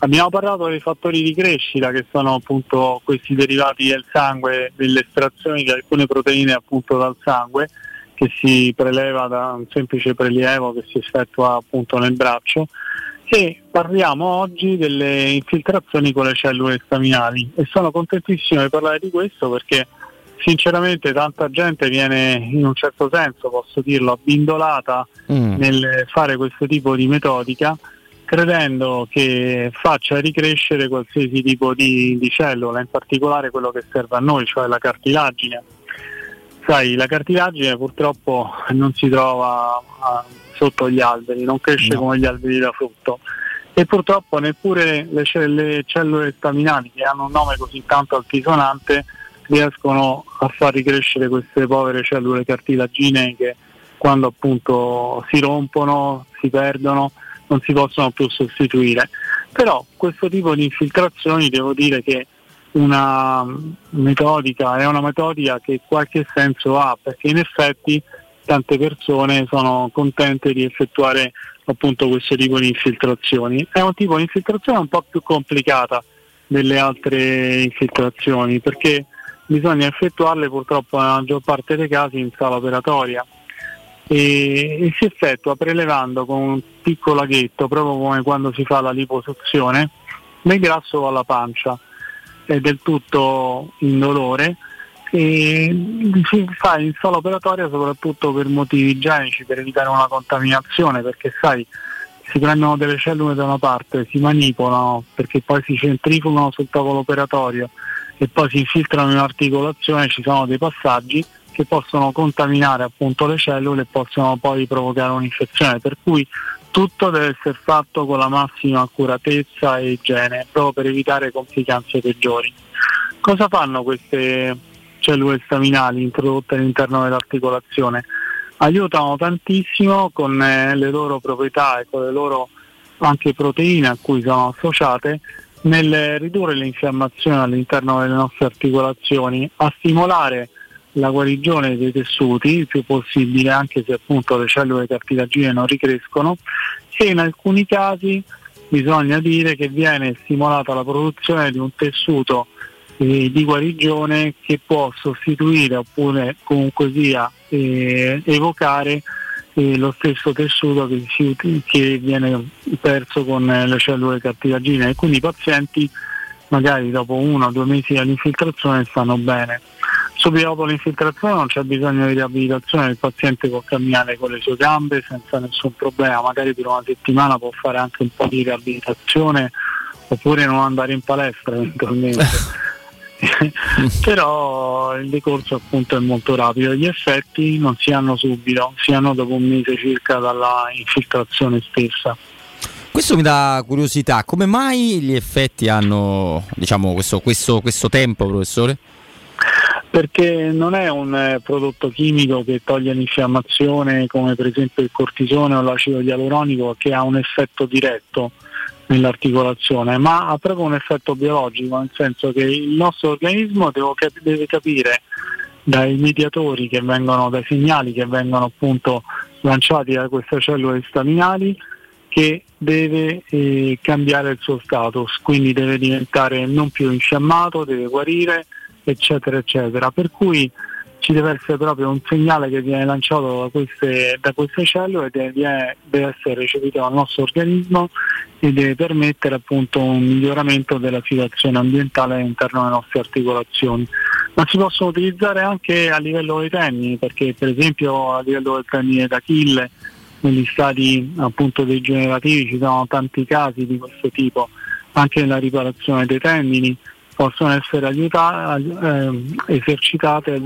abbiamo parlato dei fattori di crescita che sono appunto questi derivati del sangue, delle estrazioni di alcune proteine appunto dal sangue che si preleva da un semplice prelievo che si effettua appunto nel braccio. E parliamo oggi delle infiltrazioni con le cellule staminali e sono contentissimo di parlare di questo perché sinceramente tanta gente viene in un certo senso, posso dirlo, abbindolata mm. nel fare questo tipo di metodica credendo che faccia ricrescere qualsiasi tipo di, di cellula, in particolare quello che serve a noi, cioè la cartilagine. Sai, la cartilagine purtroppo non si trova a, sotto gli alberi, non cresce no. come gli alberi da frutto e purtroppo neppure le, le cellule staminali che hanno un nome così tanto altisonante riescono a far ricrescere queste povere cellule cartilaginee che quando appunto si rompono, si perdono, non si possono più sostituire. Però questo tipo di infiltrazioni devo dire che una metodica è una metodica che qualche senso ha perché in effetti tante persone sono contente di effettuare appunto questo tipo di infiltrazioni. È un tipo di infiltrazione un po' più complicata delle altre infiltrazioni perché bisogna effettuarle purtroppo nella maggior parte dei casi in sala operatoria e, e si effettua prelevando con un piccolo laghetto, proprio come quando si fa la liposuzione, del grasso alla pancia. È del tutto indolore si fa in sala operatoria soprattutto per motivi igienici, per evitare una contaminazione, perché sai, si prendono delle cellule da una parte, si manipolano perché poi si centrifugano sul tavolo operatorio e poi si infiltrano in articolazione, ci sono dei passaggi che possono contaminare appunto le cellule e possono poi provocare un'infezione, per cui tutto deve essere fatto con la massima accuratezza e igiene, proprio per evitare complicanze peggiori. Cosa fanno queste cellule staminali introdotte all'interno dell'articolazione. Aiutano tantissimo con eh, le loro proprietà e con le loro anche proteine a cui sono associate nel ridurre l'infiammazione all'interno delle nostre articolazioni, a stimolare la guarigione dei tessuti il più possibile, anche se appunto le cellule cartilaginee non ricrescono, e in alcuni casi bisogna dire che viene stimolata la produzione di un tessuto eh, di guarigione che può sostituire oppure comunque sia eh, evocare eh, lo stesso tessuto che, si, che, viene perso con le cellule cartilaginee e quindi i pazienti magari dopo uno o due mesi dall'infiltrazione stanno bene. Subito dopo l'infiltrazione non c'è bisogno di riabilitazione, il paziente può camminare con le sue gambe senza nessun problema, magari per una settimana può fare anche un po' di riabilitazione oppure non andare in palestra eventualmente. però il decorso appunto è molto rapido, gli effetti non si hanno subito, si hanno dopo un mese circa dalla infiltrazione stessa. Questo mi dà curiosità, come mai gli effetti hanno diciamo, questo, questo, questo tempo, professore? Perché non è un eh, prodotto chimico che toglie l'infiammazione come per esempio il cortisone o l'acido ialuronico che ha un effetto diretto nell'articolazione, ma ha proprio un effetto biologico, nel senso che il nostro organismo deve capire dai mediatori che vengono, dai segnali che vengono appunto lanciati da queste cellule staminali che deve eh, cambiare il suo status, quindi deve diventare non più infiammato, deve guarire, eccetera, eccetera. Per cui ci deve essere proprio un segnale che viene lanciato da queste, da queste cellule e deve, deve, essere recepito dal nostro organismo e deve permettere appunto un miglioramento della situazione ambientale all'interno delle nostre articolazioni. Ma si possono utilizzare anche a livello dei tenni, perché per esempio a livello del tendine d'Achille, negli stati appunto degenerativi ci sono tanti casi di questo tipo, anche nella riparazione dei tendini possono essere aiutate, eh, esercitate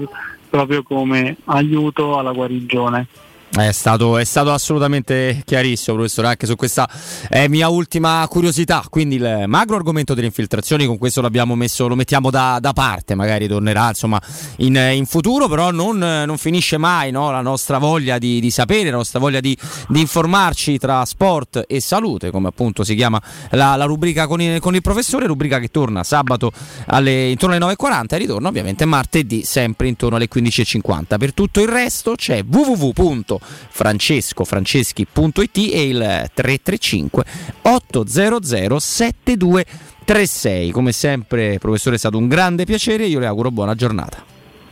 proprio come aiuto alla guarigione. È stato, è stato, assolutamente chiarissimo, professore, anche su questa è mia ultima curiosità. Quindi il macro argomento delle infiltrazioni, con questo messo, lo mettiamo da, da parte, magari tornerà insomma, in, in futuro, però non, non finisce mai no? la nostra voglia di, di, sapere, la nostra voglia di, di, informarci tra sport e salute, come appunto si chiama la, la rubrica con il, con il, professore, rubrica che torna sabato alle, intorno alle 9.40 e ritorna ovviamente martedì sempre intorno alle 15.50. Per tutto il resto c'è www francescofranceschi.it e il 335 800 7236. Come sempre, professore, è stato un grande piacere. Io le auguro buona giornata.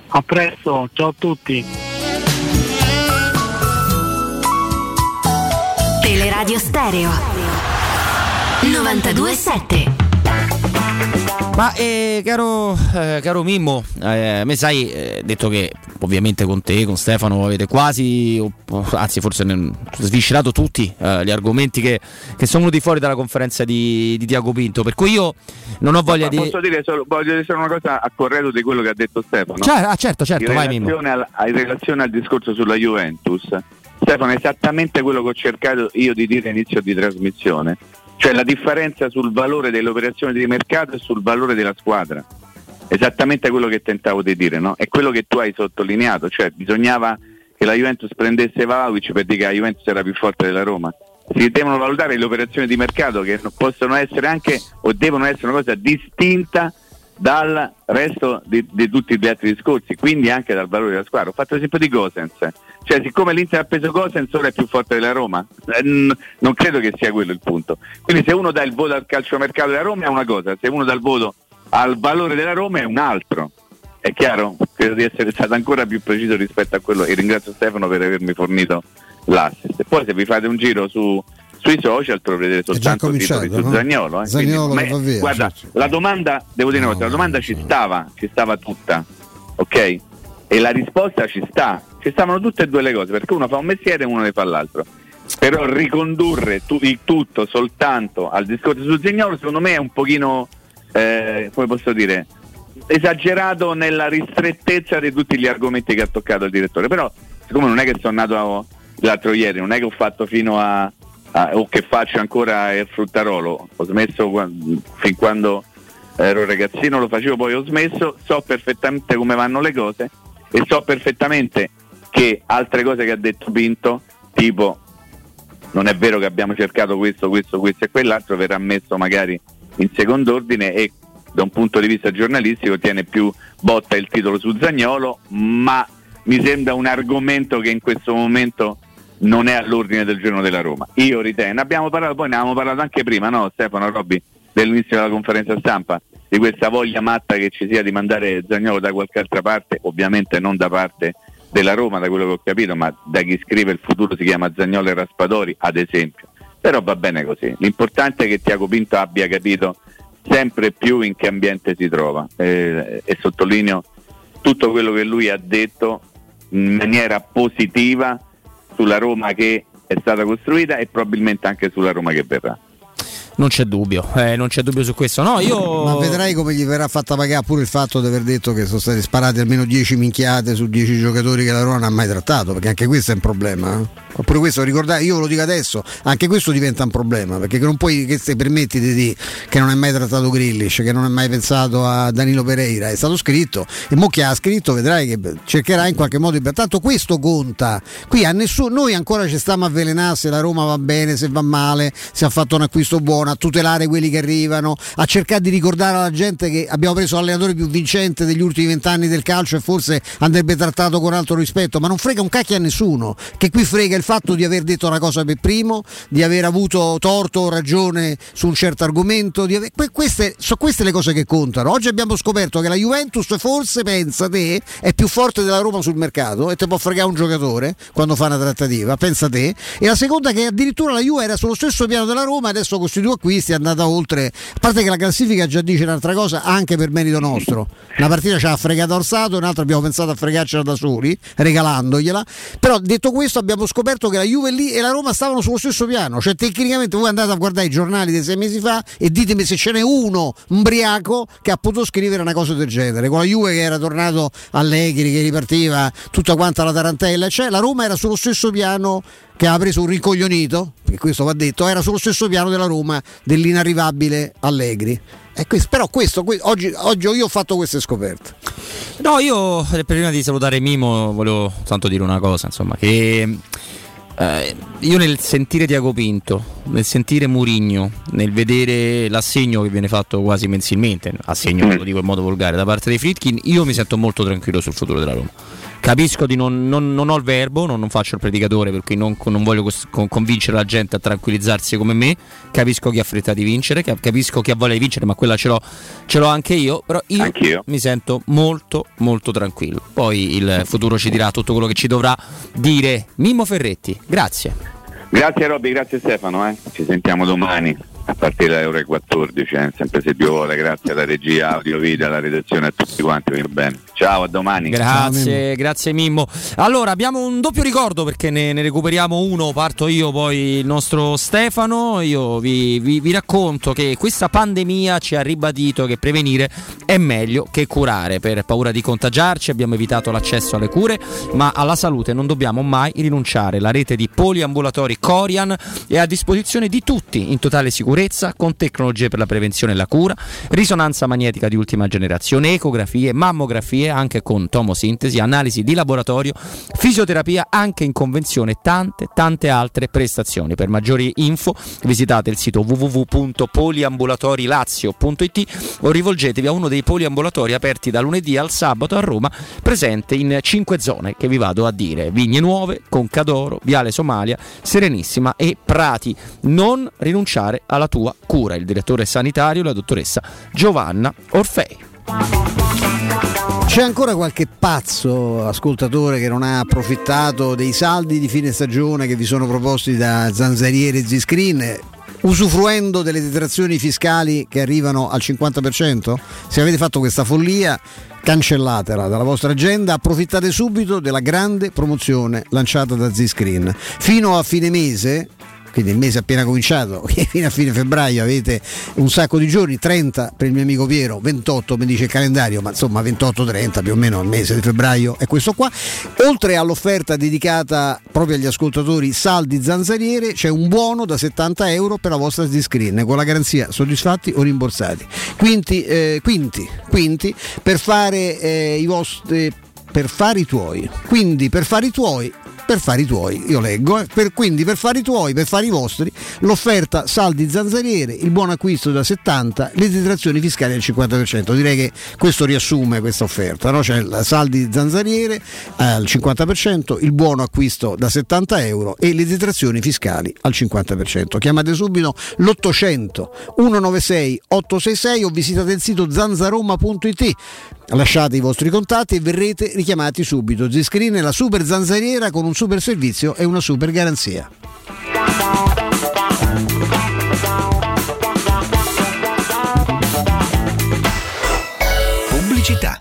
A presto, ciao a tutti. Teleradio Stereo 927 ma eh, caro, eh, caro, Mimmo, eh, me sai, eh, detto che ovviamente con te, con Stefano avete quasi, anzi forse sviscerato tutti eh, gli argomenti che, che, sono venuti fuori dalla conferenza di, di Tiago Pinto, per cui io non ho voglia ma di... Posso dire solo, voglio dire solo una cosa a corredo di quello che ha detto Stefano? Cioè, ah, certo, certo, in vai Mimmo. Al, in relazione al discorso sulla Juventus, Stefano è esattamente quello che ho cercato io di dire all'inizio di trasmissione cioè la differenza sul valore delle operazioni di mercato e sul valore della squadra. Esattamente quello che tentavo di dire, no? È quello che tu hai sottolineato, cioè bisognava che la Juventus prendesse Vlaovic per dire che la Juventus era più forte della Roma. Si devono valutare le operazioni di mercato che possono essere anche o devono essere una cosa distinta dal resto di, di, tutti gli altri discorsi, quindi anche dal valore della squadra. Ho fatto l'esempio di Gosens, cioè siccome l'Inter ha preso Gosens ora è più forte della Roma, eh, non credo che sia quello il punto. Quindi se uno dà il voto al calciomercato della Roma è una cosa, se uno dà il voto al valore della Roma è un altro. È chiaro? Credo di essere stato ancora più preciso rispetto a quello e ringrazio Stefano per avermi fornito l'assist. Poi se vi fate un giro su sui social troverete soltanto titoli su no? Zagnolo. Eh? Zagnolo Quindi, via, guarda, certo. la domanda, devo dire no, una cosa, la domanda ci stava, ci stava tutta, ok? E la risposta ci sta, ci stavano tutte e due le cose, perché uno fa un mestiere e uno ne fa l'altro. Però ricondurre tu, il tutto soltanto al discorso su Zagnolo secondo me è un pochino, eh, come posso dire, esagerato nella ristrettezza di tutti gli argomenti che ha toccato il direttore. Però siccome non è che sono nato l'altro ieri, non è che ho fatto fino a ah, o che faccio ancora il fruttarolo, ho smesso fin quando ero ragazzino, lo facevo poi ho smesso, so perfettamente come vanno le cose e so perfettamente che altre cose che ha detto Pinto, tipo non è vero che abbiamo cercato questo, questo, questo e quell'altro, verrà messo magari in secondo ordine e da un punto di vista giornalistico tiene più botta il titolo su Zagnolo, ma mi sembra un argomento che in questo momento non è all'ordine del giorno della Roma. Io ritengo, abbiamo parlato, poi ne avevamo parlato anche prima, no Stefano Robbi, dell'inizio della conferenza stampa, di questa voglia matta che ci sia di mandare Zagnolo da qualche altra parte, ovviamente non da parte della Roma, da quello che ho capito, ma da chi scrive il futuro si chiama Zagnolo e Raspadori, ad esempio. Però va bene così. L'importante è che Tiago Pinto abbia capito sempre più in che ambiente si trova eh, e sottolineo tutto quello che lui ha detto in maniera positiva sulla Roma che è stata costruita e probabilmente anche sulla Roma che verrà. Non c'è dubbio, eh, non c'è dubbio su questo. No, io... Ma vedrai come gli verrà fatta pagare pure il fatto di aver detto che sono state sparate almeno 10 minchiate su 10 giocatori che la Roma non ha mai trattato, perché anche questo è un problema. Eh? Oppure questo, ricordate, io ve lo dico adesso, anche questo diventa un problema, perché non puoi che se permetti di dire che non hai mai trattato Grillish, che non hai mai pensato a Danilo Pereira, è stato scritto e mo chi ha scritto vedrai che cercherà in qualche modo tanto questo conta. Qui a nessuno, noi ancora ci stiamo a avvelenare se la Roma va bene, se va male, se ha fatto un acquisto buono, a tutelare quelli che arrivano, a cercare di ricordare alla gente che abbiamo preso l'allenatore più vincente degli ultimi vent'anni del calcio e forse andrebbe trattato con altro rispetto, ma non frega un cacchio a nessuno, che qui frega il fatto di aver detto una cosa per primo, di aver avuto torto o ragione su un certo argomento. Aver... Queste, sono queste le cose che contano. Oggi abbiamo scoperto che la Juventus forse pensa te è più forte della Roma sul mercato e ti può fregare un giocatore quando fa una trattativa. Pensa te. E la seconda che addirittura la Juve era sullo stesso piano della Roma, adesso con acquisti è andata oltre. A parte che la classifica già dice un'altra cosa anche per merito nostro. Una partita ci ha fregato Orsato, un'altra abbiamo pensato a fregarcela da soli, regalandogliela. Però detto questo abbiamo scoperto che la Juve lì e la Roma stavano sullo stesso piano, cioè tecnicamente voi andate a guardare i giornali di sei mesi fa e ditemi se ce n'è uno umbriaco che ha potuto scrivere una cosa del genere, con la Juve che era tornato Allegri, che ripartiva tutta quanta la tarantella, cioè la Roma era sullo stesso piano che ha preso un ricoglionito, perché questo va detto, era sullo stesso piano della Roma dell'inarrivabile Allegri. Questo, però questo, oggi, oggi, io ho fatto queste scoperte. No, io prima di salutare Mimo volevo tanto dire una cosa, insomma, che eh, io nel sentire Tiago Pinto, nel sentire Murigno, nel vedere l'assegno che viene fatto quasi mensilmente, assegno lo dico in modo volgare, da parte dei Fritkin, io mi sento molto tranquillo sul futuro della Roma capisco di non, non, non ho il verbo, non, non, faccio il predicatore perché non, voglio cos- convincere la gente a tranquillizzarsi come me, capisco chi ha fretta di vincere, capisco chi ha voglia di vincere, ma quella ce l'ho, ce l'ho anche io, però io Anch'io. mi sento molto molto tranquillo. Poi il futuro ci dirà tutto quello che ci dovrà dire Mimmo Ferretti. Grazie. Grazie Robby, grazie Stefano, eh. ci sentiamo domani a partire dalle ore 14, eh, sempre se Dio vuole, grazie alla regia audio video, alla redazione a tutti quanti, bene. Ciao, a domani. Grazie, Ciao, grazie Mimmo. Allora, abbiamo un doppio ricordo perché ne, ne, recuperiamo uno, parto io, poi il nostro Stefano. Io vi, vi, vi, racconto che questa pandemia ci ha ribadito che prevenire è meglio che curare. Per paura di contagiarci abbiamo evitato l'accesso alle cure, ma alla salute non dobbiamo mai rinunciare. La rete di poliambulatori Corian è a disposizione di tutti in totale sicurezza sicurezza con tecnologie per la prevenzione e la cura, risonanza magnetica di ultima generazione, ecografie, mammografie anche con tomosintesi, analisi di laboratorio, fisioterapia anche in convenzione, tante tante altre prestazioni. Per maggiori info visitate il sito www.poliambulatorilazio.it o rivolgetevi a uno dei poliambulatori aperti da lunedì al sabato a Roma, presente in cinque zone che vi vado a dire: Vigne Nuove, Concadoro, Viale Somalia, Serenissima e Prati. Non rinunciare alla tua cura. Il direttore sanitario, la dottoressa Giovanna Orfei. C'è ancora qualche pazzo ascoltatore che non ha approfittato dei saldi di fine stagione che vi sono proposti da Zanzariere e Ziscreen? usufruendo delle detrazioni fiscali che arrivano al 50%? Se avete fatto questa follia, cancellatela dalla vostra agenda, approfittate subito della grande promozione lanciata da Zscreen. Fino a fine mese quindi il mese appena cominciato, fino a fine febbraio avete un sacco di giorni, 30 per il mio amico Piero, 28 mi dice il calendario, ma insomma 28-30 più o meno il mese di febbraio è questo qua. Oltre all'offerta dedicata proprio agli ascoltatori saldi zanzariere, c'è un buono da 70 euro per la vostra screen con la garanzia soddisfatti o rimborsati. Quinti, eh, quinti, quinti per fare eh, i vostri per fare i tuoi. Quindi per fare i tuoi per fare i tuoi, io leggo, eh. per, quindi per fare i tuoi, per fare i vostri, l'offerta saldi zanzariere, il buon acquisto da 70, le detrazioni fiscali al 50%. Direi che questo riassume questa offerta, no? cioè saldi zanzariere eh, al 50%, il buono acquisto da 70 euro e le detrazioni fiscali al 50%. Chiamate subito l'800 196 866 o visitate il sito zanzaroma.it Lasciate i vostri contatti e verrete richiamati subito. Ziscreen è la super zanzariera con un super servizio e una super garanzia. Pubblicità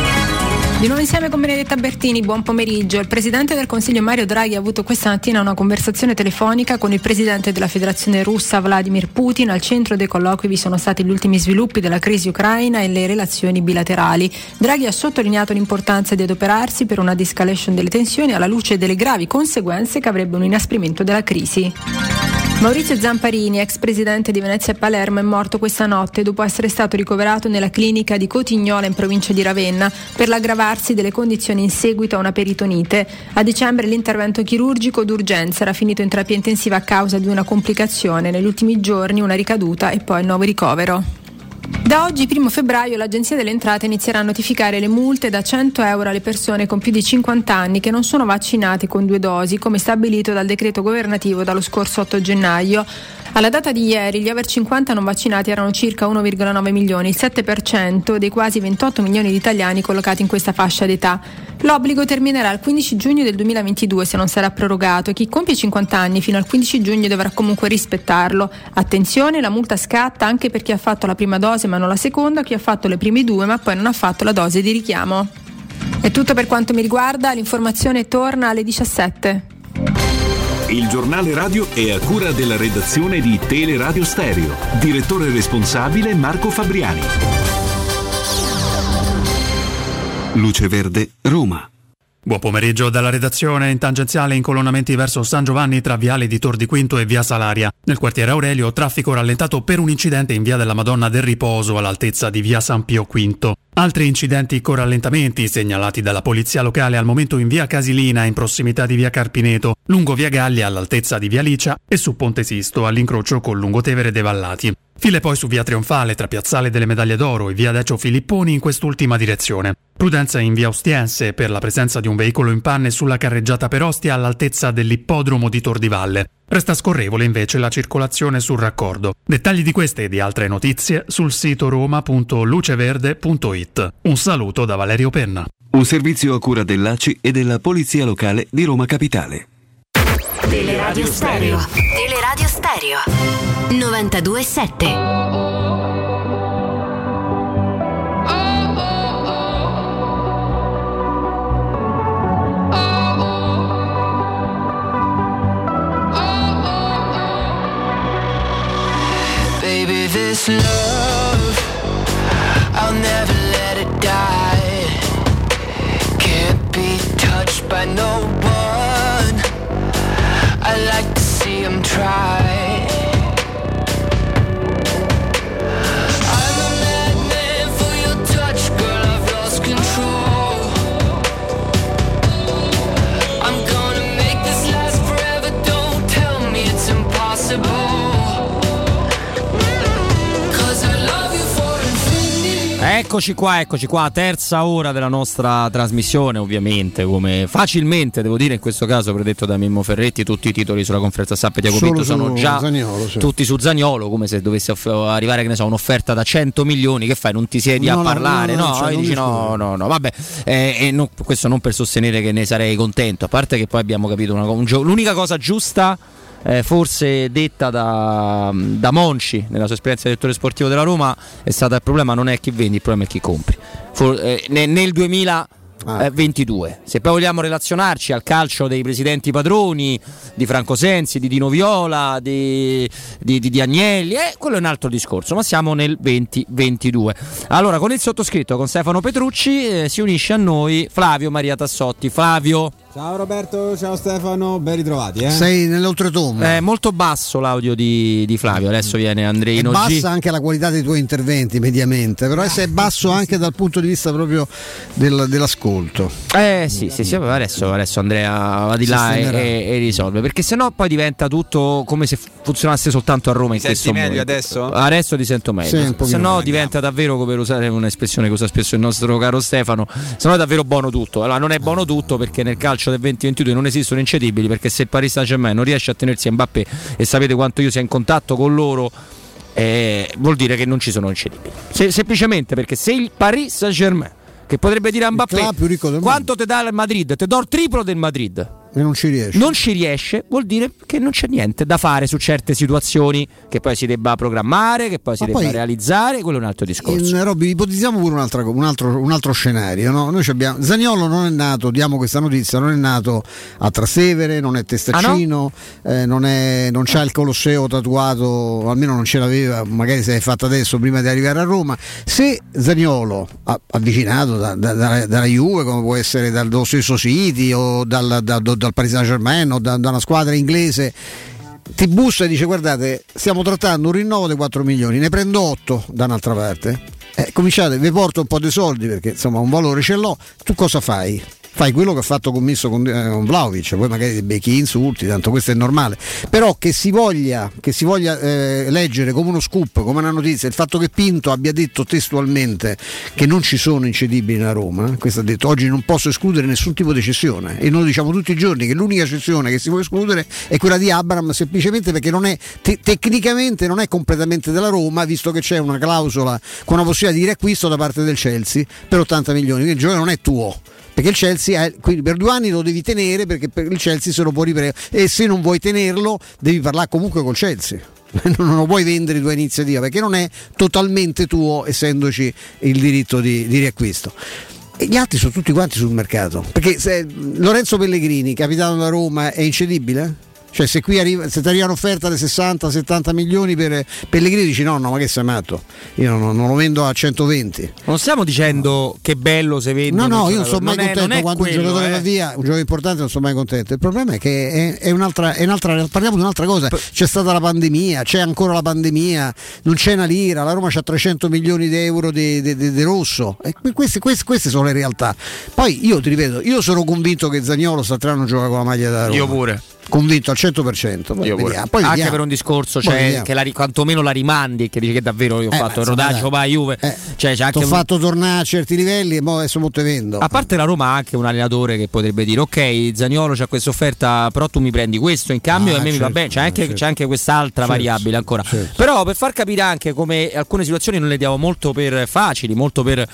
Di nuovo insieme con Benedetta Bertini, buon pomeriggio. Il Presidente del Consiglio Mario Draghi ha avuto questa mattina una conversazione telefonica con il Presidente della Federazione russa Vladimir Putin. Al centro dei colloqui vi sono stati gli ultimi sviluppi della crisi ucraina e le relazioni bilaterali. Draghi ha sottolineato l'importanza di adoperarsi per una de-escalation delle tensioni alla luce delle gravi conseguenze che avrebbe un inasprimento della crisi. Maurizio Zamparini, ex presidente di Venezia e Palermo, è morto questa notte dopo essere stato ricoverato nella clinica di Cotignola in provincia di Ravenna per l'aggravarsi delle condizioni in seguito a una peritonite. A dicembre l'intervento chirurgico d'urgenza era finito in terapia intensiva a causa di una complicazione. Negli ultimi giorni una ricaduta e poi il nuovo ricovero. Da oggi, 1 febbraio, l'Agenzia delle Entrate inizierà a notificare le multe da 100 euro alle persone con più di 50 anni che non sono vaccinati con due dosi, come stabilito dal decreto governativo dallo scorso 8 gennaio. Alla data di ieri gli over 50 non vaccinati erano circa 1,9 milioni, il 7% dei quasi 28 milioni di italiani collocati in questa fascia d'età. L'obbligo terminerà il 15 giugno del 2022 se non sarà prorogato e chi compie 50 anni fino al 15 giugno dovrà comunque rispettarlo. Attenzione, la multa scatta anche per chi ha fatto la prima dose ma non la seconda, chi ha fatto le prime due ma poi non ha fatto la dose di richiamo. È tutto per quanto mi riguarda, l'informazione torna alle 17. Il giornale radio è a cura della redazione di Teleradio Stereo. Direttore responsabile Marco Fabriani. Luce Verde, Roma. Buon pomeriggio dalla redazione in tangenziale incolonnamenti verso San Giovanni tra Viale di Tor di Quinto e Via Salaria. Nel quartiere Aurelio traffico rallentato per un incidente in Via della Madonna del Riposo all'altezza di Via San Pio V. Altri incidenti con rallentamenti segnalati dalla polizia locale al momento in via Casilina in prossimità di via Carpineto, lungo via Gallia all'altezza di via Licia e su Ponte Sisto all'incrocio con Lungotevere dei Vallati. File poi su via Trionfale tra Piazzale delle Medaglie d'Oro e via Decio Filipponi in quest'ultima direzione. Prudenza in via Ostiense per la presenza di un veicolo in panne sulla carreggiata per Ostia all'altezza dell'ippodromo di Tor di Valle. Resta scorrevole invece la circolazione sul raccordo. Dettagli di queste e di altre notizie sul sito roma.luceverde.it. Un saluto da Valerio Penna. Un servizio a cura dell'ACI e della Polizia Locale di Roma Capitale. Teleradio Stereo. Teleradio Stereo. 92.7. this love, I'll never let it die. Can't be touched by no one. I like to see him try. I'm a madman for your touch, girl. I've lost control. I'm Eccoci qua, eccoci qua, terza ora della nostra trasmissione, ovviamente, come facilmente devo dire in questo caso predetto da Mimmo Ferretti, tutti i titoli sulla conferenza stampa di Jacopo Solo Pinto sono già Zaniolo, sì. tutti su Zagnolo, come se dovesse off- arrivare che ne so, un'offerta da 100 milioni, che fai? Non ti siedi No, a no, parlare? no, No, no, cioè, dici no, no, no, vabbè, eh, e no- questo non per sostenere che ne sarei contento, a parte che poi abbiamo capito una un gio- l'unica cosa giusta eh, forse detta da, da Monci nella sua esperienza di direttore sportivo della Roma è stata il problema non è chi vendi, il problema è chi compri. For- eh, ne- nel 2022, se poi vogliamo relazionarci al calcio dei presidenti padroni, di Franco Sensi, di Dino Viola, di, di, di- di Agnelli, eh, quello è un altro discorso, ma siamo nel 2022. Allora, con il sottoscritto, con Stefano Petrucci, eh, si unisce a noi Flavio Maria Tassotti. Flavio. Ciao Roberto, ciao Stefano, ben ritrovati. Eh? Sei nell'oltretomba. È molto basso l'audio di, di Flavio, adesso viene È Andreino G. bassa anche la qualità dei tuoi interventi mediamente, però è basso anche dal punto di vista proprio del- dell'ascolto. Eh sì, sì, sì, adesso, adesso Andrea va di Si là e, e- risolve, perché sennò poi diventa tutto come se funzionasse soltanto a Roma in Mi senti meglio momento. adesso? Adesso ti sento meglio. Sì, sennò diventa davvero, come per usare un'espressione che usa spesso il nostro caro Stefano, sennò è davvero buono tutto. Allora non è buono tutto perché nel calcio del 2022 non esistono incedibili, perché se il Paris Saint-Germain non riesce a tenersi a Mbappé e sapete quanto io sia in contatto con loro eh, vuol dire che non ci sono incedibili. Se- semplicemente perché se il Paris Saint-Germain che potrebbe dire a Mbappé quanto ti dà il Madrid? Ti do il triplo del Madrid. E non ci riesci. Non ci riesce, vuol dire che non c'è niente da fare su certe situazioni che poi si debba programmare, che poi si Ma debba poi- realizzare, quello è un altro discorso. In, Robby, ipotizziamo pure un, altro, un altro scenario. no? Abbiamo, Zagnolo non è nato, diamo questa notizia, non è nato a Trastevere, non è testaccino, eh, non, è, non c'ha il Colosseo tatuato, almeno non ce l'aveva, magari se l'è fatta adesso prima di arrivare a Roma. Se Zagnolo, a- avvicinato da- da- da- dalla Juve, come può essere dallo stesso City o dal, da- da- dal Paris Saint Germain o da, da una squadra inglese, ti bussa e dice guardate stiamo trattando un rinnovo di 4 milioni, ne prendo 8 da un'altra parte, eh, cominciate, vi porto un po' di soldi perché insomma un valore ce l'ho, tu cosa fai? Fai quello che ha fatto commesso con, eh, con Vlaovic, poi magari dei becchi insulti, tanto questo è normale. Però che si voglia, che si voglia eh, leggere come uno scoop, come una notizia, il fatto che Pinto abbia detto testualmente che non ci sono incedibili a Roma, questo ha detto oggi non posso escludere nessun tipo di cessione. E noi diciamo tutti i giorni che l'unica cessione che si può escludere è quella di Abram semplicemente perché non è te- tecnicamente non è completamente della Roma, visto che c'è una clausola con una possibilità di riacquisto da parte del Chelsea per 80 milioni, quindi il giocatore non è tuo perché il Chelsea è, quindi per due anni lo devi tenere perché il Chelsea se lo può riprendere e se non vuoi tenerlo devi parlare comunque col Chelsea non lo puoi vendere tua iniziativa perché non è totalmente tuo essendoci il diritto di, di riacquisto e gli altri sono tutti quanti sul mercato perché se Lorenzo Pellegrini capitano da Roma è incedibile? Cioè, se qui arriva, se ti arriva un'offerta di 60-70 milioni per Pellegrini, dici no, no, ma che sei matto? Io non, non, lo vendo a 120. Non stiamo dicendo che bello se vende. No, no, io non sono mai non contento è, quando quello, un giocatore eh. va via, un giocatore importante non sono mai contento. Il problema è che è, è, un'altra, è un'altra, parliamo di un'altra cosa. C'è stata la pandemia, c'è ancora la pandemia, non c'è una lira, la Roma ha 300 milioni di euro di, di, di, di rosso. E queste, queste, queste, sono le realtà. Poi io ti ripeto, io sono convinto che Zagnolo Satrano gioca con la maglia da Roma. Io pure convinto al 100%. Poi io vediamo, poi Anche per un discorso, cioè, che la, quantomeno la rimandi, che dice che davvero io ho eh, fatto il rodaggio va Juve. Eh, cioè, c'è anche ho un... fatto tornare a certi livelli e adesso molto vendo. A parte la Roma ha anche un allenatore che potrebbe dire ok Zagnolo c'ha questa offerta, però tu mi prendi questo in cambio ah, e a me certo, mi va bene. C'è anche, certo. c'è anche quest'altra certo, variabile ancora. Certo. Però per far capire anche come alcune situazioni non le diamo molto per facili, molto per,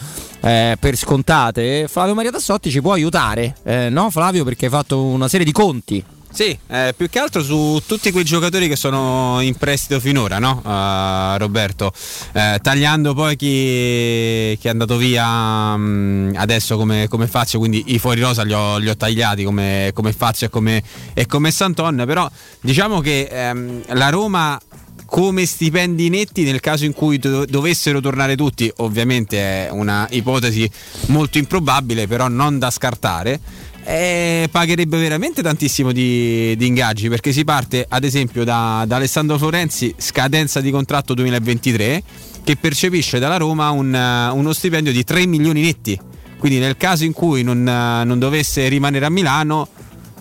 eh, per scontate, Flavio Maria Tassotti ci può aiutare, eh, no Flavio? Perché hai fatto una serie di conti sì, eh, più che altro su tutti quei giocatori che sono in prestito finora, no? Uh, Roberto, eh, tagliando poi chi, chi, è andato via um, adesso come, come Fazio, quindi i fuori rosa li ho, li ho tagliati come, come Fazio e come, e come Santon, però diciamo che ehm, la Roma come stipendi netti nel caso in cui dovessero tornare tutti, ovviamente è una ipotesi molto improbabile, però non da scartare eh, pagherebbe veramente tantissimo di, di, ingaggi perché si parte ad esempio da, da, Alessandro Florenzi, scadenza di contratto 2023, che percepisce dalla Roma un, uno stipendio di 3 milioni netti. Quindi nel caso in cui non, non dovesse rimanere a Milano,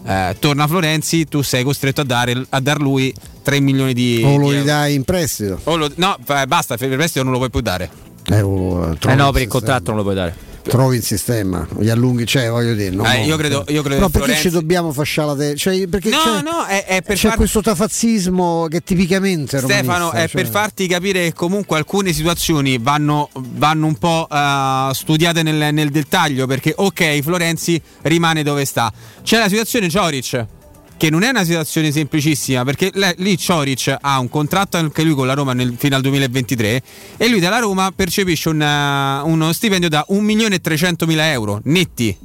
eh, torna Florenzi, tu sei costretto a, dare, a dar lui 3 milioni di... O lo dai in prestito? Lo, no, basta, per il prestito non lo puoi più dare. Eh, oh, eh no, per il contratto non lo puoi dare trovi il sistema, gli allunghi, cioè voglio dire. No, eh, io credo, io credo Però perché Florenzi... ci dobbiamo fasciare la te- cioè, perché no, c'è, no, è, è per c'è far... questo tafazzismo che tipicamente Stefano, è cioè... per farti capire che comunque alcune situazioni vanno, vanno un po' uh, studiate nel, nel dettaglio perché ok, Florenzi rimane dove sta. C'è la situazione Cioric che non è una situazione semplicissima perché lì Cioric ha un contratto anche lui con la Roma nel, fino al 2023 e lui dalla Roma percepisce una, uno stipendio da 1.300.000 euro netti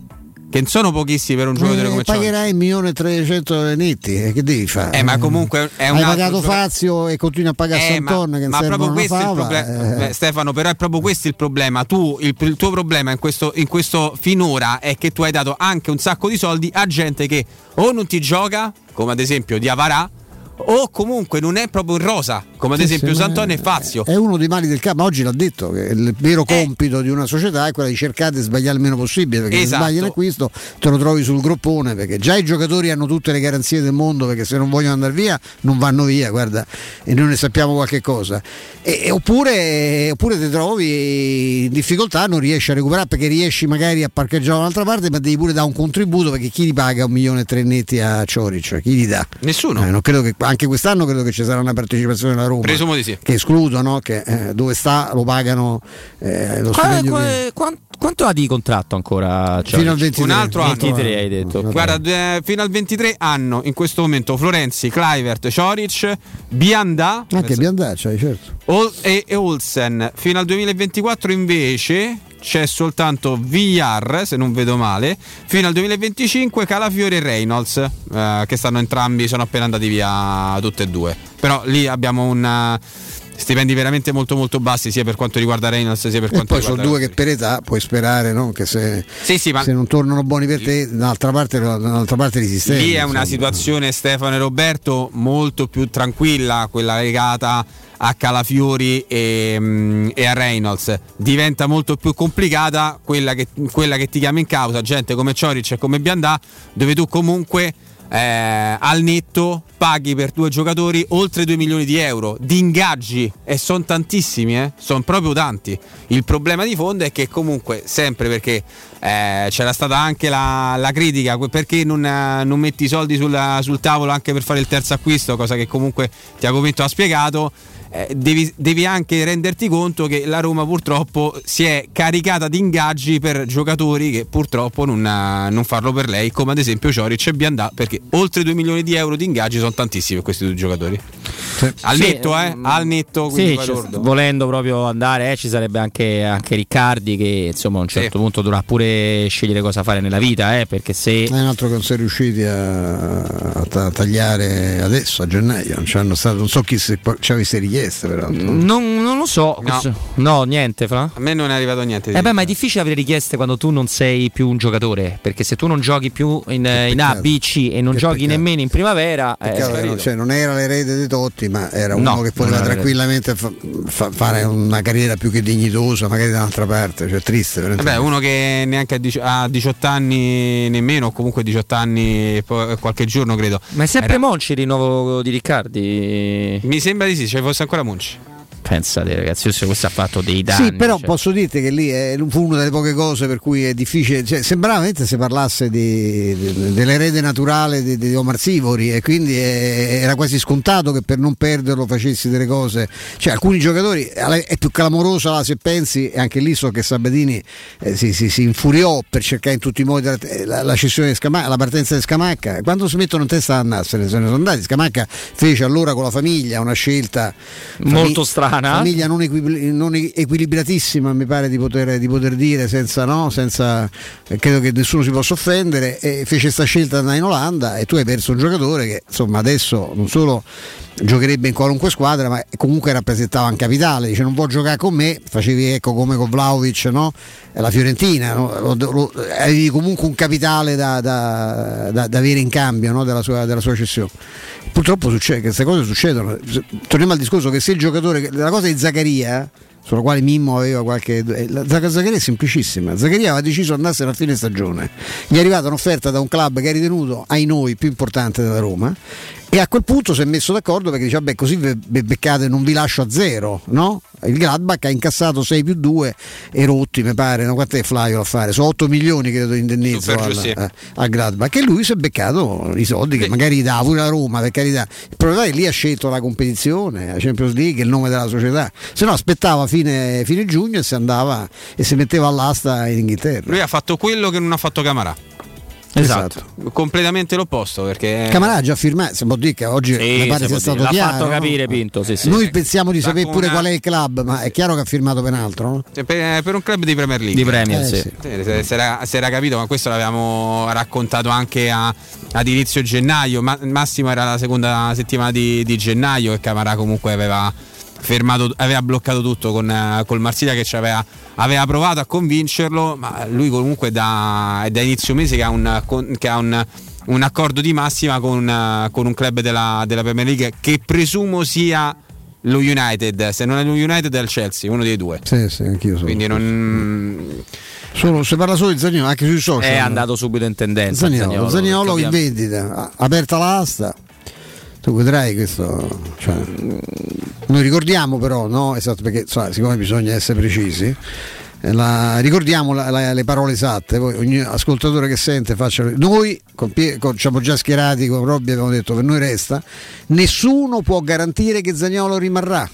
che sono pochissimi per un giocatore eh, come Ciao. Pagherai 1.300.000 netti, e che devi fare? Eh, ma comunque è un Hai pagato Fazio e continui a pagare eh, Santon ma, che ma proprio questo fava, è il problema. Eh. Stefano, però è proprio questo il problema. Tu, il, il tuo problema in questo, in questo finora è che tu hai dato anche un sacco di soldi a gente che o non ti gioca, come ad esempio Diavarà, o comunque non è proprio in rosa, come ad esempio Sant'Antonio e Fazio. È uno dei mali del capo, ma oggi l'ha detto, che il vero eh. compito eh. di una società è quello di cercare di sbagliare il meno possibile, perché esatto. se sbagli l'acquisto te lo trovi sul groppone, perché già i giocatori hanno tutte le garanzie del mondo, perché se non vogliono andare via non vanno via, guarda, e noi ne sappiamo qualche cosa. E, e oppure, oppure ti trovi in difficoltà, non riesci a recuperare perché riesci magari a parcheggiare da un'altra parte, ma devi pure dare un contributo perché chi gli paga un milione e tre netti a Cioric? Chi gli dà? Nessuno. Eh, non credo che anche quest'anno credo che ci sarà una partecipazione della Roma. Presumo di sì. Che escludono, che eh, dove sta lo pagano eh, lo qual, qual, qual, quanto ha di contratto ancora? Cioè, fino al 23. Un altro 23 anno. hai detto. Guarda, eh, fino al 23 anno in questo momento Florenzi, Clivert, Cioric, Bianda. Anche Bianda, cioè, certo. Ol- e, e Olsen. Fino al 2024 invece c'è soltanto VR, se non vedo male, fino al 2025 Calafiore e Reynolds, eh, che stanno entrambi, sono appena andati via tutte e due. Però lì abbiamo un stipendi veramente molto molto bassi sia per quanto riguarda Reynolds sia per E quanto poi sono riguarda due che per età puoi sperare no? che se, Sì, sì, se non tornano buoni per te, dall'altra parte, dall'altra parte li sistemi. Lì è una insomma. situazione Stefano e Roberto molto più tranquilla, quella legata a Calafiori e, mm, e a Reynolds. Diventa molto più complicata quella che, quella che ti chiama in causa, gente come Cioric e come Biandà, dove tu comunque eh, al netto paghi per due giocatori oltre 2 milioni di euro di ingaggi e sono tantissimi, eh? sono proprio tanti. Il problema di fondo è che comunque sempre perché eh, c'era stata anche la, la critica perché non, eh, non metti i soldi sul, sul tavolo anche per fare il terzo acquisto, cosa che comunque Tiago Pinto ha spiegato. Eh, devi, devi anche renderti conto che la Roma purtroppo si è caricata di ingaggi per giocatori che purtroppo non, eh, non farlo per lei, come ad esempio Cioric e Biandà, perché oltre 2 milioni di euro di ingaggi sono tantissimi per questi due giocatori. Al Sì, netto, eh? Al netto, Sì, poi ci- lordo. volendo proprio andare, eh, ci sarebbe anche, anche Riccardi che insomma a un certo punto dovrà pure scegliere cosa fare nella vita, eh, perché se È un altro che non si è riusciti a, a ta- tagliare adesso a gennaio. Non, c'hanno stato- non so chi se ci avesse richieste, peraltro. non, non lo so, No. no, niente, Fra. A me non è arrivato niente. di Eh beh, ma è difficile avere richieste quando tu non sei più un giocatore, perché se tu non giochi più in, in A, B, C e non Che giochi peccato. nemmeno in primavera, eh, che cioè, non era l'erede dei Totti, ma era No, uno che non poteva tranquillamente fa- fa- fare una carriera più che dignitosa, magari da un'altra parte. Cioè, triste. Vabbè, uno che neanche a, dici- a 18 anni nemmeno, o comunque 18 anni qualche giorno credo. ma è sempre Era- Monci il rinnovo di Riccardi? Mi sembra di sì, ci fosse ancora Monci. Pensate ragazzi, questo ha fatto dei danni. Sì, però cioè. posso dirti che lì è, fu una delle poche cose per cui è difficile. Cioè, sembrava veramente se parlasse di, di- dell'erede naturale di, di Omar Sivori e quindi è- era quasi scontato che per non perderlo facessi delle cose. Cioè, alcuni giocatori è più clamorosa la se pensi, e anche lì so che Sabatini eh, si, si- si infuriò per cercare in tutti i modi la, la- la cessione di Scamacca, la partenza di Scamacca. Quando si mettono in testa a andarsene, se ne sono andati. Scamacca fece allora con la famiglia una scelta Molto strana. Famiglia non, equibli- non equilibratissima, mi pare di poter, di poter dire, senza, no? senza eh, credo che nessuno si possa offendere. E fece questa scelta andare in Olanda e tu hai perso un giocatore che insomma adesso non solo giocherebbe in qualunque squadra, ma comunque rappresentava un capitale. Dice non vuoi giocare con me, facevi ecco come con Vlaovic, no? La Fiorentina, no? Lo- lo- avevi comunque un capitale da, da- da- da avere in cambio no? della, sua, della sua cessione. Purtroppo succede, queste cose succedono. Torniamo al discorso che se il giocatore, la cosa di Zaccaria, sulla quale Mimmo aveva qualche. eh, La Zac- Zaccaria è semplicissima. Zaccaria aveva deciso di andarsene a fine stagione. Gli è arrivata un'offerta da un club che è ritenuto ai noi più importante della Roma. E a quel punto si è messo d'accordo perché dice: Vabbè, così ve- beccate, non vi lascio a zero, no? Il Gladbach ha incassato 6 più 2 e rotti, mi pare. No? Quanto è Flavio a fare? Sono 8 milioni credo di indennizzo al, giusti. eh, al Gladbach. E lui si è beccato i soldi che magari gli dava pure la Roma, per carità. Il problema è che lì ha scelto la competizione, la Champions League, il nome della società. Se no aspettava fine, fine giugno e si andava e si metteva all'asta in Inghilterra. Lui ha fatto quello che non ha fatto Camarà. Esatto. Completamente l'opposto perché Camarà ha già firmato, si può dire che oggi Sì, mi pare si sia stato dire. L'ha chiaro. fatto capire Pinto, sì, sì. Noi pensiamo di sapere pure una- qual è il club, ma è chiaro che ha firmato per un altro. no? Cioè, per, per un club di Premier League. Di Premier, Eh, sì. sì. Se, se era, se era capito, ma questo l'avevamo raccontato anche a- ad inizio gennaio. Ma, Massimo era la seconda settimana di, di gennaio e Camarà comunque aveva fermato, aveva bloccato tutto con, eh, col Marsiglia che ci aveva, aveva provato a convincerlo, ma lui comunque è da, è da inizio mese che ha un, che ha un- un accordo di massima con, eh, con un club della, della Premier League che presumo sia lo United, se non è lo United è il Chelsea, uno dei due. Sì, sì, anch'io sono. Quindi non. Solo, si parla solo di Zagnolo, anche sui social. È andato subito in tendenza. Zaniolo, Zaniolo in perché vendita, aperta l'asta. Tu vedrai questo. cioè, noi ricordiamo però, no? Esatto, perché insomma, siccome bisogna essere precisi. eh, la- ricordiamo la- la- le parole esatte, poi ogni ascoltatore che sente faccia. Noi con con- siamo già schierati con Robby, abbiamo detto per noi resta. Nessuno può garantire che Zagnolo rimarrà.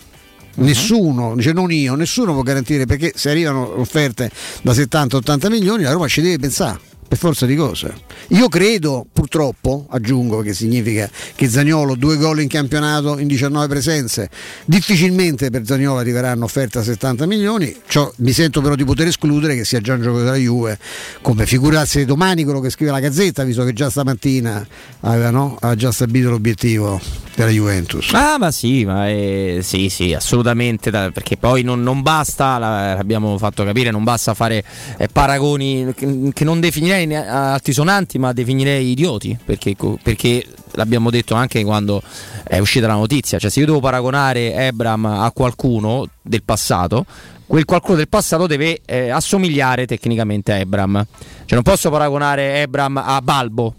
Nessuno, dice non io, nessuno può garantire perché se arrivano offerte da 70-80 milioni la Roma ci deve pensare per forza di cose. Io credo, purtroppo, aggiungo che significa che Zagnolo due gol in campionato in 19 presenze, difficilmente per Zagnolo arriveranno offerte a 70 milioni, Ciò- mi sento però di poter escludere che sia già un gioco della Juve, come figurarsi domani quello che scrive la Gazzetta, visto che già stamattina aveva, no? aveva già stabilito l'obiettivo della Juventus. Ah, ma sì, ma è, sì, sì, assolutamente. da- perché poi non, non basta, la- l'abbiamo fatto capire, non basta fare eh, paragoni che, che non definirei altisonanti, ma definirei idioti. Perché, perché l'abbiamo detto anche quando è uscita la notizia. Cioè, se io devo paragonare Ebram a qualcuno del passato. Quel qualcuno del passato deve eh, assomigliare tecnicamente a Ebram. Cioè, non posso paragonare Ebram a Balbo,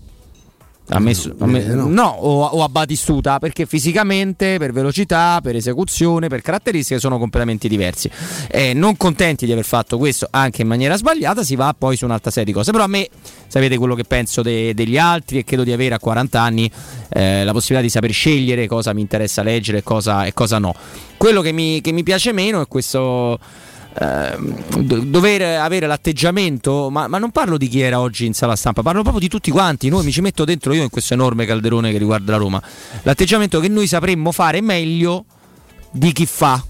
ha messo- ha me- no, o, o a Batistuta perché fisicamente, per velocità, per esecuzione, per caratteristiche sono completamente diversi. Eh, non contenti di aver fatto questo anche in maniera sbagliata, si va poi su un'altra serie di cose. Però a me, sapete quello che penso de- degli altri e credo di avere a 40 anni eh, la possibilità di saper scegliere cosa mi interessa leggere e cosa, e cosa no. Quello che mi, che mi piace meno è questo do- dover avere l'atteggiamento, ma, ma non parlo di chi era oggi in sala stampa, parlo proprio di tutti quanti. Noi mi ci metto dentro io in questo enorme calderone che riguarda la Roma. L'atteggiamento che noi sapremmo fare meglio di chi fa,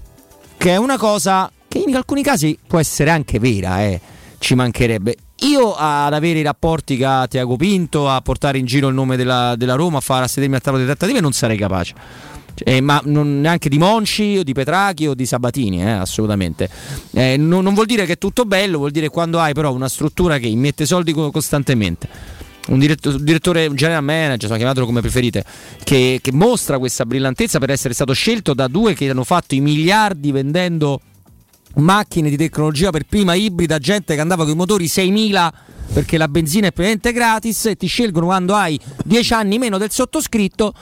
che è una cosa che in alcuni casi può essere anche vera, eh, ci mancherebbe. Io ad avere i rapporti ha Tiago Pinto, a portare in giro il nome della, della Roma, a far sedermi al tavolo di trattative, non sarei capace. Eh, ma non neanche di Monci o di Petrachi o di Sabatini, eh, assolutamente. Eh, non, non vuol dire che è tutto bello, vuol dire quando hai però una struttura che immette soldi co- costantemente. Un, diretto- un direttore, un general manager, insomma, chiamatelo come preferite, che, che mostra questa brillantezza per essere stato scelto da due che hanno fatto i miliardi vendendo macchine di tecnologia per prima ibrida, gente che andava con i motori 6000 perché la benzina è praticamente gratis e ti scelgono quando hai 10 anni meno del sottoscritto.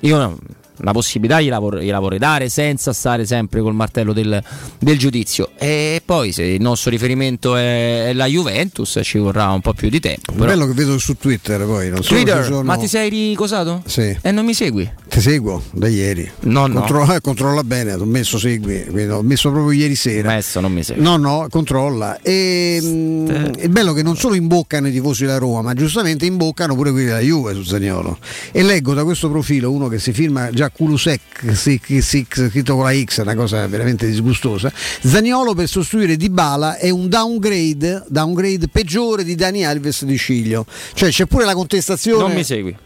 Io no, la possibilità gliela, vor- gliela vorrei dare senza stare sempre col martello del, del giudizio. E poi se il nostro riferimento è, la Juventus ci vorrà un po' più di tempo. Però- bello che vedo su Twitter poi. Non Twitter, sono- ma ti sei ricosato? Sì. E non mi segui? Ti seguo da ieri. No, no. Controlla, controlla bene, ho messo segui, ho messo proprio ieri sera. Adesso non mi segui. No, no, controlla. E, mm, è bello che non solo imboccano i tifosi della Roma, ma giustamente imboccano pure quelli della Juve su Zagnolo. E leggo da questo profilo uno che si firma già Kulusek, sic- sic- scritto con la X, una cosa veramente disgustosa. Zagnolo per sostituire Dybala è un downgrade, downgrade peggiore di Dani Alves di Sciglio. Cioè c'è pure la contestazione. Non mi segui.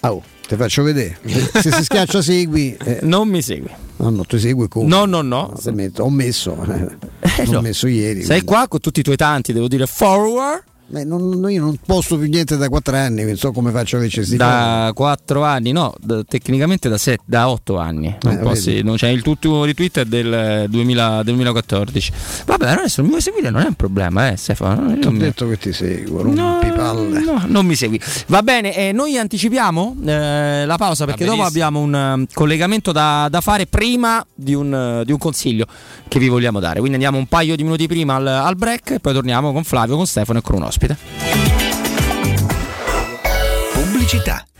Oh, ti faccio vedere. Se si schiaccia segui. eh. Non mi segui. No, no, ti segui come? No, no, no. Metto- ho messo, eh, l'ho no. messo ieri. Sei quindi. qua con tutti i tuoi tanti, devo dire forward. Beh, non- non- io non posto più niente da 4 anni, quindi so come faccio a averci Da 4 anni, no, da- tecnicamente da, 7, da 8 anni. Non Eh, posso- non c'è il tuo ultimo retweet è del 2000 del 2014. Vabbè, adesso non mi vuoi seguire, non è un problema, eh, Stefano. Ti ho Non mi- detto che ti seguo, rompi palle. No, non mi segui. Va bene, eh, noi anticipiamo eh, la pausa perché dopo abbiamo un eh, collegamento da, da fare prima di un, eh, di un consiglio che vi vogliamo dare. Quindi andiamo un paio di minuti prima al, al break e poi torniamo con Flavio, con Stefano e con un ospite. Pubblicità.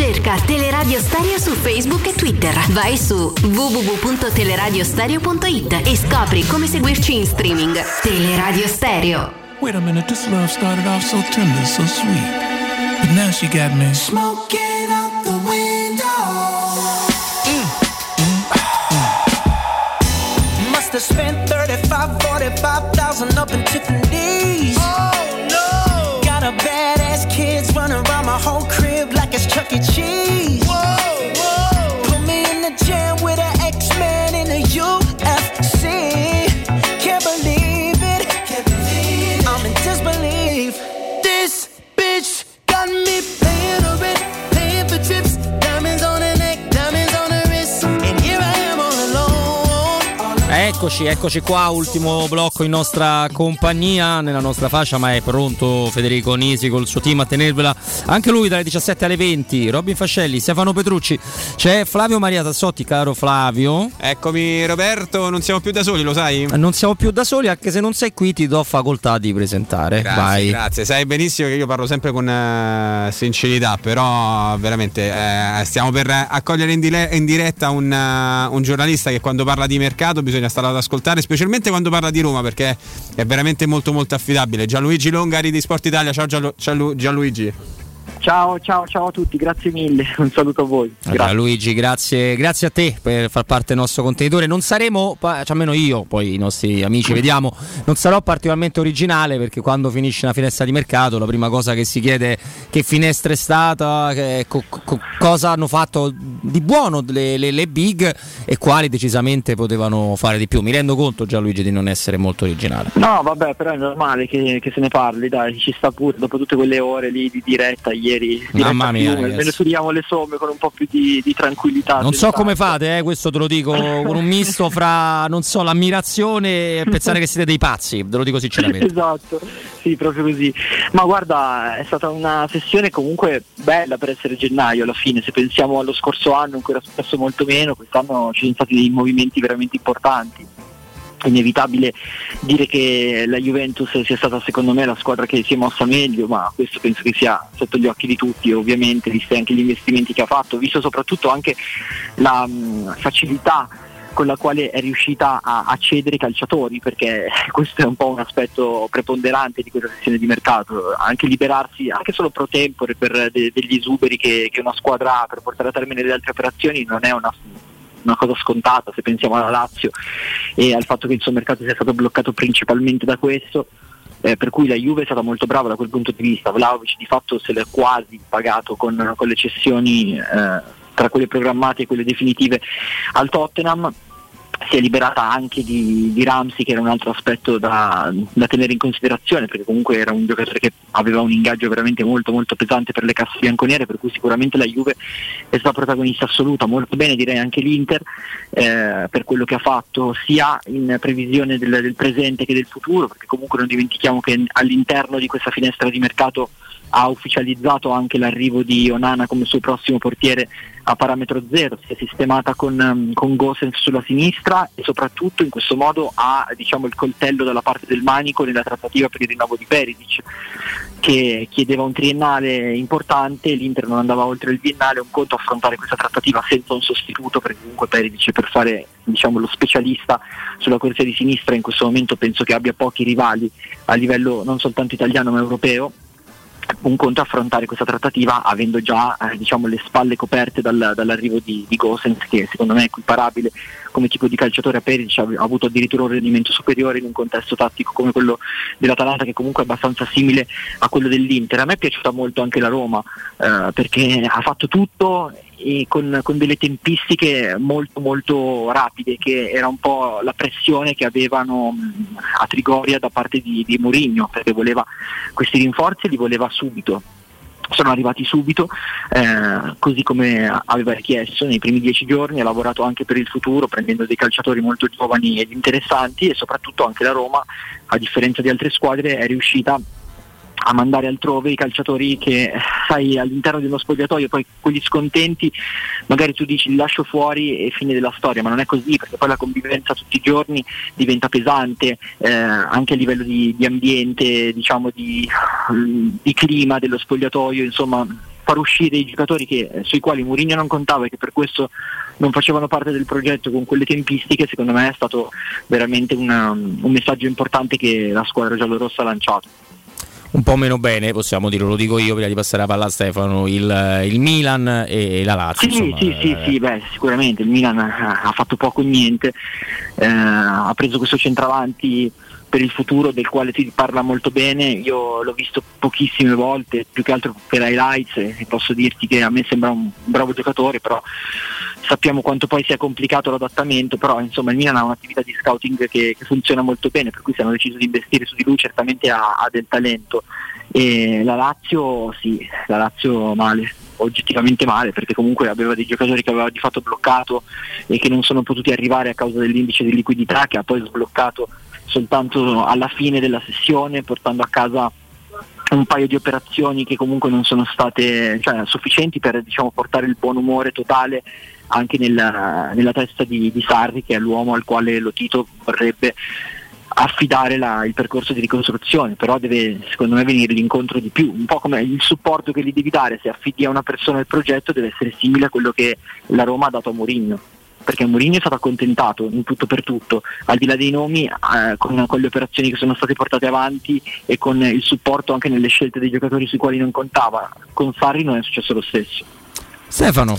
Cerca Teleradio Stereo su Facebook e Twitter. Vai su www.teleradiostereo.it e scopri come seguirci in streaming. Teleradio Stereo. Wait a minute, this love started off so tender, so sweet. But now she got me smoking out the window. Must have spent 35, 45,000 Eccoci, eccoci qua, ultimo blocco in nostra compagnia, nella nostra fascia, ma è pronto Federico Nisi col suo team a tenervela anche lui dalle 17 alle 20. Robin Fascelli, Stefano Petrucci, c'è Flavio Maria Tassotti, caro Flavio. Eccomi Roberto, non siamo più da soli, lo sai? Non siamo più da soli, anche se non sei qui ti do facoltà di presentare. Grazie, Vai. grazie. Sai benissimo che io parlo sempre con eh, sincerità, però veramente eh, stiamo per accogliere in, dile- in diretta un, eh, un giornalista che quando parla di mercato bisogna stare ad ascoltare, specialmente quando parla di Roma, perché è veramente molto molto affidabile. Gianluigi Longari di Sport Italia, ciao Gianlu- Gianlu- Gianluigi. Ciao, ciao, ciao a tutti, grazie mille, un saluto a voi. Allora, Luigi, grazie, grazie a te per far parte del nostro contenitore. Non saremo, cioè almeno io, poi i nostri amici vediamo, non sarò particolarmente originale perché quando finisce una finestra di mercato la prima cosa che si chiede è che finestra è stata, che- co- co- cosa hanno fatto di buono le, le- le big e quali decisamente potevano fare di più. Mi rendo conto Gianluigi di non essere molto originale. No, vabbè, però è normale che, che se ne parli, dai, ci sta pure, dopo tutte quelle ore lì di diretta ieri ieri. Mamma mia, ne studiamo le somme con un po' più di, di tranquillità. Non so come fate, eh, questo te lo dico con un misto fra, non so, l'ammirazione e pensare che siete dei pazzi, te lo dico sinceramente. esatto, sì, proprio così. Ma guarda, è stata una sessione comunque bella per essere gennaio alla fine. Se pensiamo allo scorso anno in cui era successo molto meno, quest'anno ci sono stati dei movimenti veramente importanti. Inevitabile dire che la Juventus sia stata secondo me la squadra che si è mossa meglio, ma questo penso che sia sotto gli occhi di tutti, ovviamente, visti anche gli investimenti che ha fatto, visto soprattutto anche la mh, facilità con la quale è riuscita a, a cedere i calciatori, perché questo è un po' un aspetto preponderante di questa sessione di mercato, anche liberarsi anche solo pro tempore per de- degli esuberi che, che una squadra ha per portare a termine le altre operazioni non è una, una cosa scontata se pensiamo alla Lazio e al fatto che il suo mercato sia stato bloccato principalmente da questo. eh, per cui la Juve è stata molto brava da quel punto di vista, Vlaovic di fatto se l'è quasi pagato con, con le cessioni eh, tra quelle programmate e quelle definitive al Tottenham si è liberata anche di, di Ramsey che era un altro aspetto da, da tenere in considerazione perché comunque era un giocatore che aveva un ingaggio veramente molto molto pesante per le casse bianconere per cui sicuramente la Juve è stata protagonista assoluta molto bene direi anche l'Inter eh, per quello che ha fatto sia in previsione del, del presente che del futuro perché comunque non dimentichiamo che all'interno di questa finestra di mercato ha ufficializzato anche l'arrivo di Onana come suo prossimo portiere a parametro zero, si è sistemata con, um, con Gosens sulla sinistra e soprattutto in questo modo ha diciamo, il coltello dalla parte del manico nella trattativa per il rinnovo di Perisic che chiedeva un triennale importante, l'Inter non andava oltre il biennale, un conto affrontare questa trattativa senza un sostituto perché comunque Perisic per fare diciamo, lo specialista sulla corsia di sinistra in questo momento penso che abbia pochi rivali a livello non soltanto italiano ma europeo un conto affrontare questa trattativa avendo già eh, diciamo, le spalle coperte dal- dall'arrivo di, di Gosens che secondo me è equiparabile come tipo di calciatore a Peric ha, ha avuto addirittura un rendimento superiore in un contesto tattico come quello dell'Atalanta che comunque è abbastanza simile a quello dell'Inter. A me è piaciuta molto anche la Roma eh, perché ha fatto tutto con, con delle tempistiche molto molto rapide che era un po' la pressione che avevano a Trigoria da parte di, di Mourinho perché voleva questi rinforzi e li voleva subito. Sono arrivati subito, eh, così come aveva richiesto nei primi dieci giorni, ha lavorato anche per il futuro prendendo dei calciatori molto giovani ed interessanti e soprattutto anche la Roma, a differenza di altre squadre, è riuscita a mandare altrove i calciatori che sai all'interno uno spogliatoio poi quelli scontenti magari tu dici li lascio fuori e fine della storia. Ma non è così perché poi la convivenza tutti i giorni diventa pesante eh, anche a livello di, di ambiente diciamo di, di clima dello spogliatoio insomma far uscire i giocatori che, sui quali Mourinho non contava e che per questo non facevano parte del progetto con quelle tempistiche secondo me è stato veramente una- un messaggio importante che la squadra giallorossa ha lanciato Un po' meno bene, possiamo dirlo, lo dico io prima di passare la palla a Stefano, il, il Milan e la Lazio. Sì, insomma, sì, sì, eh, sì, beh, sicuramente il Milan ha fatto poco o niente, eh, ha preso questo centravanti per il futuro del quale si parla molto bene, io l'ho visto pochissime volte, più che altro per highlights e posso dirti che a me sembra un bravo giocatore, però sappiamo quanto poi sia complicato l'adattamento, però insomma il Milan ha un'attività di scouting che, che funziona molto bene, per cui se hanno deciso di investire su di lui certamente ha, ha del talento. E la Lazio sì, la Lazio male, oggettivamente male, perché comunque aveva dei giocatori che aveva di fatto bloccato e che non sono potuti arrivare a causa dell'indice di liquidità che ha poi sbloccato soltanto alla fine della sessione, portando a casa un paio di operazioni che comunque non sono state cioè, sufficienti per diciamo, portare il buon umore totale anche nella, nella testa di, di Sarri che è l'uomo al quale lo Tito vorrebbe affidare la- il percorso di ricostruzione, però deve secondo me venire l'incontro di più, un po' come il supporto che gli devi dare se affidi a una persona il progetto deve essere simile a quello che la Roma ha dato a Mourinho perché Mourinho è stato accontentato in tutto per tutto, al di là dei nomi, eh, con, con le operazioni che sono state portate avanti e con il supporto anche nelle scelte dei giocatori sui quali non contava. Con Sarri non è successo lo stesso. Stefano.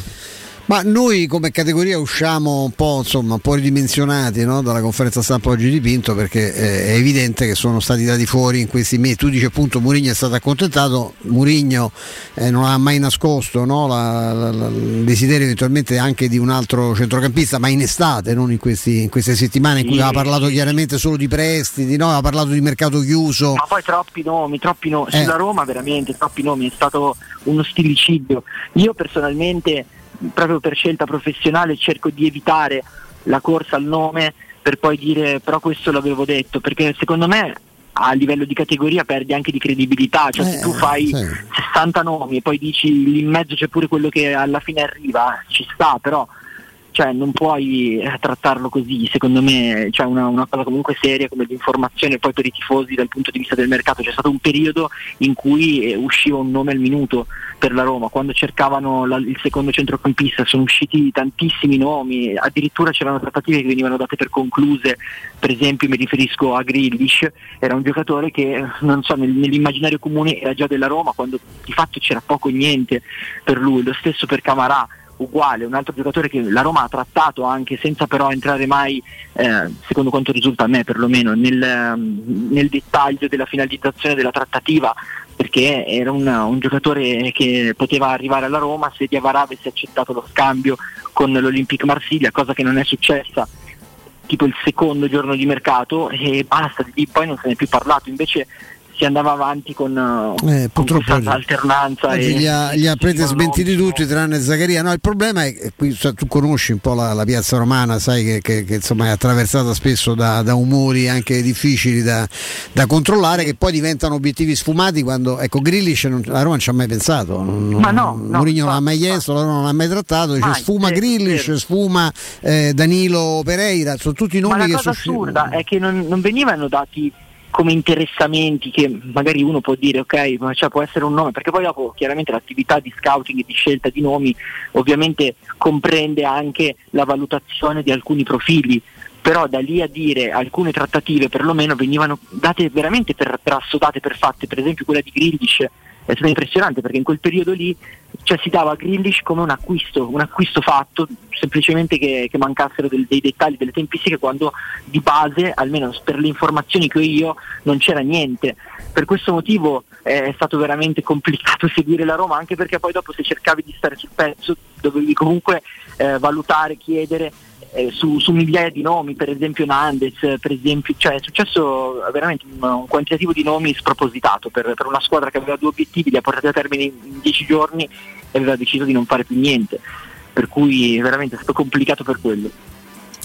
Ma noi come categoria usciamo un po', insomma, un po ridimensionati no? dalla conferenza stampa oggi di Pinto perché eh, è evidente che sono stati dati fuori in questi mesi. Tu dici appunto Murigno è stato accontentato, Murigno eh, non ha mai nascosto no? la, la, la, il desiderio eventualmente anche di un altro centrocampista, ma in estate, non in, questi, in queste settimane in cui sì. aveva parlato chiaramente solo di prestiti, no? aveva parlato di mercato chiuso. Ma poi troppi nomi, troppi nomi. Eh. Sulla Roma veramente troppi nomi, è stato uno stillicidio. Io personalmente proprio per scelta professionale cerco di evitare la corsa al nome per poi dire però questo l'avevo detto, perché secondo me a livello di categoria perdi anche di credibilità, cioè eh, se tu fai sì. 60 nomi e poi dici lì in mezzo c'è pure quello che alla fine arriva, ci sta, però cioè non puoi eh, trattarlo così, secondo me cioè una, una, cosa comunque seria come l'informazione poi per i tifosi dal punto di vista del mercato, c'è stato un periodo in cui eh, usciva un nome al minuto per la Roma, quando cercavano la, il secondo centrocampista sono usciti tantissimi nomi, addirittura c'erano trattative che venivano date per concluse, per esempio mi riferisco a Grillish, era un giocatore che non so, nel, nell'immaginario comune era già della Roma. Quando di fatto c'era poco e niente per lui, lo stesso per Camarà uguale, un altro giocatore che la Roma ha trattato anche senza però entrare mai, eh, secondo quanto risulta a me perlomeno, nel, ehm, nel, dettaglio della finalizzazione della trattativa, perché era un, un, giocatore che poteva arrivare alla Roma se Diavara avesse accettato lo scambio con l'Olympique Marsiglia, cosa che non è successa tipo il secondo giorno di mercato e basta, di poi non se ne è più parlato, invece si andava avanti con, eh, con questa alternanza. Oggi gli ha, gli ha prete smentiti tutti tranne Zaccaria. No, il problema è che tu conosci un po' la, la piazza romana, sai che, che, che insomma, è attraversata spesso da, da umori anche difficili da, da, controllare che poi diventano obiettivi sfumati quando ecco Grillish non, la Roma non ci ha mai pensato. Non, Ma no, no Mourinho non l'ha mai chiesto, la Roma non l'ha mai trattato, dice, mai, sfuma Grillish, sfuma eh, Danilo Pereira, sono tutti nomi Ma che sono. La cosa assurda è che non, non venivano dati come interessamenti che magari uno può dire ok, ma cioè può essere un nome, perché poi dopo chiaramente l'attività di scouting e di scelta di nomi ovviamente comprende anche la valutazione di alcuni profili, però da lì a dire alcune trattative perlomeno venivano date veramente per, per assodate, per fatte, per esempio quella di Grillish è stato impressionante perché in quel periodo lì cioè, si dava a Grillish come un acquisto, un acquisto fatto, semplicemente che, che mancassero del, dei dettagli, delle tempistiche, quando di base, almeno per le informazioni che ho io, non c'era niente. Per questo motivo è stato veramente complicato seguire la Roma, anche perché poi dopo se cercavi di stare sul pezzo dovevi comunque eh, valutare, chiedere eh, su, su, migliaia di nomi, per esempio Nandes, per esempio, cioè è successo veramente un, un quantitativo di nomi spropositato per, per, una squadra che aveva due obiettivi, li ha portati a termine in, dieci giorni e aveva deciso di non fare più niente, per cui veramente è stato complicato per quello.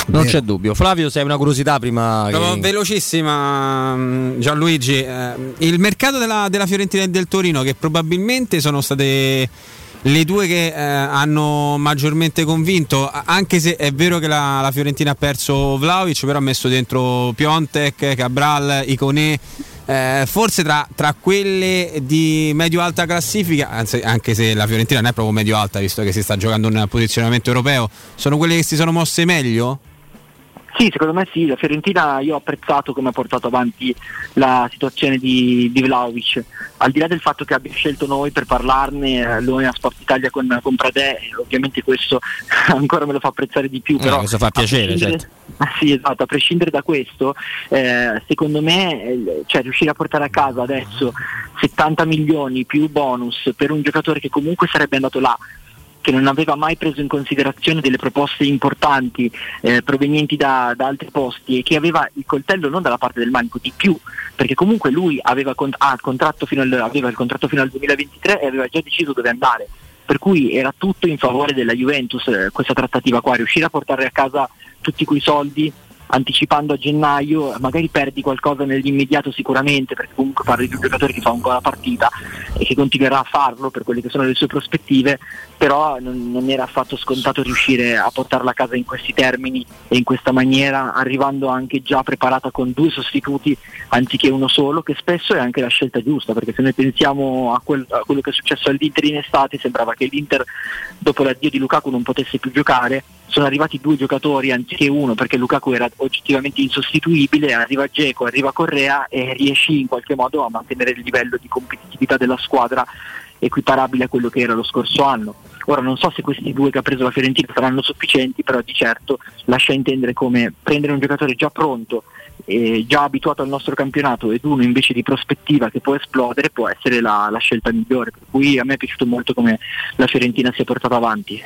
Non c'è dubbio. Flavio, sei una curiosità prima. Che... Velocissima, mm, Gianluigi. Eh, il mercato della, della Fiorentina e del Torino, che probabilmente sono state le due che eh, hanno maggiormente convinto, anche se è vero che la, la, Fiorentina ha perso Vlaovic, però ha messo dentro Piontek, Cabral, Iconè. Eh, forse tra, tra, quelle di medio-alta classifica, anzi, anche se la Fiorentina non è proprio medio-alta, visto che si sta giocando un posizionamento europeo, sono quelle che si sono mosse meglio? Sì, secondo me sì, la Fiorentina io ho apprezzato come ha portato avanti la situazione di, di Vlaovic, al di là del fatto che abbia scelto noi per parlarne, noi a Sport Italia con, con Pradè, ovviamente questo ancora me lo fa apprezzare di più, eh, però... questo fa piacere, certo. Ah, sì, esatto, a prescindere da questo, eh, secondo me eh, cioè, riuscire a portare a casa adesso 70 milioni più bonus per un giocatore che comunque sarebbe andato là che non aveva mai preso in considerazione delle proposte importanti eh, provenienti da, da, altri posti e che aveva il coltello non dalla parte del manico, di più, perché comunque lui aveva, con, ah, al, aveva il contratto fino al 2023 e aveva già deciso dove andare. Per cui era tutto in favore della Juventus eh, questa trattativa qua, riuscire a portare a casa tutti quei soldi anticipando a gennaio, magari perdi qualcosa nell'immediato sicuramente, perché comunque parli di un giocatore che fa ancora la partita e che continuerà a farlo per quelle che sono le sue prospettive, però non, non, era affatto scontato riuscire a portarla a casa in questi termini e in questa maniera, arrivando anche già preparata con due sostituti anziché uno solo, che spesso è anche la scelta giusta, perché se noi pensiamo a, quel, a quello che è successo all'Inter in estate, sembrava che l'Inter dopo l'addio di Lukaku non potesse più giocare sono arrivati due giocatori anziché uno perché Lukaku era oggettivamente insostituibile, arriva Geco, arriva Correa e riesci in qualche modo a mantenere il livello di competitività della squadra equiparabile a quello che era lo scorso anno. Ora non so se questi due che ha preso la Fiorentina saranno sufficienti, però di certo lascia intendere come prendere un giocatore già pronto, eh, già abituato al nostro campionato ed uno invece di prospettiva che può esplodere può essere la, la scelta migliore. Per cui a me è piaciuto molto come la Fiorentina si è portata avanti.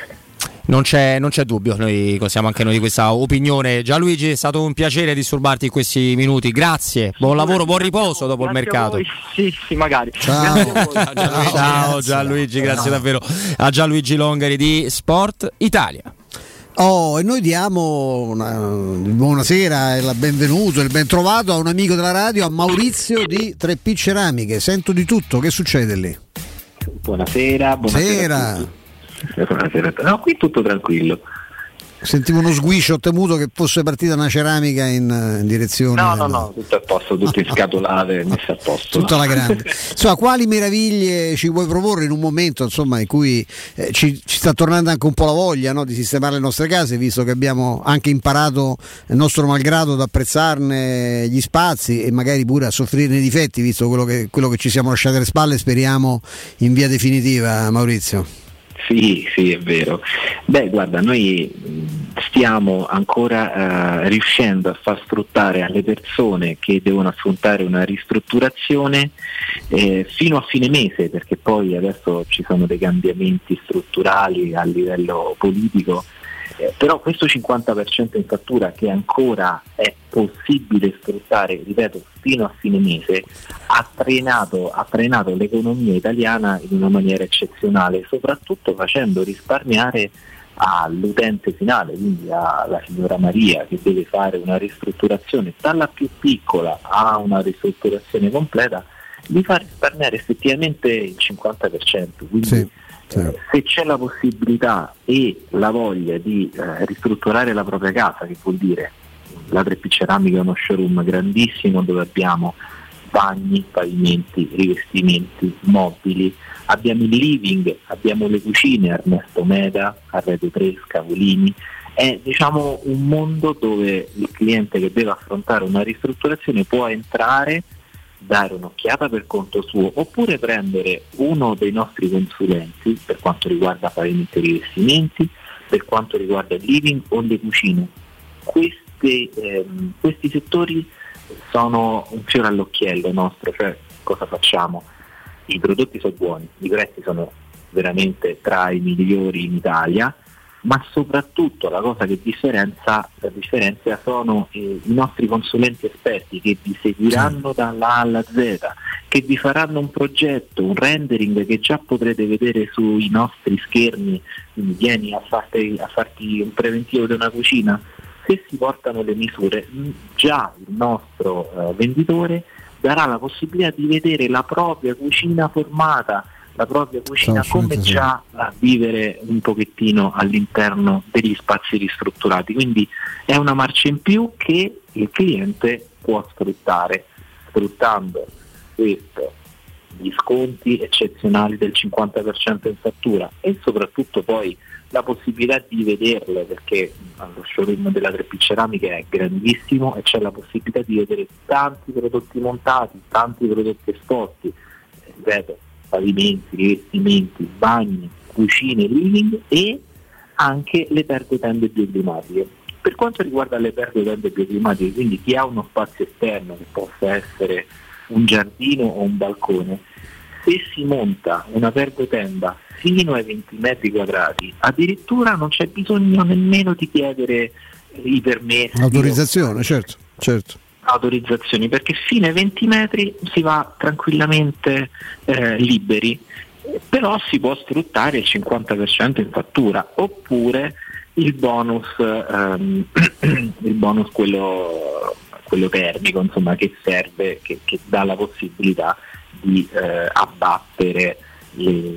Non c'è, non c'è, dubbio, noi siamo anche noi di questa opinione. Gianluigi, è stato un piacere disturbarti in questi minuti. Grazie, buon lavoro, buon riposo dopo il mercato. Sì, sì, magari. Ciao, Gianluigi, Ciao Gianluigi, grazie Ciao. davvero a Gianluigi Longari di Sport Italia. Oh, e noi diamo una, buonasera e la benvenuto, il ben trovato a un amico della radio, a Maurizio di Tre P Ceramiche. Sento di tutto, che succede lì? Buonasera, buonasera. No, qui tutto tranquillo. Sentivo uno sguiscio, ho temuto che fosse partita una ceramica in, in direzione. No, no, no, tutto a posto, tutto scatolate, messo a posto. Tutta la grande. Insomma, quali meraviglie ci vuoi proporre in un momento insomma, in cui eh, ci, ci, sta tornando anche un po' la voglia no, di sistemare le nostre case, visto che abbiamo anche imparato il nostro malgrado ad apprezzarne gli spazi e magari pure a soffrirne i difetti, visto quello che, quello che ci siamo lasciati alle spalle, speriamo in via definitiva, Maurizio. Sì, sì, è vero. Beh, guarda, noi stiamo ancora eh, riuscendo a far sfruttare alle persone che devono affrontare una ristrutturazione eh, fino a fine mese, perché poi adesso ci sono dei cambiamenti strutturali a livello politico eh, però questo 50% in fattura che ancora è possibile sfruttare, ripeto, fino a fine mese, ha trainato, ha trainato l'economia italiana in una maniera eccezionale, soprattutto facendo risparmiare all'utente finale, quindi alla signora Maria che deve fare una ristrutturazione dalla più piccola a una ristrutturazione completa, di far risparmiare effettivamente il 50%. Quindi sì. Certo. Se c'è la possibilità e la voglia di eh, ristrutturare la propria casa, che vuol dire la 3P Ceramica è uno showroom grandissimo dove abbiamo bagni, pavimenti, rivestimenti, mobili, abbiamo il living, abbiamo le cucine, Ernesto Meda, Arredo 3, Scavolini, è diciamo un mondo dove il cliente che deve affrontare una ristrutturazione può entrare dare un'occhiata per conto suo oppure prendere uno dei nostri consulenti per quanto riguarda pavimenti e rivestimenti, per quanto riguarda il living o le cucine. Questi, ehm, questi settori sono un fiore all'occhiello nostro, cioè cosa facciamo? I prodotti sono buoni, i prezzi sono veramente tra i migliori in Italia, ma soprattutto la cosa che differenzia, differenzia sono eh, i nostri consulenti esperti che vi seguiranno dalla A alla Z, che vi faranno un progetto, un rendering che già potrete vedere sui nostri schermi, quindi vieni a farti, a farti un preventivo di una cucina, se si portano le misure già il nostro eh, venditore darà la possibilità di vedere la propria cucina formata la propria cucina comincia a vivere un pochettino all'interno degli spazi ristrutturati. Quindi è una marcia in più che il cliente può sfruttare, sfruttando questo gli sconti eccezionali del 50% in fattura e soprattutto poi la possibilità di vederle perché lo showroom della 3P Ceramica è grandissimo e c'è la possibilità di vedere tanti prodotti montati, tanti prodotti esposti, ripeto, pavimenti, rivestimenti, bagni, cucine, living e anche le pergotende bioclimatiche. Per quanto riguarda le pergotende bioclimatiche, quindi chi ha uno spazio esterno che possa essere un giardino o un balcone, se si monta una pergotenda fino ai 20 metri quadrati, addirittura non c'è bisogno nemmeno di chiedere i permessi. Autorizzazione, certo, certo autorizzazioni perché fino ai 20 metri si va tranquillamente eh, liberi, però si può sfruttare il 50% in fattura oppure il bonus, ehm, il bonus quello, quello, termico insomma, che serve, che, che, dà la possibilità di eh, abbattere le,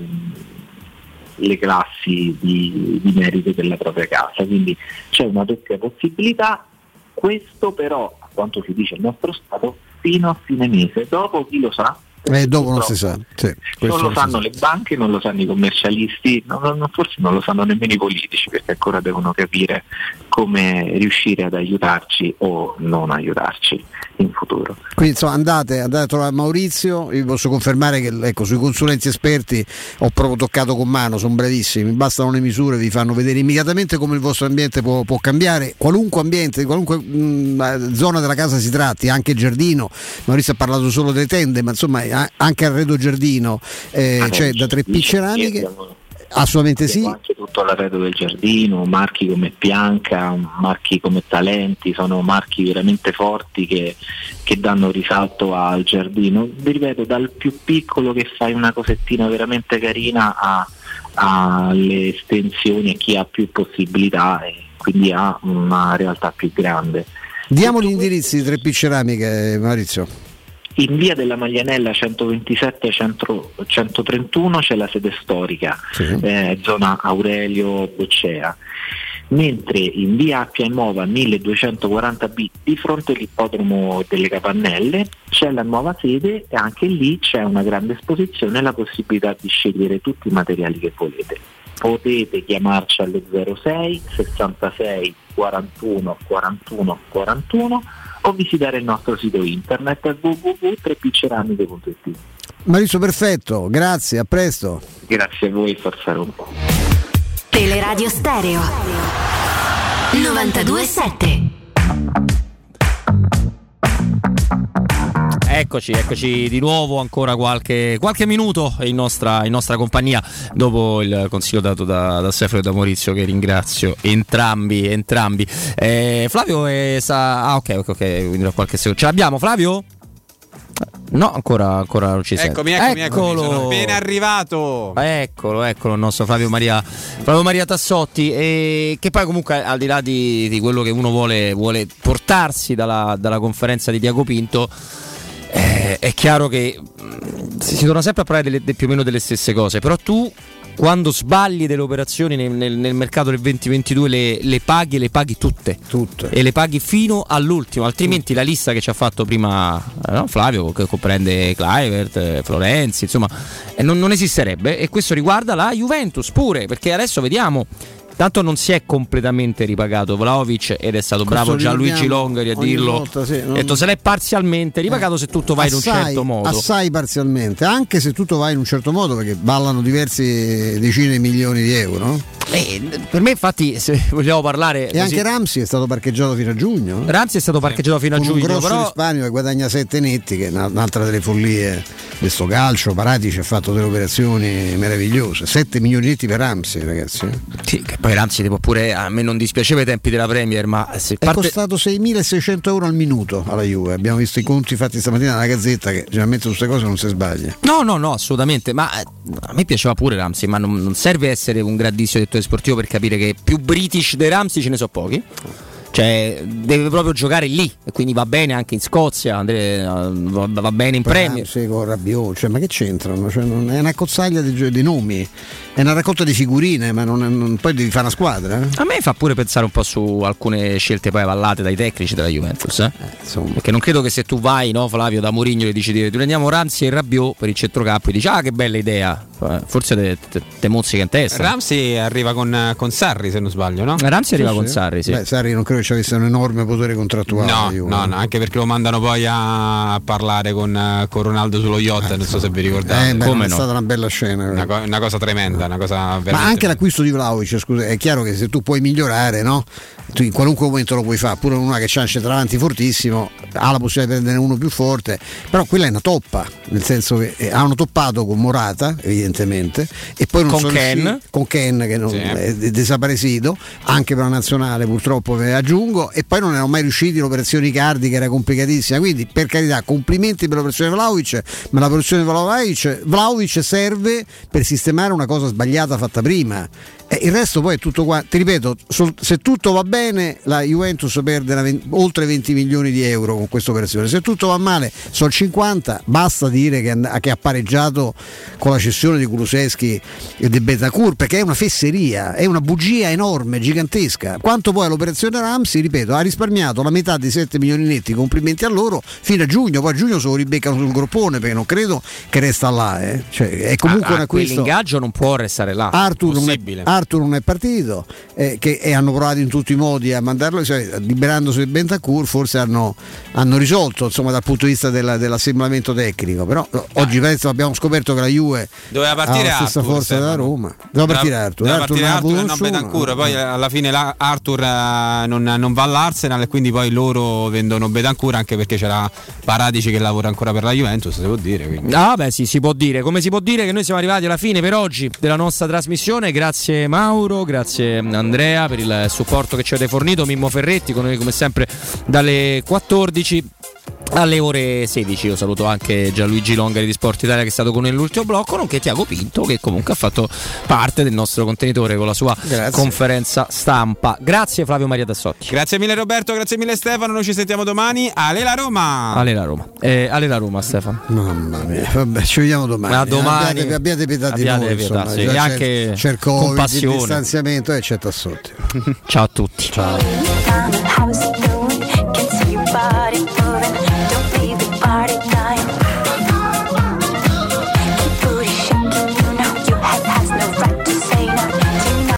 le classi di, di merito della propria casa. Quindi c'è una doppia possibilità. Questo però quanto si dice il nostro Stato, fino a fine mese. Dopo chi lo sa, E dopo non si sa. Sì, non lo sanno sa. le banche, non lo sanno i commercialisti, non- non- forse non lo sanno nemmeno i politici perché ancora devono capire come riuscire ad aiutarci o non aiutarci in futuro. Quindi insomma andate, andate a trovare Maurizio, io vi posso confermare che ecco, sui consulenti esperti ho proprio toccato con mano, sono bravissimi, bastano le misure, vi fanno vedere immediatamente come il vostro ambiente può, può cambiare, qualunque ambiente, di qualunque mh, zona della casa si tratti, anche il giardino, Maurizio ha parlato solo delle tende, ma insomma a- anche arredo giardino, eh, Ah, c'è da tre ceramiche, assolutamente sì, anche tutto l'arredo del giardino, marchi come Pianca, marchi come Talenti, sono marchi veramente forti che, che danno risalto al giardino. Vi ripeto, dal più piccolo che fai una cosettina veramente carina alle estensioni e chi ha più possibilità e quindi ha una realtà più grande. diamo gli indirizzi di tre P ceramiche Maurizio. In via della Maglianella 127 100 131 c'è la sede storica, eh, zona Aurelio Boccea, mentre in via Appia Nuova 1240B di fronte all'ippodromo delle Capannelle c'è la nuova sede e anche lì c'è una grande esposizione e la possibilità di scegliere tutti i materiali che volete. Potete chiamarci allo 06 66 41 41 41 o visitare il nostro sito internet www.trepicceramiche.it. Maurizio perfetto, grazie, a presto. Grazie a voi, Forza Roma. Teleradio Stereo 927 Eccoci, eccoci di nuovo ancora qualche, qualche minuto in nostra, in nostra compagnia dopo il consiglio dato da, da Stefano e da Maurizio che ringrazio entrambi. entrambi. Eh, Flavio è, sa... Ah ok, ok, ok, quindi tra qualche secondo. Ce l'abbiamo Flavio? No, ancora, ancora non ci. Eccomi, eccomi, eccomi, Eccolo. sono appena arrivato. Eccolo, eccolo il nostro Flavio Maria, Flavio Maria Tassotti. E che poi, comunque, al di là di, di quello che uno vuole, vuole portarsi dalla, dalla conferenza di Diaco Pinto, eh, è chiaro che mh, si, torna sempre a parlare delle- de- più o meno delle stesse cose. Però tu. Quando sbagli delle operazioni nel, nel- nel mercato del 2022 le, le paghi e le paghi tutte. E le paghi fino all'ultimo, altrimenti la lista che ci ha fatto prima eh, no, Flavio, che comprende Clivert, eh, Florenzi, insomma, eh, non, non esisterebbe. E questo riguarda la Juventus pure, perché adesso vediamo. Tanto non si è completamente ripagato Vlaovic ed è stato Questo bravo Gianluigi Longari a dirlo. volta, sì, non- detto se l'è parzialmente ripagato se tutto va in un certo modo. Assai parzialmente, anche se tutto va in un certo modo perché ballano diversi decine di milioni di euro. no? Eh, per me, infatti, se vogliamo parlare. E anche Ramsey è stato parcheggiato fino a giugno. Ramsey è stato parcheggiato fino a Con giugno, un grosso però risparmio che guadagna 7 netti, che è una- un'altra delle follie di questo calcio. Paratici ha fatto delle operazioni meravigliose. 7 milioni netti per Ramsey, ragazzi. Sì, che poi Ramsey tipo pure a me non dispiaceva i tempi della Premier, ma se È parte costato 6.600 euro al minuto alla Juve. Abbiamo visto i conti fatti stamattina dalla Gazzetta che generalmente su queste cose non si sbaglia. No, no, no, assolutamente. Ma eh, a me piaceva pure Ramsey, ma non, non serve essere un grandissimo direttore sportivo per capire che più British dei Ramsey ce ne so pochi. Cioè, deve proprio giocare lì, e quindi va bene anche in Scozia, andre- va, va bene in Premier. Ramsey con Rabiot, cioè, ma che c'entrano? Cioè, non- è una cozzaglia di, di nomi, è una raccolta di figurine, ma non, è- non- poi devi fare una squadra. eh? A me fa pure pensare un po' su alcune scelte poi avallate dai tecnici della Juventus. eh. Perché non credo che se tu vai, no, Flavio, da Mourinho e dici di prendiamo Ramsey e Rabiot per il centrocampo e dici ah che bella idea, Eh, forse te, te, te mozzica in testa. Ramsey arriva con, con Sarri se non sbaglio, no? Ramsey arriva con Sarri, sì. Beh, Sarri non credo che ci avesse un enorme potere contrattuale. No, Juve. no, no, anche perché lo mandano poi a parlare con, eh, con Ronaldo sullo yacht, non so se vi ricordate. Eh, beh, non è stata una bella scena. Una, co- una cosa tremenda, una cosa veramente Ma anche l'acquisto di Vlaovic, scusa, è chiaro che se tu puoi migliorare, no? Tu in qualunque momento lo puoi fare, pure una che c'ha un centravanti fortissimo, ha la possibilità di prendere uno più forte, però quella è una toppa, nel senso che eh, hanno toppato con Morata, evidentemente, e poi non Con sono Ken. riusciti- con Ken che non, Sì. è de- desaparecido, anche per la nazionale purtroppo ve ne aggiungo, e poi non erano mai riusciti l'operazione Icardi che era complicatissima, quindi per carità complimenti per l'operazione Vlaovic, ma l'operazione Vlaovic, Vlaovic serve per sistemare una cosa sbagliata fatta prima. E il resto poi è tutto qua. Ti ripeto, sol- se tutto va bene, la Juventus perde ven- oltre 20 milioni di euro con questa operazione. Se tutto va male, sono 50. Basta dire che, and- che ha pareggiato con la cessione di Kuluseschi e di Betancur perché è una fesseria, è una bugia enorme, gigantesca. Quanto poi all'operazione Ramsey ripeto, ha risparmiato la metà dei 7 milioni netti, complimenti a loro, fino a giugno, poi a giugno se lo ribeccano sul groppone perché non credo che resta là. Eh. Cioè, è comunque Ah, un acquisto. Quell'ingaggio non può restare là. Arthur non, è, Possibile. Arthur non è partito eh, che, e hanno provato in tutti i modi a mandarlo cioè, liberandosi di Bentancur forse hanno, hanno risolto insomma, dal punto di vista della- dell'assemblamento tecnico però eh, oggi penso abbiamo scoperto che la Juve Doveva partire ha la stessa Arthur, forza della. Roma doveva partire Arthur Doveva Arthur partire non Arthur e avuto non nessuno. Betancourt, poi eh, alla fine la- Arthur eh, non, non va all'Arsenal e quindi poi loro vendono Betancourt anche perché c'era Paradici che lavora ancora per la Juventus, si può dire. quindi. Ah, beh, sì, si può dire. Come si può dire che noi siamo arrivati alla fine per oggi della nostra trasmissione. Grazie Mauro, grazie Andrea per il supporto che ci avete fornito. Mimmo Ferretti con noi come sempre dalle 14 alle ore 16. Io saluto anche Gianluigi Longari di Sport Italia che è stato con noi nell'ultimo blocco, nonché Tiago Pinto che comunque ha fatto parte del nostro contenitore con la sua conferenza stampa. Grazie Flavio Maria Tassotti. Grazie mille Roberto, grazie mille Stefano, noi ci sentiamo domani. Ale la Roma! Ale la Roma. Eh, Ale la Roma, Stefano. Mamma mia, vabbè, ci vediamo domani. A domani. Abbiate, abbiate pietà di Abbiate noi, pietà, insomma. sì. E c'è- anche c'è il Covid, il compassione. distanziamento e c'è Tassotti. Ciao a tutti. Ciao.